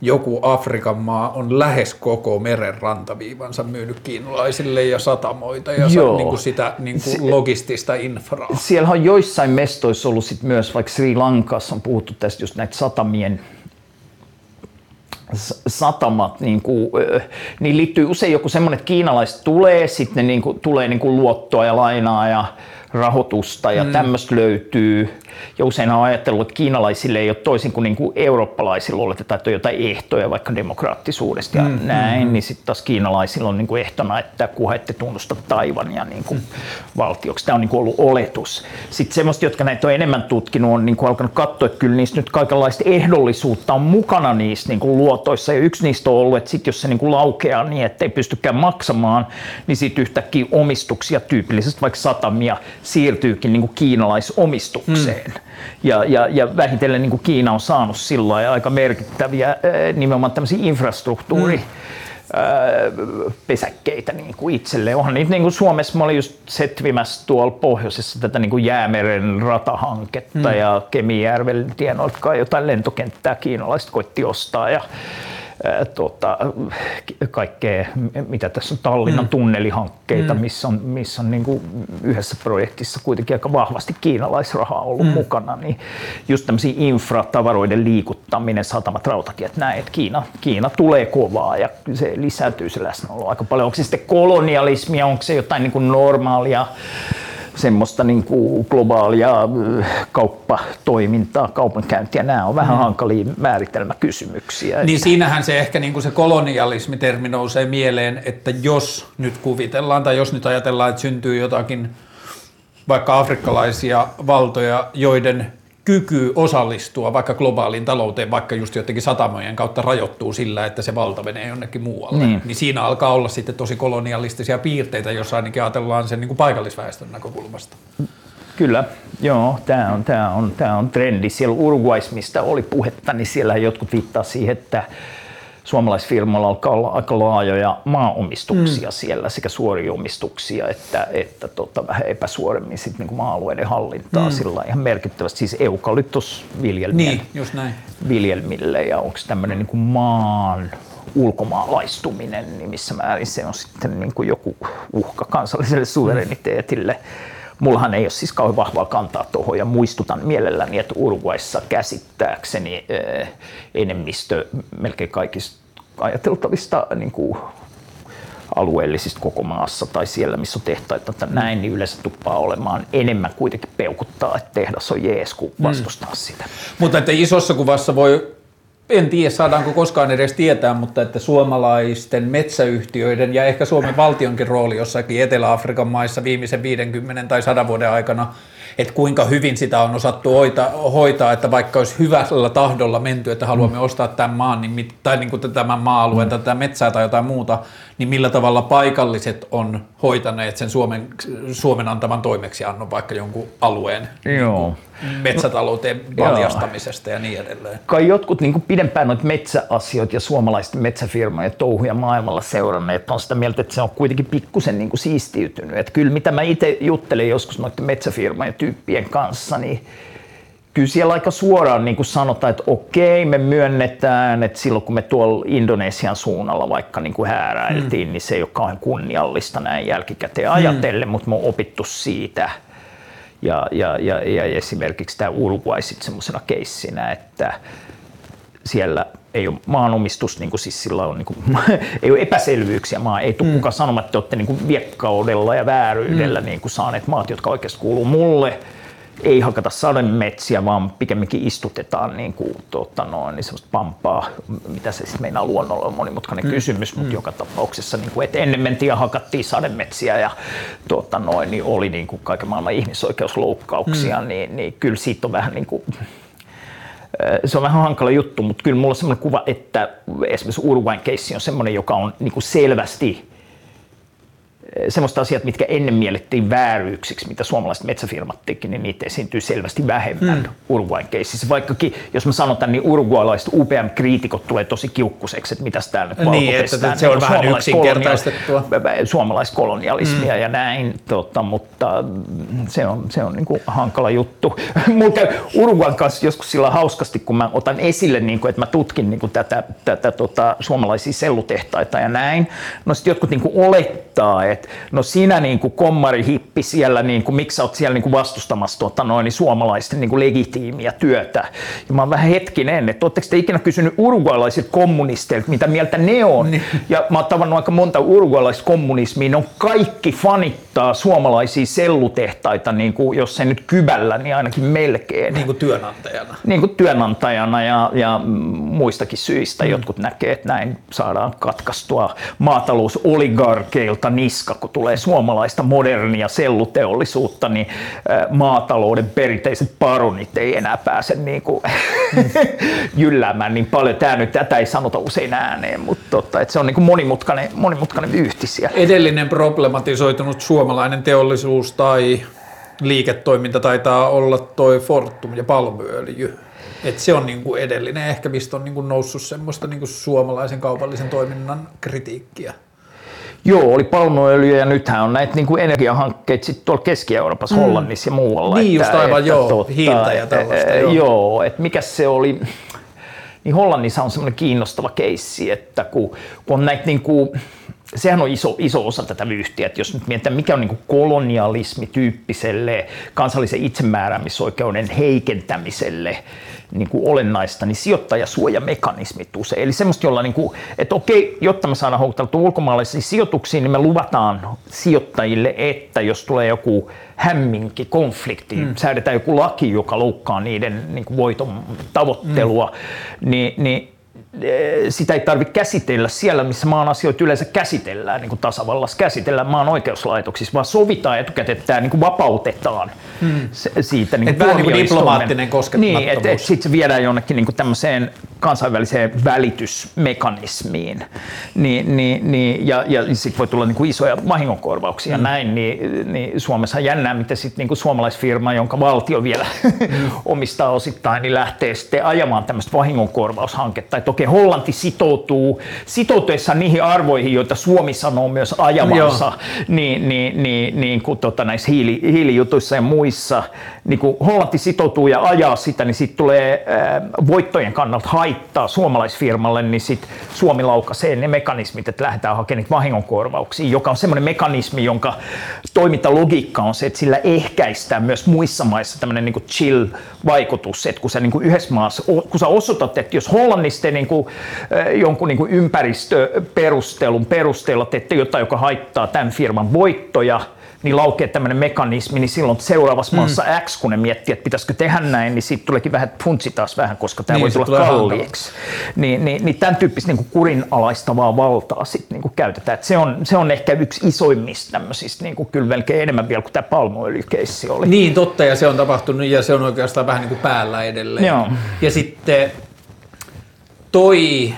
joku Afrikan maa on lähes koko meren rantaviivansa myynyt kiinalaisille ja satamoita ja Joo. niin kuin sitä niin kuin logistista infraa. siellä on joissain mestoissa ollut sit myös, vaikka Sri Lankassa on puhuttu tästä just näitä satamien satamat, niin kuin, niin liittyy usein joku semmoinen, että kiinalaiset tulee, sitten ne niin kuin, tulee niin kuin luottoa ja lainaa ja rahoitusta ja mm. tämmöistä löytyy. Ja usein on ajatellut, että kiinalaisille ei ole toisin kuin, niin kuin eurooppalaisilla oletetaan, että on jotain ehtoja vaikka demokraattisuudesta ja mm, näin, mm, niin sitten taas kiinalaisilla on niin kuin ehtona, että kunhan ette tunnusta Taivania niin kuin mm. valtioksi. Tämä on niin kuin ollut oletus. Sitten semmoista, jotka näitä on enemmän tutkinut, on niin kuin alkanut katsoa, että kyllä niistä nyt kaikenlaista ehdollisuutta on mukana niissä niin kuin luotoissa. Ja yksi niistä on ollut, että sit jos se niin kuin laukeaa niin, että ei pystykään maksamaan, niin sitten yhtäkkiä omistuksia tyypillisesti vaikka satamia siirtyykin niin kuin kiinalaisomistukseen. Mm. Ja, ja, ja vähitellen niin kuin Kiina on saanut silloin aika merkittäviä nimenomaan tämmöisiä infrastruktuuri mm pesäkkeitä niin kuin itselleen. Onhan niitä niin kuin Suomessa, mä olin just setvimässä tuolla pohjoisessa tätä niin kuin Jäämeren ratahanketta mm. ja Kemijärven tienoilta jotain lentokenttää kiinalaiset koitti ostaa ja tuota, kaikkea, mitä tässä on Tallinnan mm. tunnelihankkeita, mm. missä on, missä on niin kuin yhdessä projektissa kuitenkin aika vahvasti kiinalaisrahaa ollut mm. mukana, niin just tämmöisiä infratavaroiden liikuttaminen, satamat, rautatiet, näin, että Kiina, Kiina tulee kovaa ja se lisääntyy se läsnäolo aika paljon. Onko se sitten kolonialismia, onko se jotain niin kuin normaalia semmoista niin kuin globaalia kauppatoimintaa, kaupankäyntiä. Nämä on vähän mm. hankalia määritelmäkysymyksiä. Niin siinähän se ehkä niin kuin se kolonialismitermi nousee mieleen, että jos nyt kuvitellaan tai jos nyt ajatellaan, että syntyy jotakin vaikka afrikkalaisia valtoja, joiden kyky osallistua vaikka globaaliin talouteen, vaikka just jotenkin satamojen kautta rajoittuu sillä, että se valta menee jonnekin muualle, niin. niin siinä alkaa olla sitten tosi kolonialistisia piirteitä, jos ainakin ajatellaan sen niin kuin paikallisväestön näkökulmasta. Kyllä, joo, tämä on, tämä on, tämä on trendi. Siellä Uruguais, mistä oli puhetta, niin siellä jotkut viittaa siihen, että suomalaisfirmoilla alkaa olla aika laajoja maaomistuksia mm. siellä, sekä suoria omistuksia että, että tota, vähän epäsuoremmin sit niin maa-alueiden hallintaa mm. sillä ihan merkittävästi, siis eukalyptusviljelmien niin, just näin. viljelmille ja onko tämmöinen niin maan ulkomaalaistuminen, niin missä määrin se on sitten niin kuin joku uhka kansalliselle suvereniteetille. Mullahan ei ole siis kauhean vahvaa kantaa tuohon ja muistutan mielelläni, että Uruguayssa käsittääkseni enemmistö melkein kaikista ajateltavista niin kuin alueellisista koko maassa tai siellä, missä on tehtaita että näin, niin yleensä tuppaa olemaan enemmän kuitenkin peukuttaa, että tehdas on jees, kuin mm. vastustaa mm. sitä. Mutta että isossa kuvassa voi en tiedä saadaanko koskaan edes tietää, mutta että suomalaisten metsäyhtiöiden ja ehkä Suomen valtionkin rooli jossakin Etelä-Afrikan maissa viimeisen 50 tai 100 vuoden aikana että kuinka hyvin sitä on osattu hoitaa, hoitaa, että vaikka olisi hyvällä tahdolla menty, että haluamme mm. ostaa tämän maan, niin, tai niin kuin tämän maa-alueen, mm. tätä metsää tai jotain muuta, niin millä tavalla paikalliset on hoitaneet sen Suomen, Suomen antaman toimeksiannon vaikka jonkun alueen Joo. Metsätalouteen valjastamisesta ja niin edelleen. Kai jotkut niin kuin pidempään noita metsäasioita ja suomalaisten metsäfirmojen touhuja maailmalla seuranneet on sitä mieltä, että se on kuitenkin pikkusen niin kuin siistiytynyt. Että kyllä mitä mä itse juttelen joskus noiden metsäfirmojen tyyppien kanssa, niin kyllä siellä aika suoraan niin kuin sanotaan, että okei, me myönnetään, että silloin kun me tuolla Indonesian suunnalla vaikka niin kuin hääräiltiin, mm. niin se ei ole kauhean kunniallista näin jälkikäteen mm. ajatellen, mutta me on opittu siitä. Ja, ja, ja, ja esimerkiksi tämä Uruguay sitten semmoisena keissinä, että siellä ei ole maanomistus, niin kuin siis sillä on, niin kuin, ei ole epäselvyyksiä, maa ei tule mm. kukaan sanomaan, että te olette niin kuin viekkaudella ja vääryydellä mm. niin kuin saaneet maat, jotka oikeasti kuuluu mulle, ei hakata sademetsiä, vaan pikemminkin istutetaan niin kuin, tuota, noin, niin semmoista pampaa, mitä se sitten meinaa luonnolla on monimutkainen mm. kysymys, mutta mm. joka tapauksessa, niin kuin, että ennen mentiin ja hakattiin sademetsiä ja tuota, noin, niin oli niin kuin kaiken maailman ihmisoikeusloukkauksia, mm. niin, niin kyllä siitä on vähän niin kuin, se on vähän hankala juttu, mutta kyllä mulla on sellainen kuva, että esimerkiksi Uruguayn keissi on sellainen, joka on niin kuin selvästi semmoista asiat, mitkä ennen miellettiin vääryyksiksi, mitä suomalaiset metsäfirmat teki, niin niitä esiintyy selvästi vähemmän mm. Uruguayn keississä. Vaikkakin, jos mä sanotaan, niin uruguailaiset UPM-kriitikot tulee tosi kiukkuseksi, että mitäs täällä nyt niin, että, että se on vähän yksinkertaistettua. Suomalaiskolonialismia mm. ja näin, tota, mutta se on, se on niin kuin hankala juttu. Mulla käy Uruguayn kanssa joskus sillä hauskasti, kun mä otan esille, niin kuin, että mä tutkin niin kuin tätä, tätä tota, suomalaisia sellutehtaita ja näin. No sitten jotkut niin kuin olettaa, että että no sinä niin kuin kommari hippi siellä, niin kuin, miksi sä oot siellä niin kuin vastustamassa tuota, noin, niin suomalaisten niin kuin legitiimiä työtä. Ja mä oon vähän hetkinen, että ootteko te ikinä kysynyt uruguailaisilta kommunisteilta, mitä mieltä ne on? Niin. Ja mä oon tavannut aika monta uruguailaista kommunismia, ne on kaikki fanittaa suomalaisia sellutehtaita, niin kuin, jos se nyt kybällä, niin ainakin melkein. Niin kuin työnantajana. Niin kuin työnantajana ja, ja muistakin syistä mm. jotkut näkee, että näin saadaan katkaistua maatalousoligarkeilta niska, kun tulee suomalaista modernia selluteollisuutta, niin maatalouden perinteiset paronit ei enää pääse niin kuin jylläämään niin paljon. Tämä nyt tätä ei sanota usein ääneen, mutta totta, että se on niin kuin monimutkainen, monimutkainen vyyhti siellä. Edellinen problematisoitunut suomalainen teollisuus tai liiketoiminta taitaa olla toi Fortum ja palmuöljy. Et se on niinku edellinen ehkä, mistä on niinku noussut semmoista niinku suomalaisen kaupallisen toiminnan kritiikkiä. Joo, oli palmuöljy ja nythän on näitä niinku energiahankkeita sitten tuolla Keski-Euroopassa, mm. Hollannissa ja muualla. Niin että, just aivan, että, joo, totta, hiiltä ja tällaista. Joo, joo että mikä se oli, niin Hollannissa on semmoinen kiinnostava keissi, että kun, kun on näitä niinku, sehän on iso, iso osa tätä vyyhtiä, että jos nyt mietitään, mikä on niin kolonialismi tyyppiselle kansallisen itsemääräämisoikeuden heikentämiselle niin kuin olennaista, niin sijoittajasuojamekanismit usein. Eli semmoista, jolla, niin kuin, että okei, jotta me saadaan houkuteltua ulkomaalaisiin sijoituksiin, niin me luvataan sijoittajille, että jos tulee joku hämminki, konflikti, mm. säädetään joku laki, joka loukkaa niiden niin kuin voiton tavoittelua, mm. niin, niin sitä ei tarvitse käsitellä siellä, missä maan asioita yleensä käsitellään, niin kuin tasavallassa käsitellään maan oikeuslaitoksissa, vaan sovitaan etukäteen, että tämä niin kuin vapautetaan hmm. siitä niin kuin niin kuin diplomaattinen koskemattomuus. Niin, että et sitten se viedään jonnekin niin kuin tämmöiseen kansainväliseen välitysmekanismiin, niin, niin, niin, ja, ja sitten voi tulla niin kuin isoja vahingonkorvauksia hmm. näin, niin, niin Suomessa on jännää, miten sitten niin suomalaisfirma, jonka valtio vielä hmm. omistaa osittain, niin lähtee sitten ajamaan tämmöistä vahingonkorvaushanketta, että okei, Hollanti sitoutuu, sitoutuessa niihin arvoihin, joita Suomi sanoo myös ajavansa, niin, niin, niin, niin kuin tota, näissä hiili, hiilijutuissa ja muissa, niin kun Hollanti sitoutuu ja ajaa sitä, niin sitten tulee voittojen kannalta haittaa suomalaisfirmalle, niin sitten Suomi laukaisee ne mekanismit, että lähdetään hakemaan vahingonkorvauksia, joka on semmoinen mekanismi, jonka toimintalogiikka on se, että sillä ehkäistään myös muissa maissa tämmöinen niin chill-vaikutus, että kun sä niin kuin yhdessä maassa, kun sä osoitat, että jos Hollannista niin kuin, jonkun niin kuin ympäristöperustelun perusteella teette jotain, joka haittaa tämän firman voittoja, niin laukee tämmöinen mekanismi, niin silloin seuraavassa mm. maassa X, kun ne miettii, että pitäisikö tehdä näin, niin siitä tuleekin vähän puntsi taas vähän, koska tämä niin, voi tulla kalliiksi. Niin, niin, niin tämän tyyppistä niin kurinalaistavaa valtaa sitten niin käytetään. Et se, on, se on ehkä yksi isoimmista tämmöisistä, niin kuin kyllä melkein enemmän vielä kuin tämä palmuöljykeissi oli. Niin, totta, ja se on tapahtunut ja se on oikeastaan vähän niin kuin päällä edelleen. Joo. Ja sitten toi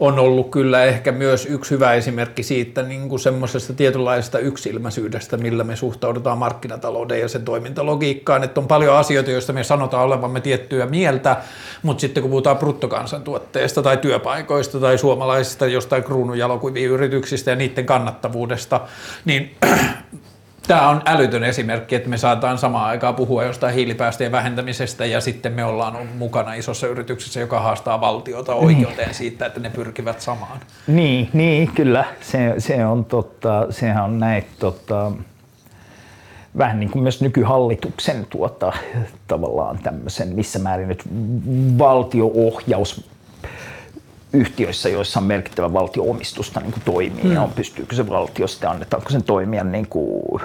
on ollut kyllä ehkä myös yksi hyvä esimerkki siitä niin kuin semmoisesta tietynlaisesta yksilmäisyydestä, millä me suhtaudutaan markkinatalouden ja sen toimintalogiikkaan, että on paljon asioita, joista me sanotaan olevamme tiettyä mieltä, mutta sitten kun puhutaan bruttokansantuotteesta tai työpaikoista tai suomalaisista jostain kruununjalokuviyrityksistä ja niiden kannattavuudesta, niin Tämä on älytön esimerkki, että me saataan samaan aikaan puhua jostain hiilipäästöjen vähentämisestä ja sitten me ollaan mukana isossa yrityksessä, joka haastaa valtiota niin. oikeuteen niin. siitä, että ne pyrkivät samaan. Niin, niin kyllä. Se, se on totta, sehän on näin totta, vähän niin kuin myös nykyhallituksen tuota, tavallaan tämmöisen, missä määrin nyt valtioohjaus yhtiöissä, joissa on merkittävä valtioomistusta niin kuin toimii, mm. on, pystyykö se valtio sitten, annetaanko sen toimia niin kuin,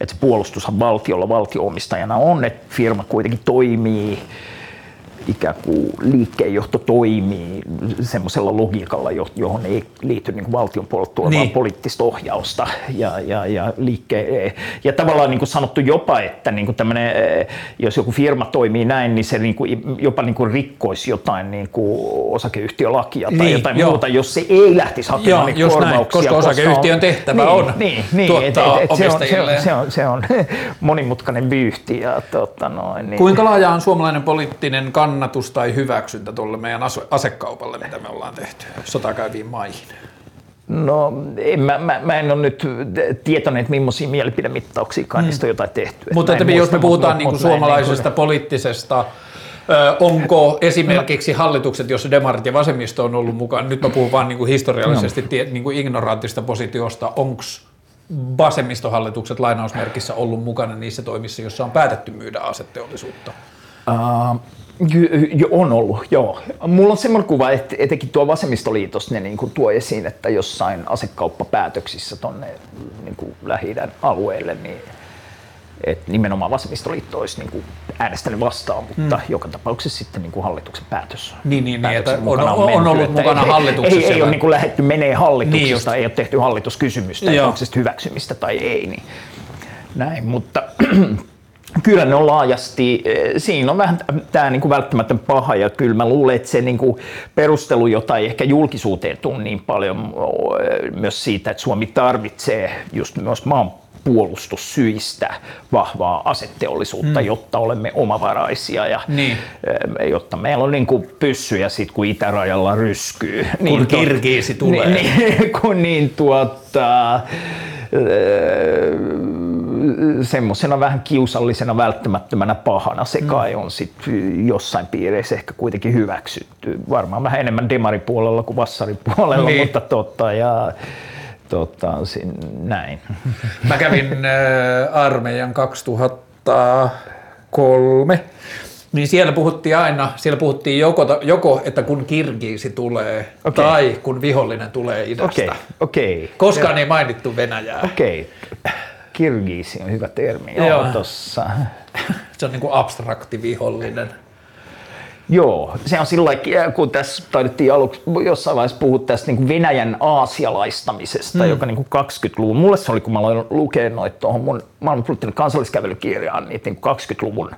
että se puolustushan valtiolla valtioomistajana on, että firma kuitenkin toimii ikään kuin liikkeenjohto toimii semmoisella logiikalla, johon ei liity niin kuin valtion puolelta tulevaa niin. poliittista ohjausta. Ja, ja, ja, liikke, ja tavallaan niin kuin sanottu jopa, että niin kuin jos joku firma toimii näin, niin se niin kuin, jopa niin kuin rikkoisi jotain niin kuin osakeyhtiölakia tai niin, jotain joo. muuta, jos se ei lähtisi hakemaan joo, korvauksia. Näin, koska osakeyhtiön tehtävä niin, on niin, niin, et, et, et se, on, se, on, se, on, se on monimutkainen vyyhti. Ja, tota noin, niin. Kuinka laaja on suomalainen poliittinen kan kannatus tai hyväksyntä tuolle meidän asekaupalle, mitä me ollaan tehty sotakäyviin maihin? No, en, mä, mä, mä en ole nyt tietoinen, että millaisia mielipidemittauksia mm. niistä on jotain tehty. Mutta että jos me puhutaan niin kuin suomalaisesta niin kuin... poliittisesta onko esimerkiksi hallitukset, joissa demarit ja vasemmisto on ollut mukana, nyt mä puhun vaan niin kuin historiallisesti no. niin kuin ignoranttista positiosta, onko vasemmistohallitukset lainausmerkissä ollut mukana niissä toimissa, joissa on päätetty myydä aseteollisuutta? Uh, jo, on ollut, joo. Mulla on semmoinen kuva, että etenkin tuo vasemmistoliitos ne niin kuin tuo esiin, että jossain asekauppapäätöksissä tuonne niin lähi alueelle, niin että nimenomaan vasemmistoliitto olisi niin kuin äänestänyt vastaan, mutta hmm. joka tapauksessa sitten niin kuin hallituksen päätös. Niin, niin, niin että on, on, on, on ollut että mukana ei, hallituksessa. Ei, ei ole niin kuin lähdetty menee hallituksesta, niin ei ole tehty hallituskysymystä, onko hyväksymistä tai ei. Niin. Näin, mutta kyllä ne on laajasti, eh, siinä on vähän tämä niin kuin välttämätön paha ja kyllä mä luulen, että se niin kuin perustelu, jota ei ehkä julkisuuteen tule niin paljon eh, myös siitä, että Suomi tarvitsee just myös maan puolustussyistä vahvaa aseteollisuutta, mm. jotta olemme omavaraisia ja niin. Eh, jotta meillä on niin kuin pyssyjä sit, kun itärajalla ryskyy. Kun niin kirkiisi tulee. Niin, niin, kun niin tuota, semmoisena vähän kiusallisena välttämättömänä pahana se mm. kai on sit jossain piireissä ehkä kuitenkin hyväksytty. Varmaan vähän enemmän demaripuolella kuin vassaripuolella, niin. mutta totta. Ja, tota, sin, näin. Mä kävin armeijan 2003 niin siellä puhuttiin aina, siellä puhuttiin joko, joko että kun kirgiisi tulee okay. tai kun vihollinen tulee idästä. Okay. Okay. Koskaan ja. ei mainittu Venäjää. Okei. Okay. Kirgiisi on hyvä termi. Joo. Tossa. Se on niin kuin abstrakti vihollinen. Joo, se on sillä kun tässä taidettiin aluksi jossain vaiheessa puhua tästä niin Venäjän aasialaistamisesta, mm. joka niin 20-luvun, mulle se oli kun mä aloin lukea noita tuohon mun maailmanpoliittinen kansalliskävelykirjaan, niin 20-luvun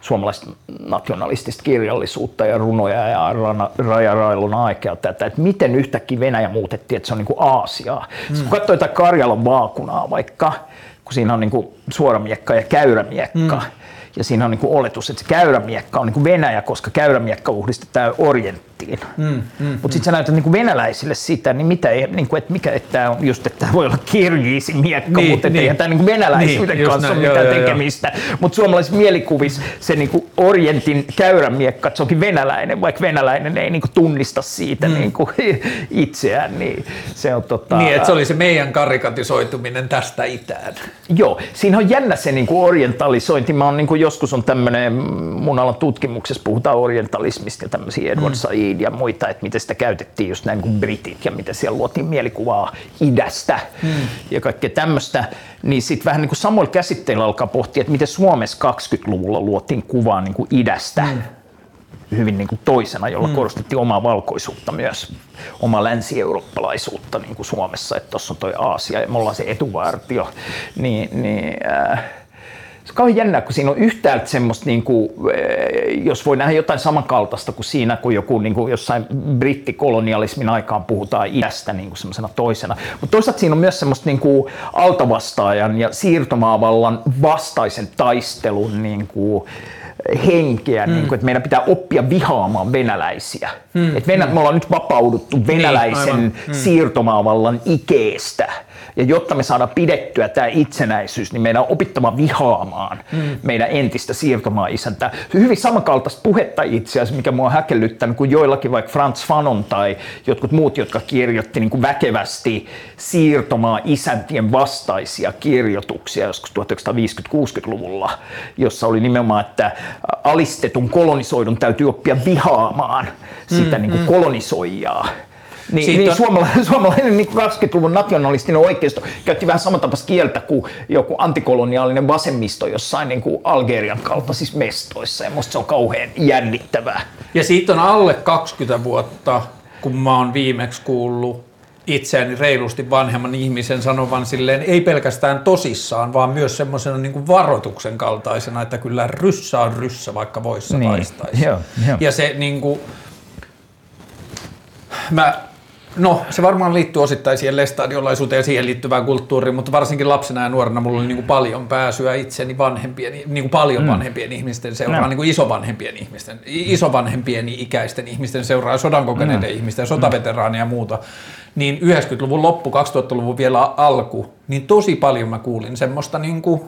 suomalaista nationalistista kirjallisuutta ja runoja ja Raja Railun aikea tätä, että miten yhtäkkiä Venäjä muutettiin, että se on niin kuin Aasiaa. Mm. Kun katsoo Karjalan vaakunaa vaikka, kun siinä on niin kuin suoramiekka ja käyrämiekka, mm ja siinä on niin kuin oletus, että se käyrämiekka on niin kuin Venäjä, koska käyrämiekka uhdistetaan Orienttiin. Mm, mm, Mutta sitten mm. sä näytät niin venäläisille sitä, niin mitä ei, niin kuin, että mikä että tämä on just, että tämä voi olla kirgiisi miekka, niin, mutta niin. eihän tämä niin venäläisyyden niin, kanssa ole mitään joo, tekemistä. Mutta suomalaisissa mielikuvissa se niin kuin Orientin käyrämiekka, että se onkin venäläinen, vaikka venäläinen ei niin kuin tunnista siitä mm. niin kuin itseään. Niin, se on, tota, niin, että se oli se meidän karikatisoituminen tästä itään. Joo, siinä on jännä se niin kuin orientalisointi. Mä oon niin kuin joskus on tämmöinen, mun alan tutkimuksessa puhutaan orientalismista ja tämmöisiä Edward mm. Said ja muita, että miten sitä käytettiin just näin kuin britit ja miten siellä luotiin mielikuvaa idästä mm. ja kaikkea tämmöistä, niin sitten vähän niin kuin samoilla käsitteillä alkaa pohtia, että miten Suomessa 20-luvulla luotiin kuvaa niin kuin idästä. Mm hyvin niin kuin toisena, jolla mm. korostettiin omaa valkoisuutta myös, omaa länsi-eurooppalaisuutta niin kuin Suomessa, että tuossa on toi Aasia ja me ollaan se etuvartio, niin, niin äh, se on kauhean jännä, kun siinä on yhtäältä semmoista, niin kuin, eh, jos voi nähdä jotain samankaltaista kuin siinä, kun joku niin kuin jossain brittikolonialismin aikaan puhutaan idästä niin kuin semmoisena toisena. Mutta toisaalta siinä on myös semmoista niin kuin altavastaajan ja siirtomaavallan vastaisen taistelun niin kuin, henkeä, mm. niin kuin, että meidän pitää oppia vihaamaan venäläisiä. Mm. Et Venä- mm. Me ollaan nyt vapauduttu venäläisen niin, mm. siirtomaavallan ikeestä ja jotta me saadaan pidettyä tämä itsenäisyys, niin meidän on opittava vihaamaan mm. meidän entistä siirtomaa-isäntää. Hyvin samankaltaista puhetta itse asiassa, mikä mua on häkellyttänyt, kuin joillakin vaikka Franz Fanon tai jotkut muut, jotka kirjoitti niin kuin väkevästi siirtomaa-isäntien vastaisia kirjoituksia joskus 1950-60-luvulla, jossa oli nimenomaan, että alistetun kolonisoidun täytyy oppia vihaamaan sitä mm, niin kuin mm. kolonisoijaa. Niin, niin on... suomalainen, suomalainen niin 20-luvun nationalistinen oikeisto käytti vähän samantapaista kieltä kuin joku antikoloniaalinen vasemmisto jossain niin kuin Algerian kaltaisissa mestoissa. Ja musta se on kauhean jännittävää. Ja siitä on alle 20 vuotta, kun mä oon viimeksi kuullut itseäni reilusti vanhemman ihmisen sanovan silleen, ei pelkästään tosissaan, vaan myös semmoisena niin varoituksen kaltaisena, että kyllä ryssä on ryssä, vaikka voissa niin. taistaisi. Joo, jo. Ja se niin kuin, mä No, se varmaan liittyy osittain siihen lestadiolaisuuteen ja siihen liittyvään kulttuuriin, mutta varsinkin lapsena ja nuorena mulla oli niin kuin paljon pääsyä itseni vanhempien, niin kuin paljon mm. vanhempien ihmisten seuraan, no. niin kuin isovanhempien ihmisten, isovanhempien ikäisten ihmisten seuraa, sodan kokeneiden mm. ihmisten, sotaveteraania ja muuta. Niin 90-luvun loppu, 2000-luvun vielä alku, niin tosi paljon mä kuulin semmoista niin kuin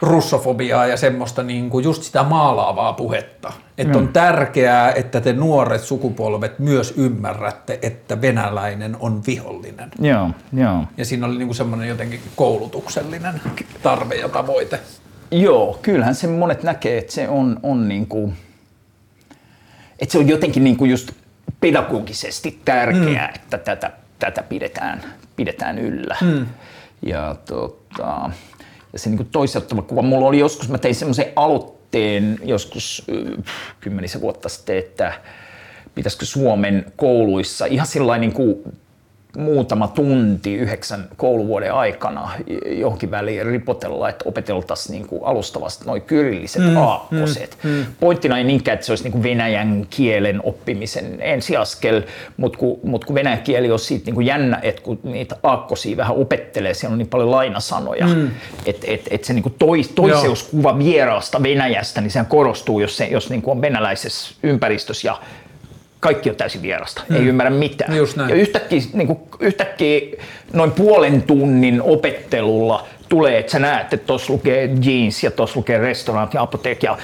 russofobiaa ja semmoista niin kuin just sitä maalaavaa puhetta. Että on tärkeää, että te nuoret sukupolvet myös ymmärrätte, että venäläinen on vihollinen. Joo, joo. Ja siinä oli niin kuin semmoinen jotenkin koulutuksellinen tarve ja tavoite. Joo, kyllähän se monet näkee, että se on, on niin kuin, että se on jotenkin niin kuin just pedagogisesti tärkeää, mm. että tätä, tätä pidetään, pidetään yllä. Mm. Ja, tota, ja se niin toiseuttava kuva. Mulla oli joskus, mä tein semmoisen aloitteen joskus kymmenisen vuotta sitten, että pitäisikö Suomen kouluissa ihan sellainen niin kuin muutama tunti yhdeksän kouluvuoden aikana johonkin väliin ripotella, että opeteltaisiin niin kuin alustavasti noin kyrilliset mm, aakkoset. Mm, mm. Pointtina ei niinkään, että se olisi niin kuin venäjän kielen oppimisen ensiaskel, mutta kun, mut kun venäjän kieli on siitä niin kuin jännä, että kun niitä aakkosia vähän opettelee, siellä on niin paljon lainasanoja, mm. että et, et se niin kuin tois, toiseuskuva vieraasta Venäjästä, niin sehän korostuu, jos, se, jos niin kuin on venäläisessä ympäristössä ja kaikki on täysin vierasta, mm. ei ymmärrä mitään. Just näin. Ja yhtäkkiä, niin kuin, yhtäkkiä noin puolen tunnin opettelulla tulee, että sä näet, että tuossa lukee jeans ja tuossa lukee restaurant ja apotek ja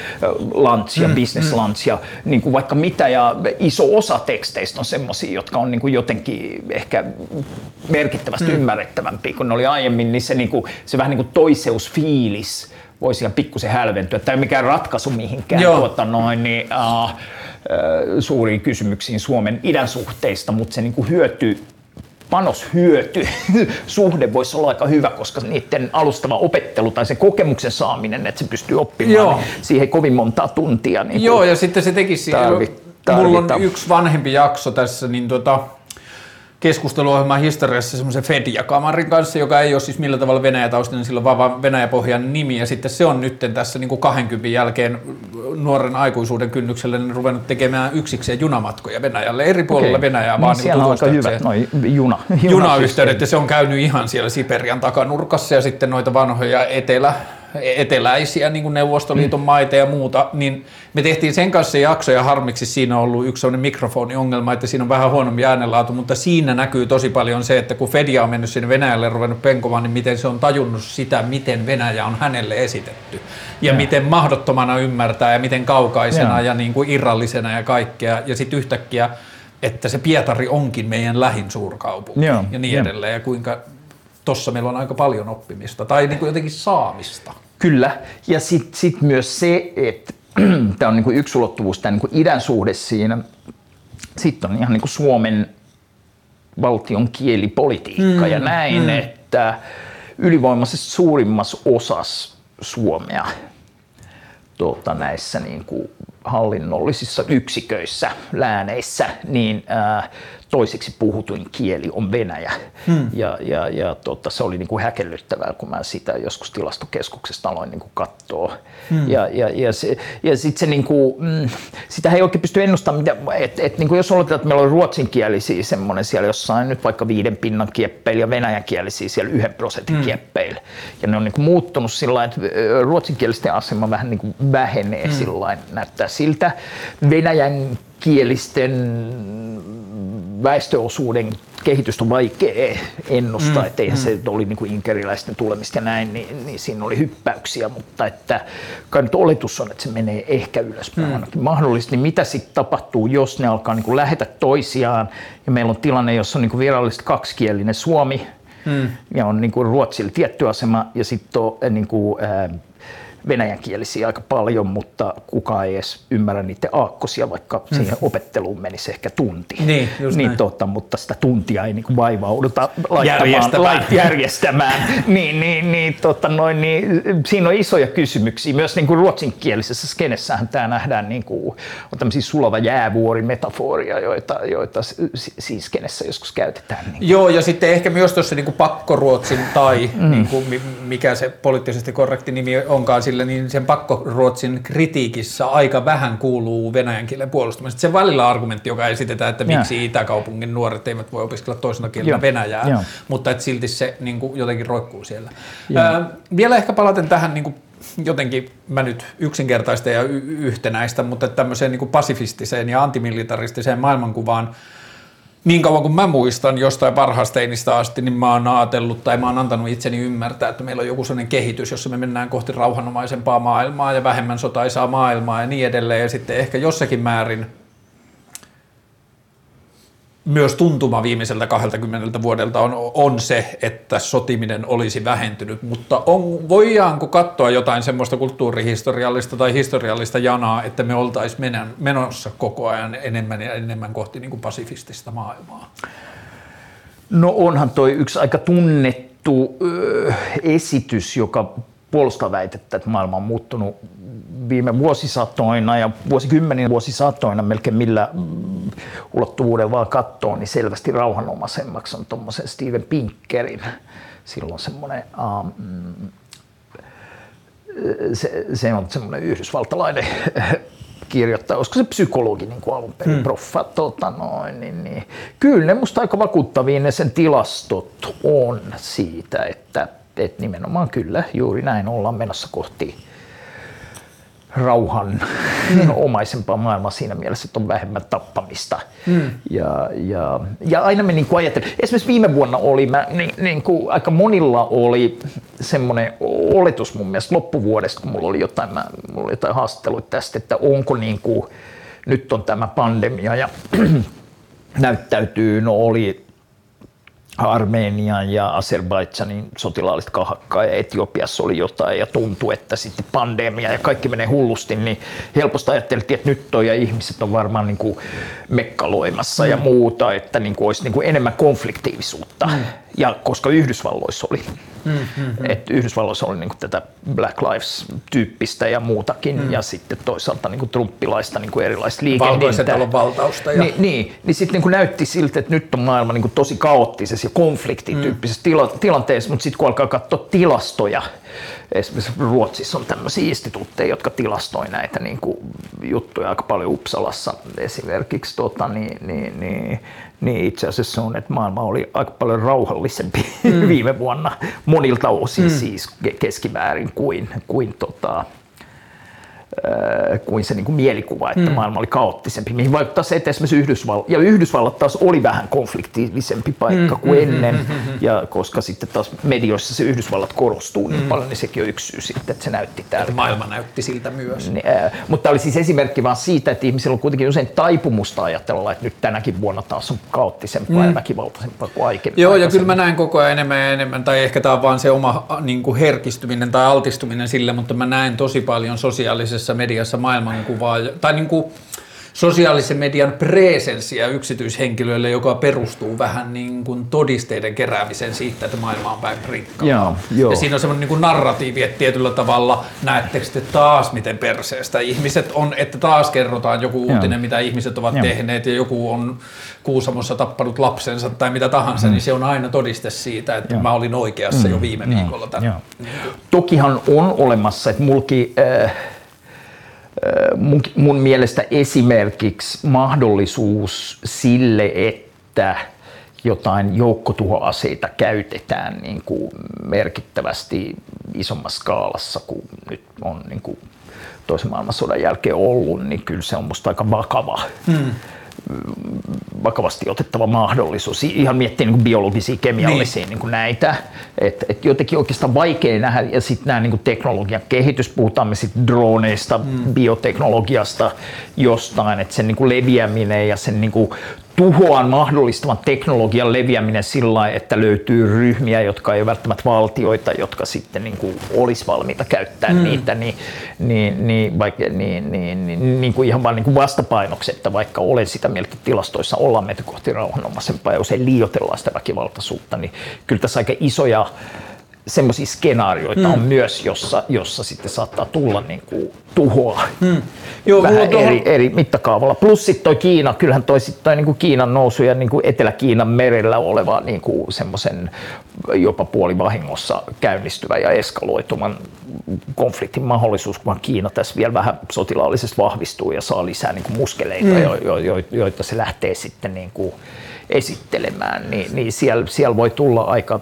lunch ja mm, business mm. lunch ja niin kuin vaikka mitä. Ja iso osa teksteistä on semmoisia, jotka on niin kuin jotenkin ehkä merkittävästi mm. ymmärrettävämpiä kuin ne oli aiemmin, niin se, niin kuin, se vähän niin kuin toiseusfiilis voisi ihan pikkusen hälventyä. Tämä ei mikään ratkaisu mihinkään tuota noin, niin, uh, suuriin kysymyksiin Suomen idän suhteista, mutta se niin kuin hyöty panoshyöty suhde voisi olla aika hyvä, koska niiden alustava opettelu tai se kokemuksen saaminen, että se pystyy oppimaan, Joo. Niin siihen kovin montaa tuntia. Niin Joo, ja sitten se tekisi, tarvit, mulla on yksi vanhempi jakso tässä, niin tota, keskusteluohjelman historiassa semmoisen Fed-jakamarin kanssa, joka ei ole siis millä tavalla Venäjä-taustainen, sillä on vaan Venäjä-pohjan nimi, ja sitten se on nyt tässä niin kuin 20 jälkeen nuoren aikuisuuden kynnykselle niin ruvennut tekemään yksikseen junamatkoja Venäjälle, eri puolilla okay. Venäjää, vaan niin siellä on aika hyvät noi juna, junayhteydet, ja se on käynyt ihan siellä Siperian takanurkassa, ja sitten noita vanhoja etelä, eteläisiä niin kuin Neuvostoliiton mm. maita ja muuta, niin me tehtiin sen kanssa jakso ja harmiksi. Siinä on ollut yksi sellainen mikrofoniongelma, että siinä on vähän huonompi äänenlaatu, mutta siinä näkyy tosi paljon se, että kun Fedia on mennyt sinne Venäjälle ruvennut penkomaan, niin miten se on tajunnut sitä, miten Venäjä on hänelle esitetty. Ja, ja. miten mahdottomana ymmärtää ja miten kaukaisena ja, ja niin kuin irrallisena ja kaikkea. Ja sitten yhtäkkiä että se Pietari onkin meidän lähin suurkaupunki ja, ja niin edelleen. Ja kuinka tossa meillä on aika paljon oppimista tai niin kuin jotenkin saamista. Kyllä, ja sitten sit myös se, että tämä on niin kuin yksi ulottuvuus, tämä niin kuin idän suhde siinä. Sitten on ihan niin kuin Suomen valtion kielipolitiikka mm, ja näin, mm. että ylivoimaisesti suurimmassa osassa Suomea tuota, näissä niin kuin hallinnollisissa yksiköissä, lääneissä, niin ää, toiseksi puhutuin kieli on venäjä. Hmm. Ja, ja, ja tota, se oli niin kuin häkellyttävää, kun mä sitä joskus tilastokeskuksesta aloin niin kuin katsoa. Hmm. Ja, ja, ja, se, ja sit se, niin kuin, mm, sitä ei oikein pysty ennustamaan, että et, niin kuin jos oletetaan, että meillä on ruotsinkielisiä semmoinen siellä jossain nyt vaikka viiden pinnan kieppeillä ja venäjänkielisiä siellä yhden prosentin hmm. kieppeillä. Ja ne on niin kuin muuttunut sillä että ruotsinkielisten asema vähän niin kuin vähenee hmm. sillä näyttää siltä. Venäjän kielisten väestöosuuden kehitystä on vaikea ennustaa, mm, että eihän mm. se oli niin kuin inkeriläisten tulemista ja näin, niin, niin siinä oli hyppäyksiä, mutta että kai nyt oletus on, että se menee ehkä ylöspäin mm. ainakin mahdollisesti. Niin mitä sitten tapahtuu, jos ne alkaa niin kuin lähetä toisiaan ja meillä on tilanne, jossa on niin kuin virallisesti kaksikielinen Suomi mm. ja on niin kuin Ruotsilla tietty asema ja sitten on niin kuin, venäjänkielisiä aika paljon, mutta kukaan ei edes ymmärrä niiden aakkosia, vaikka mm. siihen opetteluun menisi ehkä tunti. Niin, niin totta, mutta sitä tuntia ei niin vaivauduta laittamaan, järjestämään. niin, niin, niin, totta, noin, niin, siinä on isoja kysymyksiä. Myös niin kuin ruotsinkielisessä skenessähän tämä nähdään niin kuin, on tämmöisiä sulava jäävuori metaforia, joita, joita siis skenessä joskus käytetään. Niin Joo, ja sitten ehkä myös tuossa niin kuin pakkoruotsin tai mm. niin kuin, mikä se poliittisesti korrekti nimi onkaan sille, niin sen pakkoruotsin kritiikissä aika vähän kuuluu venäjän kielen puolustamista. Se välillä argumentti, joka esitetään, että miksi ja. Itäkaupungin nuoret eivät voi opiskella toisena kielenä venäjää, ja. mutta että silti se niin kuin, jotenkin roikkuu siellä. Ää, vielä ehkä palaten tähän niin kuin, jotenkin mä nyt yksinkertaista ja y- yhtenäistä, mutta tämmöiseen niin kuin pasifistiseen ja antimilitaristiseen maailmankuvaan, niin kauan kuin mä muistan jostain varhaisteinistä asti, niin mä oon ajatellut tai mä oon antanut itseni ymmärtää, että meillä on joku sellainen kehitys, jossa me mennään kohti rauhanomaisempaa maailmaa ja vähemmän sotaisaa maailmaa ja niin edelleen. Ja sitten ehkä jossakin määrin myös tuntuma viimeiseltä 20 vuodelta on, on se, että sotiminen olisi vähentynyt, mutta on, voidaanko katsoa jotain semmoista kulttuurihistoriallista tai historiallista janaa, että me oltaisiin menossa koko ajan enemmän ja enemmän kohti niin kuin pasifistista maailmaa? No onhan toi yksi aika tunnettu ö, esitys, joka puolustaa väitettä, että maailma on muuttunut viime vuosisatoina ja vuosikymmenien vuosisatoina melkein millä mm, ulottuvuuden vaan katsoo, niin selvästi rauhanomaisemmaksi on tuommoisen Steven Pinkerin silloin semmoinen um, se, se, on semmoinen yhdysvaltalainen kirjoittaa, olisiko se psykologi niin kuin alun perin, hmm. proffa, tota noin, niin, niin. Kyllä ne musta aika vakuuttavia ne sen tilastot on siitä, että, että nimenomaan kyllä juuri näin ollaan menossa kohti rauhan mm. omaisempaa maailmaa siinä mielessä, että on vähemmän tappamista. Mm. Ja, ja, ja aina me niin ajattelemme, esimerkiksi viime vuonna oli, mä, niin, niin kuin aika monilla oli semmoinen oletus mun mielestä loppuvuodesta, kun mulla oli jotain, mä, mulla oli jotain haastatteluita tästä, että onko niin kuin, nyt on tämä pandemia ja näyttäytyy, no oli Armenian ja Azerbaidžanin sotilaallista kahakkaa ja Etiopiassa oli jotain ja tuntui, että sitten pandemia ja kaikki menee hullusti, niin helposti ajatteltiin, että nyt toi ja ihmiset on varmaan niin kuin mekkaloimassa mm. ja muuta, että niin kuin olisi niin kuin enemmän konfliktiivisuutta. Mm. Ja koska Yhdysvalloissa oli, mm-hmm. että Yhdysvalloissa oli niin kuin tätä Black Lives-tyyppistä ja muutakin, mm. ja sitten toisaalta niin kuin trumpilaista niin kuin erilaista liikehdintää. Valkoisen valtausta. Ja... Niin, niin, niin sitten niin kuin näytti siltä, että nyt on maailma niin kuin tosi kaoottisessa ja konfliktityyppisessä mm. tila- tilanteessa, mutta sitten kun alkaa katsoa tilastoja, esimerkiksi Ruotsissa on tämmöisiä instituutteja, jotka tilastoi näitä niin kuin juttuja aika paljon Uppsalassa esimerkiksi, tota, niin, niin, niin niin itse asiassa on, että maailma oli aika paljon rauhallisempi mm. viime vuonna monilta osin mm. siis keskimäärin kuin, kuin tota, kuin se niin kuin mielikuva, että mm. maailma oli kaoottisempi, mihin vaikuttaa se, että esimerkiksi Yhdysvallat, ja Yhdysvallat taas oli vähän konfliktiivisempi paikka mm, kuin mm, ennen, mm, mm, mm. ja koska sitten taas medioissa se Yhdysvallat korostuu niin mm. paljon, niin sekin on yksi syy sitten, että se näytti täällä. Maailma näytti siltä myös. Niin, äh, mutta oli siis esimerkki vaan siitä, että ihmisillä on kuitenkin usein taipumusta ajatella, että nyt tänäkin vuonna taas on kaoottisempaa mm. ja väkivaltaisempaa kuin aikaisemmin. Joo, ja kyllä mä näen koko ajan enemmän ja enemmän, tai ehkä tämä on vaan se oma niin kuin herkistyminen tai altistuminen sille, mutta mä näen tosi paljon sosiaalisessa sosiaalisessa mediassa maailmankuvaa, tai niin kuin sosiaalisen median presenssiä yksityishenkilöille, joka perustuu vähän niin kuin todisteiden keräämiseen siitä, että maailma on päin rikkaa. Joo, joo. Ja siinä on semmoinen niin kuin narratiivi, että tietyllä tavalla näettekö te taas miten perseestä ihmiset on, että taas kerrotaan joku uutinen, joo. mitä ihmiset ovat joo. tehneet ja joku on Kuusamossa tappanut lapsensa tai mitä tahansa, mm. niin se on aina todiste siitä, että joo. mä olin oikeassa mm. jo viime viikolla. Tämän. Tokihan on olemassa, että mulki... Äh, mun, mun mielestä esimerkiksi mahdollisuus sille, että jotain joukkotuhoaseita käytetään niin kuin merkittävästi isommassa skaalassa kuin nyt on niin kuin toisen maailmansodan jälkeen ollut, niin kyllä se on musta aika vakava. Hmm vakavasti otettava mahdollisuus. Ihan miettiä niin biologisia, kemiallisia niin. Niin kuin näitä. Et, et jotenkin oikeastaan vaikea nähdä. Ja sitten nämä niin teknologian kehitys, puhutaan me sitten droneista, mm. bioteknologiasta, jostain, että sen niin kuin leviäminen ja sen niin kuin tuhoan mahdollistavan teknologian leviäminen sillä että löytyy ryhmiä, jotka ei välttämättä valtioita, jotka sitten niin kuin olisi valmiita käyttää mm. niitä, niin, niin, niin, vaikka, niin, niin, niin, niin kuin ihan vain niin kuin vastapainoksi, että vaikka olen sitä mieltä, että tilastoissa ollaan menty kohti rauhanomaisempaa ja usein liioitellaan sitä väkivaltaisuutta, niin kyllä tässä aika isoja semmoisia skenaarioita mm. on myös, jossa, jossa sitten saattaa tulla niin kuin tuhoa mm. Joo, vähän tuohon... eri, eri mittakaavalla. Plus sitten toi Kiina, kyllähän toi, sit toi niin kuin Kiinan nousu ja niin kuin Etelä-Kiinan merellä oleva niin kuin semmoisen jopa puolivahingossa käynnistyvä ja eskaloituman konfliktin mahdollisuus, kun Kiina tässä vielä vähän sotilaallisesti vahvistuu ja saa lisää niin kuin muskeleita, mm. jo, jo, jo, joita se lähtee sitten niin kuin esittelemään, niin, niin siellä, siellä voi tulla aika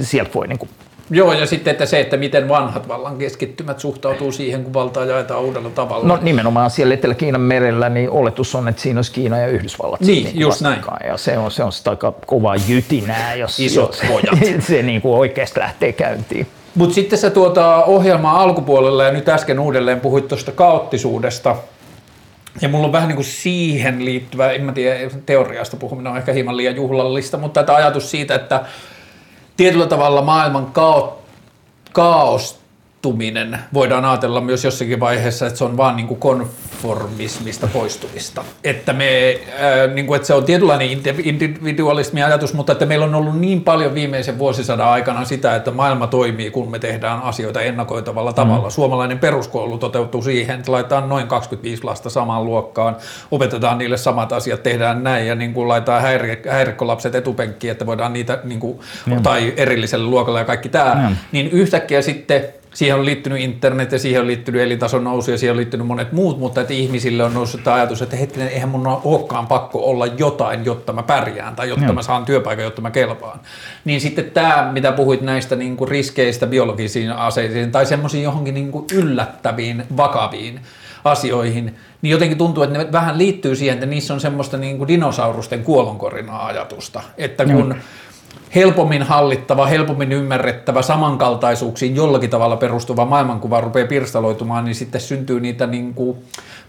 sieltä voi niin kuin Joo, ja sitten että se, että miten vanhat vallan keskittymät suhtautuu siihen, kun valtaa jaetaan uudella tavalla. No nimenomaan siellä Etelä-Kiinan merellä, niin oletus on, että siinä olisi Kiina ja Yhdysvallat. Niin, sitten just näin. vastakkain. Ja se on, se on sitä aika kovaa jytinää, jos, Isot jos se niin kuin oikeasti lähtee käyntiin. Mutta sitten sä tuota ohjelmaa alkupuolella ja nyt äsken uudelleen puhuit tuosta kaoottisuudesta. Ja mulla on vähän niin kuin siihen liittyvä, en mä tiedä, teoriasta puhuminen on ehkä hieman liian juhlallista, mutta tämä ajatus siitä, että tietyllä tavalla maailman kao, kaostuminen voidaan ajatella myös jossakin vaiheessa, että se on vaan niin kuin konformismista poistumista. Että, me, äh, niin kuin, että se on tietynlainen indi- individualismi ajatus, mutta että meillä on ollut niin paljon viimeisen vuosisadan aikana sitä, että maailma toimii, kun me tehdään asioita ennakoitavalla tavalla. Suomalainen peruskoulu toteutuu siihen, että laitetaan noin 25 lasta samaan luokkaan, opetetaan niille samat asiat, tehdään näin ja niin kuin laitetaan häiri- häirikkolapset etupenkkiin, että voidaan niitä, niin kuin, tai erilliselle luokalle ja kaikki tämä, Mm. niin yhtäkkiä sitten siihen on liittynyt internet ja siihen on liittynyt elintason nousu ja siihen on liittynyt monet muut, mutta että ihmisille on noussut tämä ajatus, että hetkinen, eihän mun olekaan pakko olla jotain, jotta mä pärjään tai jotta Joo. mä saan työpaikan, jotta mä kelpaan. Niin sitten tämä, mitä puhuit näistä niin kuin riskeistä biologisiin aseisiin tai semmoisiin johonkin niin kuin yllättäviin, vakaviin asioihin, niin jotenkin tuntuu, että ne vähän liittyy siihen, että niissä on semmoista niin kuin dinosaurusten kuolonkorinaa ajatusta, että kun helpommin hallittava, helpommin ymmärrettävä, samankaltaisuuksiin jollakin tavalla perustuva maailmankuva rupeaa pirstaloitumaan, niin sitten syntyy niitä niin kuin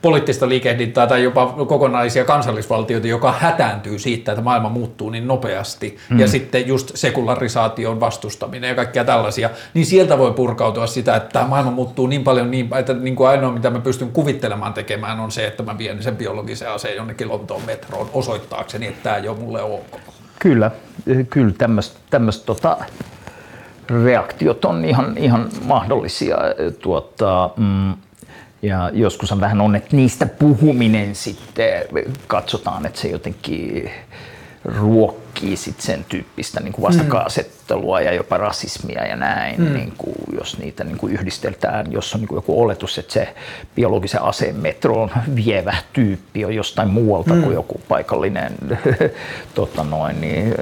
poliittista liikehdintää tai jopa kokonaisia kansallisvaltioita, joka hätääntyy siitä, että maailma muuttuu niin nopeasti. Mm. Ja sitten just sekularisaation vastustaminen ja kaikkia tällaisia, niin sieltä voi purkautua sitä, että tämä maailma muuttuu niin paljon, niin, että niin kuin ainoa mitä mä pystyn kuvittelemaan tekemään on se, että mä vien sen biologisen aseen jonnekin Lontoon metroon osoittaakseni, että tämä ei ole mulle ok. Kyllä, kyllä tämmöistä tota, reaktiot on ihan, ihan mahdollisia. Tuota, mm, ja joskus vähän on, että niistä puhuminen sitten katsotaan, että se jotenkin ruokkii sit sen tyyppistä niin kuin vastakkainasettelua ja jopa rasismia ja näin, mm. niin kuin, jos niitä niin kuin yhdisteltään, jos on niin kuin joku oletus, että se biologisen aseen metroon vievä tyyppi on jostain muualta mm. kuin joku paikallinen tota noin, niin,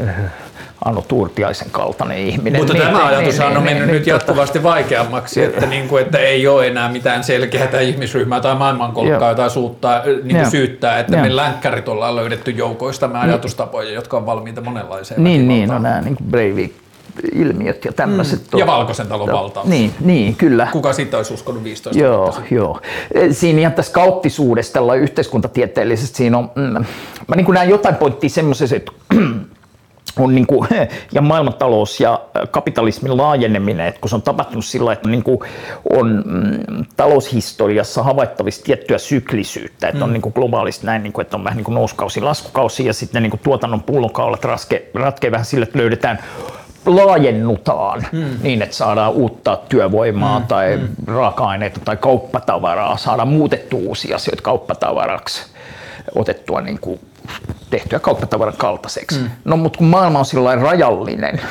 Anno Turtiaisen kaltainen ihminen. Mutta niin, tämä niin, ajatus niin, on niin, mennyt niin, nyt jatkuvasti vaikeammaksi, että, niin kuin, että ei ole enää mitään selkeää ihmisryhmää tai maailmankolkkaa, jota suuttaa, niin kuin syyttää, että Joo. me länkkärit ollaan löydetty joukoista me ajatustapoja, jotka on valmiita monenlaiseen Niin, niin, no nämä niin Breivik-ilmiöt ja tämmöiset. Mm. Ja Valkoisen talon valtaus. Niin, niin, kyllä. Kuka siitä olisi uskonut 15 Joo, vuotta sitten? joo. E, Siinä ihan tässä kauttisuudessa tällä yhteiskuntatieteellisesti siinä on, mm, mä niin näen jotain pointtia semmoisessa, että on niin kuin, ja maailmantalous ja kapitalismin laajeneminen, että kun se on tapahtunut sillä, että niin kuin on mm, taloushistoriassa havaittavissa tiettyä syklisyyttä, että on niin kuin globaalisti näin, niin kuin, että on vähän niin kuin nouskausi, laskukausi ja sitten niin kuin tuotannon pullonkaulat raske, ratkee vähän sille, että löydetään laajennutaan mm. niin, että saadaan uutta työvoimaa mm. tai mm. raaka-aineita tai kauppatavaraa, saadaan muutettua uusia asioita kauppatavaraksi, otettua niin kuin tehtyä kauppatavaran kaltaiseksi. Mm. No mutta kun maailma on sillä rajallinen,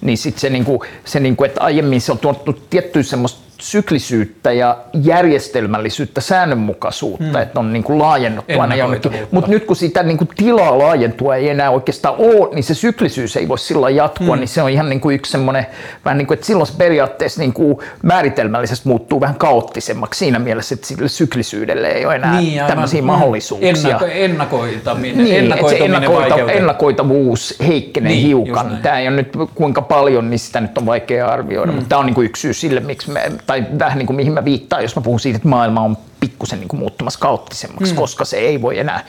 niin sitten se, niinku, se niinku, että aiemmin se on tuottanut tiettyä semmoista syklisyyttä ja järjestelmällisyyttä, säännönmukaisuutta, mm. että on niinku laajennuttu aina jonnekin. Mutta nyt kun sitä niinku tilaa laajentua ei enää oikeastaan ole, niin se syklisyys ei voi sillä jatkua, mm. niin se on ihan niinku yksi semmoinen, vähän niin kuin, että silloin se periaatteessa niinku määritelmällisesti muuttuu vähän kaoottisemmaksi siinä mielessä, että sille syklisyydelle ei ole enää Niin, tämmöisiä Mm. mahdollisuuksia. Ennako, ennakoitaminen, Niin, ennakoituminen ennakoita, ennakoitavuus heikkenee Niin, niin, hiukan. Tämä ei ole nyt kuinka paljon, niin sitä nyt on vaikea arvioida, mm. mutta tämä on niin kuin yksi syy sille, miksi me, tai vähän niin kuin mihin mä viittaan, jos mä puhun siitä, että maailma on pikkusen niin kuin muuttumassa kaoottisemmaksi, mm. koska se ei voi enää.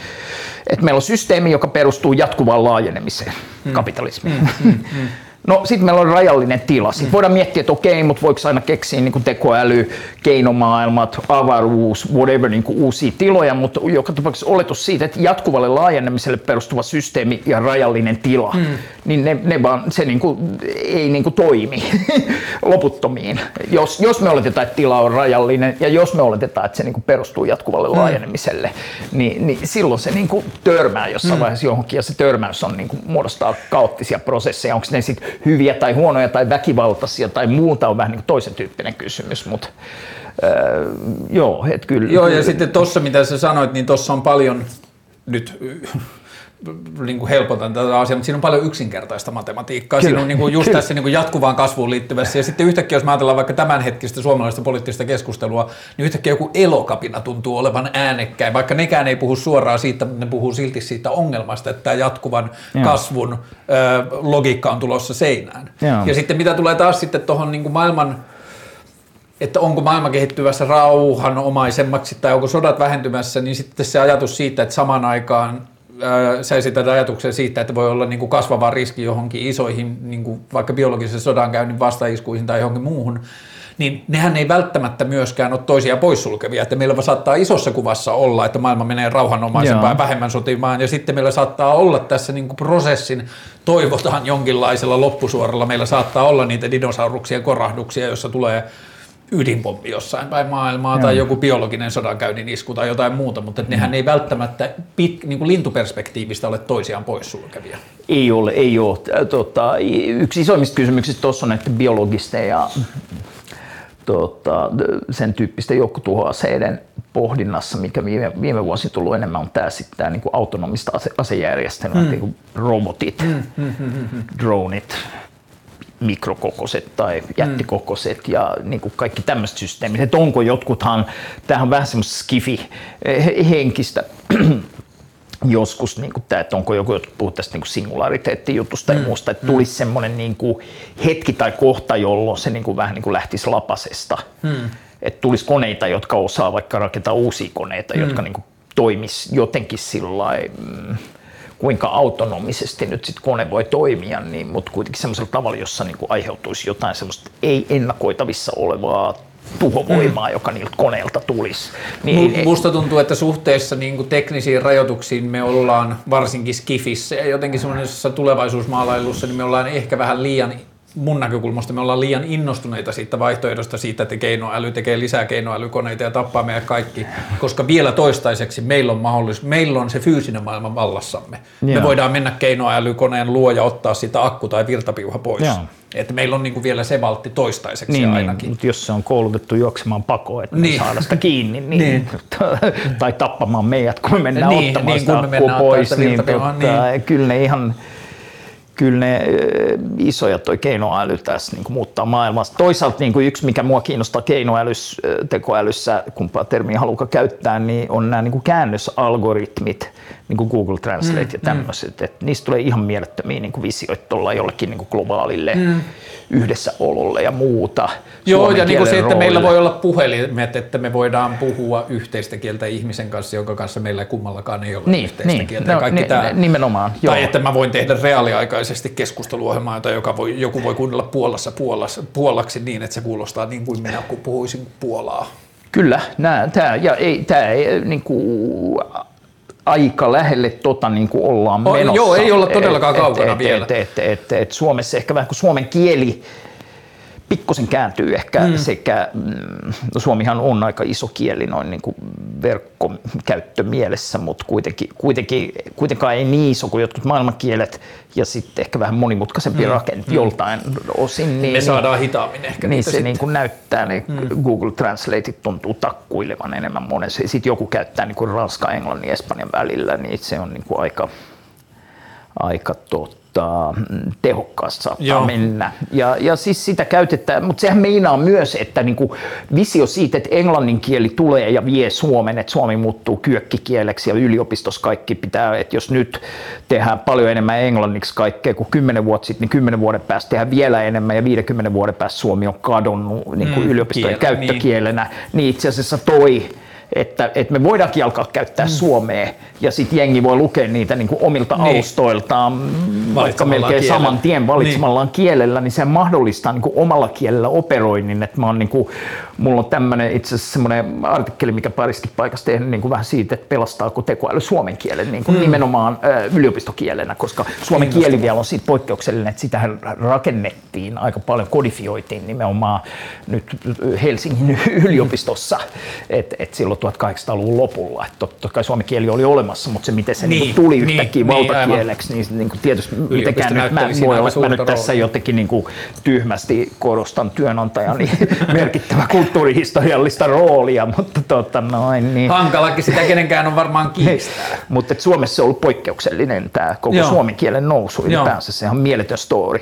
Että meillä on systeemi, joka perustuu jatkuvaan laajenemiseen, mm. kapitalismiin. Mm. Mm. No sitten meillä on rajallinen tila. Sitten voidaan miettiä, että okei, mutta voiko aina keksiä niin tekoäly, keinomaailmat, avaruus, whatever, niin uusia tiloja, mutta joka tapauksessa oletus siitä, että jatkuvalle laajenemiselle perustuva systeemi ja rajallinen tila, mm. niin ne, ne vaan, se niin kuin, ei niin kuin toimi loputtomiin. Jos, jos me oletetaan, että tila on rajallinen ja jos me oletetaan, että se niin kuin perustuu jatkuvalle mm. laajenemiselle, niin, niin silloin se niin kuin törmää jossain mm. vaiheessa johonkin ja se törmäys on niin kuin, muodostaa kaoottisia prosesseja. Onko ne sitten hyviä tai huonoja tai väkivaltaisia tai muuta on vähän niin kuin toisen tyyppinen kysymys, mutta äh, joo, et kyllä. Joo, ja kyllä. sitten tuossa, mitä sä sanoit, niin tuossa on paljon nyt niin kuin helpotan tätä asiaa, mutta siinä on paljon yksinkertaista matematiikkaa. Kyllä, siinä on niin kuin just kyllä. tässä niin kuin jatkuvaan kasvuun liittyvässä. Ja sitten yhtäkkiä, jos mä ajatellaan vaikka tämänhetkistä suomalaista poliittista keskustelua, niin yhtäkkiä joku elokapina tuntuu olevan äänekkäin, vaikka nekään ei puhu suoraan siitä, mutta ne puhuu silti siitä ongelmasta, että tämä jatkuvan Joo. kasvun ö, logiikka on tulossa seinään. Joo. Ja sitten mitä tulee taas sitten tuohon niin maailman että onko maailma kehittyvässä rauhanomaisemmaksi tai onko sodat vähentymässä, niin sitten se ajatus siitä, että samaan aikaan sä esität ajatuksen siitä, että voi olla niin kuin kasvava riski johonkin isoihin, niin kuin vaikka biologisen sodankäynnin vastaiskuihin tai johonkin muuhun, niin nehän ei välttämättä myöskään ole toisia poissulkevia. Että meillä saattaa isossa kuvassa olla, että maailma menee rauhanomaisempaan ja vähemmän sotimaan, ja sitten meillä saattaa olla tässä niin kuin prosessin, toivotaan jonkinlaisella loppusuoralla, meillä saattaa olla niitä dinosauruksien korahduksia, jossa tulee ydinpommi jossain päin maailmaa Joo. tai joku biologinen sodankäynnin isku tai jotain muuta, mutta mm. nehän ei välttämättä pit, niin kuin lintuperspektiivistä ole toisiaan poissulkevia. Ei ole, ei ole. Tota, yksi isoimmista kysymyksistä tuossa on näiden biologisten ja tota, sen tyyppisten joukkotuhoaseiden pohdinnassa, mikä viime, viime vuosi tullut enemmän, on tämä, sitten tämä niin autonomista ase, asejärjestelmät, mm. niin kuin robotit, mm, mm, mm, mm. dronit, mikrokokoiset tai jättikokoiset mm. ja niin kuin kaikki tämmöiset systeemit. Että onko jotkuthan, tämähän on vähän semmoista skifi-henkistä joskus, niin kuin tämä, että onko joku, jotkut puhuu tästä niin singulariteettijutusta mm. ja muusta, että tulisi mm. semmoinen niin kuin hetki tai kohta, jolloin se niin kuin vähän niin kuin lähtisi lapasesta. Mm. Että tulisi koneita, jotka osaa vaikka rakentaa uusia koneita, mm. jotka niin kuin toimis jotenkin sillä mm, kuinka autonomisesti nyt sit kone voi toimia, niin, mutta kuitenkin semmoisella tavalla, jossa niin kuin aiheutuisi jotain semmoista ei ennakoitavissa olevaa tuhovoimaa, mm. joka niiltä koneilta tulisi. Niin Musta tuntuu, että suhteessa niin kuin teknisiin rajoituksiin me ollaan varsinkin Skifissä ja jotenkin semmoisessa tulevaisuusmaalailussa, niin me ollaan ehkä vähän liian mun näkökulmasta me ollaan liian innostuneita siitä vaihtoehdosta siitä, että keinoäly tekee lisää keinoälykoneita ja tappaa meidät kaikki, koska vielä toistaiseksi meillä on mahdollisuus, meillä on se fyysinen maailma vallassamme. Joo. Me voidaan mennä keinoälykoneen luo ja ottaa sitä akku tai virtapiuha pois. Joo. Että meillä on niinku vielä se valtti toistaiseksi niin, niin ainakin. Niin, mutta jos se on koulutettu juoksemaan pakoon, että niin. me saada sitä kiinni, niin, niin. tai tappamaan meidät, kun me mennään niin, ottamaan niin, sitä akkua pois, niin, tota, niin. kyllä ne ihan kyllä ne isoja toi keinoäly tässä niin muuttaa maailmaa. Toisaalta niin kuin yksi, mikä mua kiinnostaa keinoälyssä, tekoälyssä, kumpaa termiä haluka käyttää, niin on nämä niin kuin käännösalgoritmit, niin kuin Google Translate mm, ja tämmöiset. Mm. Että niistä tulee ihan mielettömiä niin kuin visioita jollekin niin kuin globaalille mm. yhdessäololle ja muuta. Joo, ja niin kuin se, että meillä voi olla puhelimet, että me voidaan puhua yhteistä kieltä ihmisen kanssa, jonka kanssa meillä kummallakaan ei ole niin, yhteistä niin, kieltä. No, kaikki ni, tämä. Nimenomaan. Joo. Tai että mä voin tehdä reaaliaikaisesti keskusteluohjelmaa, jota joka voi, joku voi kuunnella Puolassa, Puolassa puolaksi niin, että se kuulostaa niin kuin minä puhuisin Puolaa. Kyllä, nää, tää, ja ei, tää ei, niin kuin, aika lähelle tota niin kuin ollaan menossa. Joo, ei olla todellakaan et, kaukana et, vielä. Et, et, et, et Suomessa ehkä vähän kuin suomen kieli pikkusen kääntyy ehkä mm. sekä, no Suomihan on aika iso kieli noin niin kuin verkkokäyttömielessä, mutta kuitenkin, kuitenkin, kuitenkaan ei niin iso kuin jotkut maailmankielet ja sitten ehkä vähän monimutkaisempi mm. rakenne mm. joltain osin. Niin, Me saadaan hitaammin ehkä. Niin se niin kuin näyttää, niin mm. Google Translate tuntuu takkuilevan enemmän monessa. Sitten joku käyttää niin kuin ranska, englannin, espanjan välillä, niin se on niin kuin aika, aika totta tota, tehokkaasti saattaa Joo. mennä. Ja, ja siis sitä käytetään, mutta sehän meinaa myös, että niinku visio siitä, että englannin kieli tulee ja vie Suomen, että Suomi muuttuu kyökkikieleksi ja yliopistossa kaikki pitää, että jos nyt tehdään paljon enemmän englanniksi kaikkea kuin 10 vuotta sitten, niin 10 vuoden päästä tehdään vielä enemmän ja 50 vuoden päästä Suomi on kadonnut niin kuin mm, yliopistojen kielä, käyttökielenä. Niin. niin itse asiassa toi että, että me voidaankin alkaa käyttää mm. suomea ja sitten jengi voi lukea niitä niin kuin omilta niin. alustoiltaan vaikka melkein kielellä. saman tien valitsemallaan niin. kielellä, niin se mahdollistaa niin kuin omalla kielellä operoinnin. Että mä oon, niin kuin, mulla on tämmöinen itse asiassa semmoinen artikkeli, mikä pariskin paikassa tehnyt niin kuin vähän siitä, että pelastaako tekoäly suomen kielen niin kuin mm. nimenomaan ö, yliopistokielenä, koska suomen kieli vielä on siitä poikkeuksellinen, että sitähän rakennettiin aika paljon, kodifioitiin nimenomaan nyt Helsingin yliopistossa, että et silloin silloin 1800-luvun lopulla. Että totta kai suomen kieli oli olemassa, mutta se miten se niin, Niin, tuli niin, yhtäkkiä niin, valtakieleksi, niin, niin kuin tietysti mitenkään nyt, mä voi olla, mä nyt tässä jotenkin niin kuin tyhmästi korostan työnantajani merkittävä kulttuurihistoriallista roolia, mutta tota noin, niin, Hankalakin sitä kenenkään on varmaan kiistää. mutta et Suomessa on ollut poikkeuksellinen tämä koko Joo. suomen kielen nousu ylipäänsä, se on mieletön story.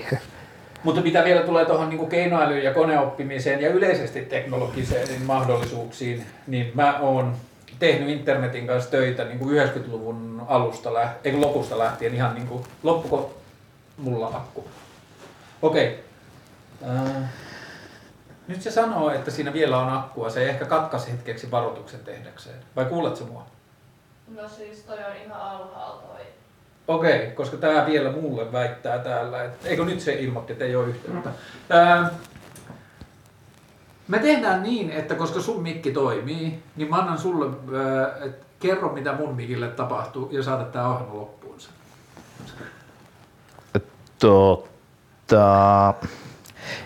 Mutta mitä vielä tulee tuohon niin keinoälyyn ja koneoppimiseen ja yleisesti teknologiseen mahdollisuuksiin, niin mä oon tehnyt internetin kanssa töitä niin kuin 90-luvun alusta, eikö lopusta lähtien ihan niin kuin, loppuko mulla akku? Okei. Äh, nyt se sanoo, että siinä vielä on akkua. Se ehkä katkaisi hetkeksi varoituksen tehdäkseen. Vai kuuletko mua? No siis toi on ihan alhaalla toi. Okei, koska tämä vielä mulle väittää täällä, että eikö nyt se ilmoitti, että ei ole yhteyttä. Ää, me tehdään niin, että koska sun mikki toimii, niin mä annan sulle, ää, että kerro mitä mun mikille tapahtuu ja saada tää ohjelma loppuunsa. Tota,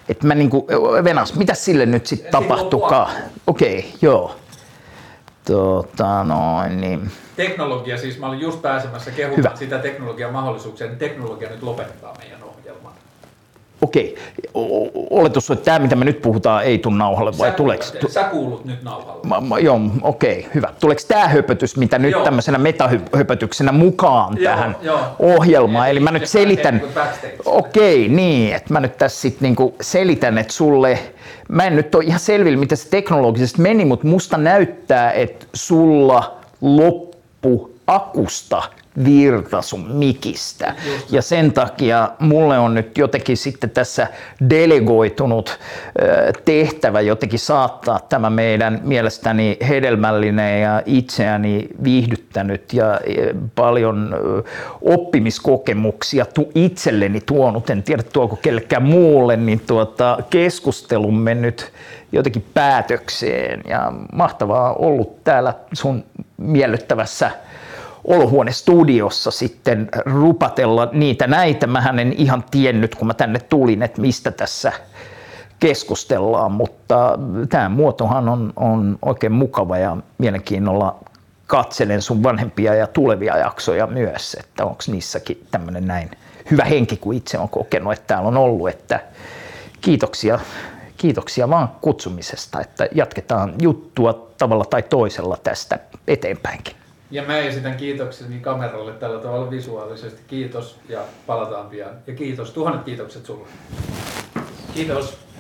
et mä niinku, Venas, mitä sille nyt sitten tapahtukaan? Okei, okay, joo. Tota noin, niin. Teknologia, siis mä olin just pääsemässä kehumaan Hyvä. sitä teknologian mahdollisuuksia, niin teknologia nyt lopettaa meidän ohjelman. Okei, oletus on, että tämä mitä me nyt puhutaan ei tule nauhalle vai Sä tuleeko? kuulet- Sä kuulut nyt nauhalle. Ma, ma, joo, okei, hyvä. Tuleeko tämä höpötys, mitä nyt Joo. tämmöisenä metahöpötyksenä mukaan Joo, tähän joo. ohjelmaan? Eli mä Se nyt selitän, niinku okei, niin, että mä nyt tässä sitten niinku selitän, että sulle, mä en nyt ole ihan selvillä, mitä se teknologisesti meni, mutta musta näyttää, että sulla loppu akusta virta sun mikistä. Just Ja sen takia mulle on nyt jotenkin sitten tässä delegoitunut tehtävä jotenkin saattaa tämä meidän mielestäni hedelmällinen ja itseäni viihdyttänyt ja ö, paljon oppimiskokemuksia tu- itselleni tuonut, en tiedä tuoko kellekään muulle, niin tuota, keskustelumme nyt jotenkin päätökseen. Ja mahtavaa ollut täällä sun miellyttävässä olohuonestudiossa sitten rupatella niitä näitä. Mähän en ihan tiennyt, kun mä tänne tulin, että mistä tässä keskustellaan, mutta tämä muotohan on, on oikein mukava ja mielenkiinnolla katselen sun vanhempia ja tulevia jaksoja myös, että onko niissäkin tämmöinen näin hyvä henki kuin itse on kokenut, että täällä on ollut, että kiitoksia, kiitoksia vaan kutsumisesta, että jatketaan juttua tavalla tai toisella tästä eteenpäinkin. Ja mä esitän kiitokseni kameralle tällä tavalla visuaalisesti. Kiitos ja palataan pian. Ja kiitos, tuhannet kiitokset sulle. Kiitos.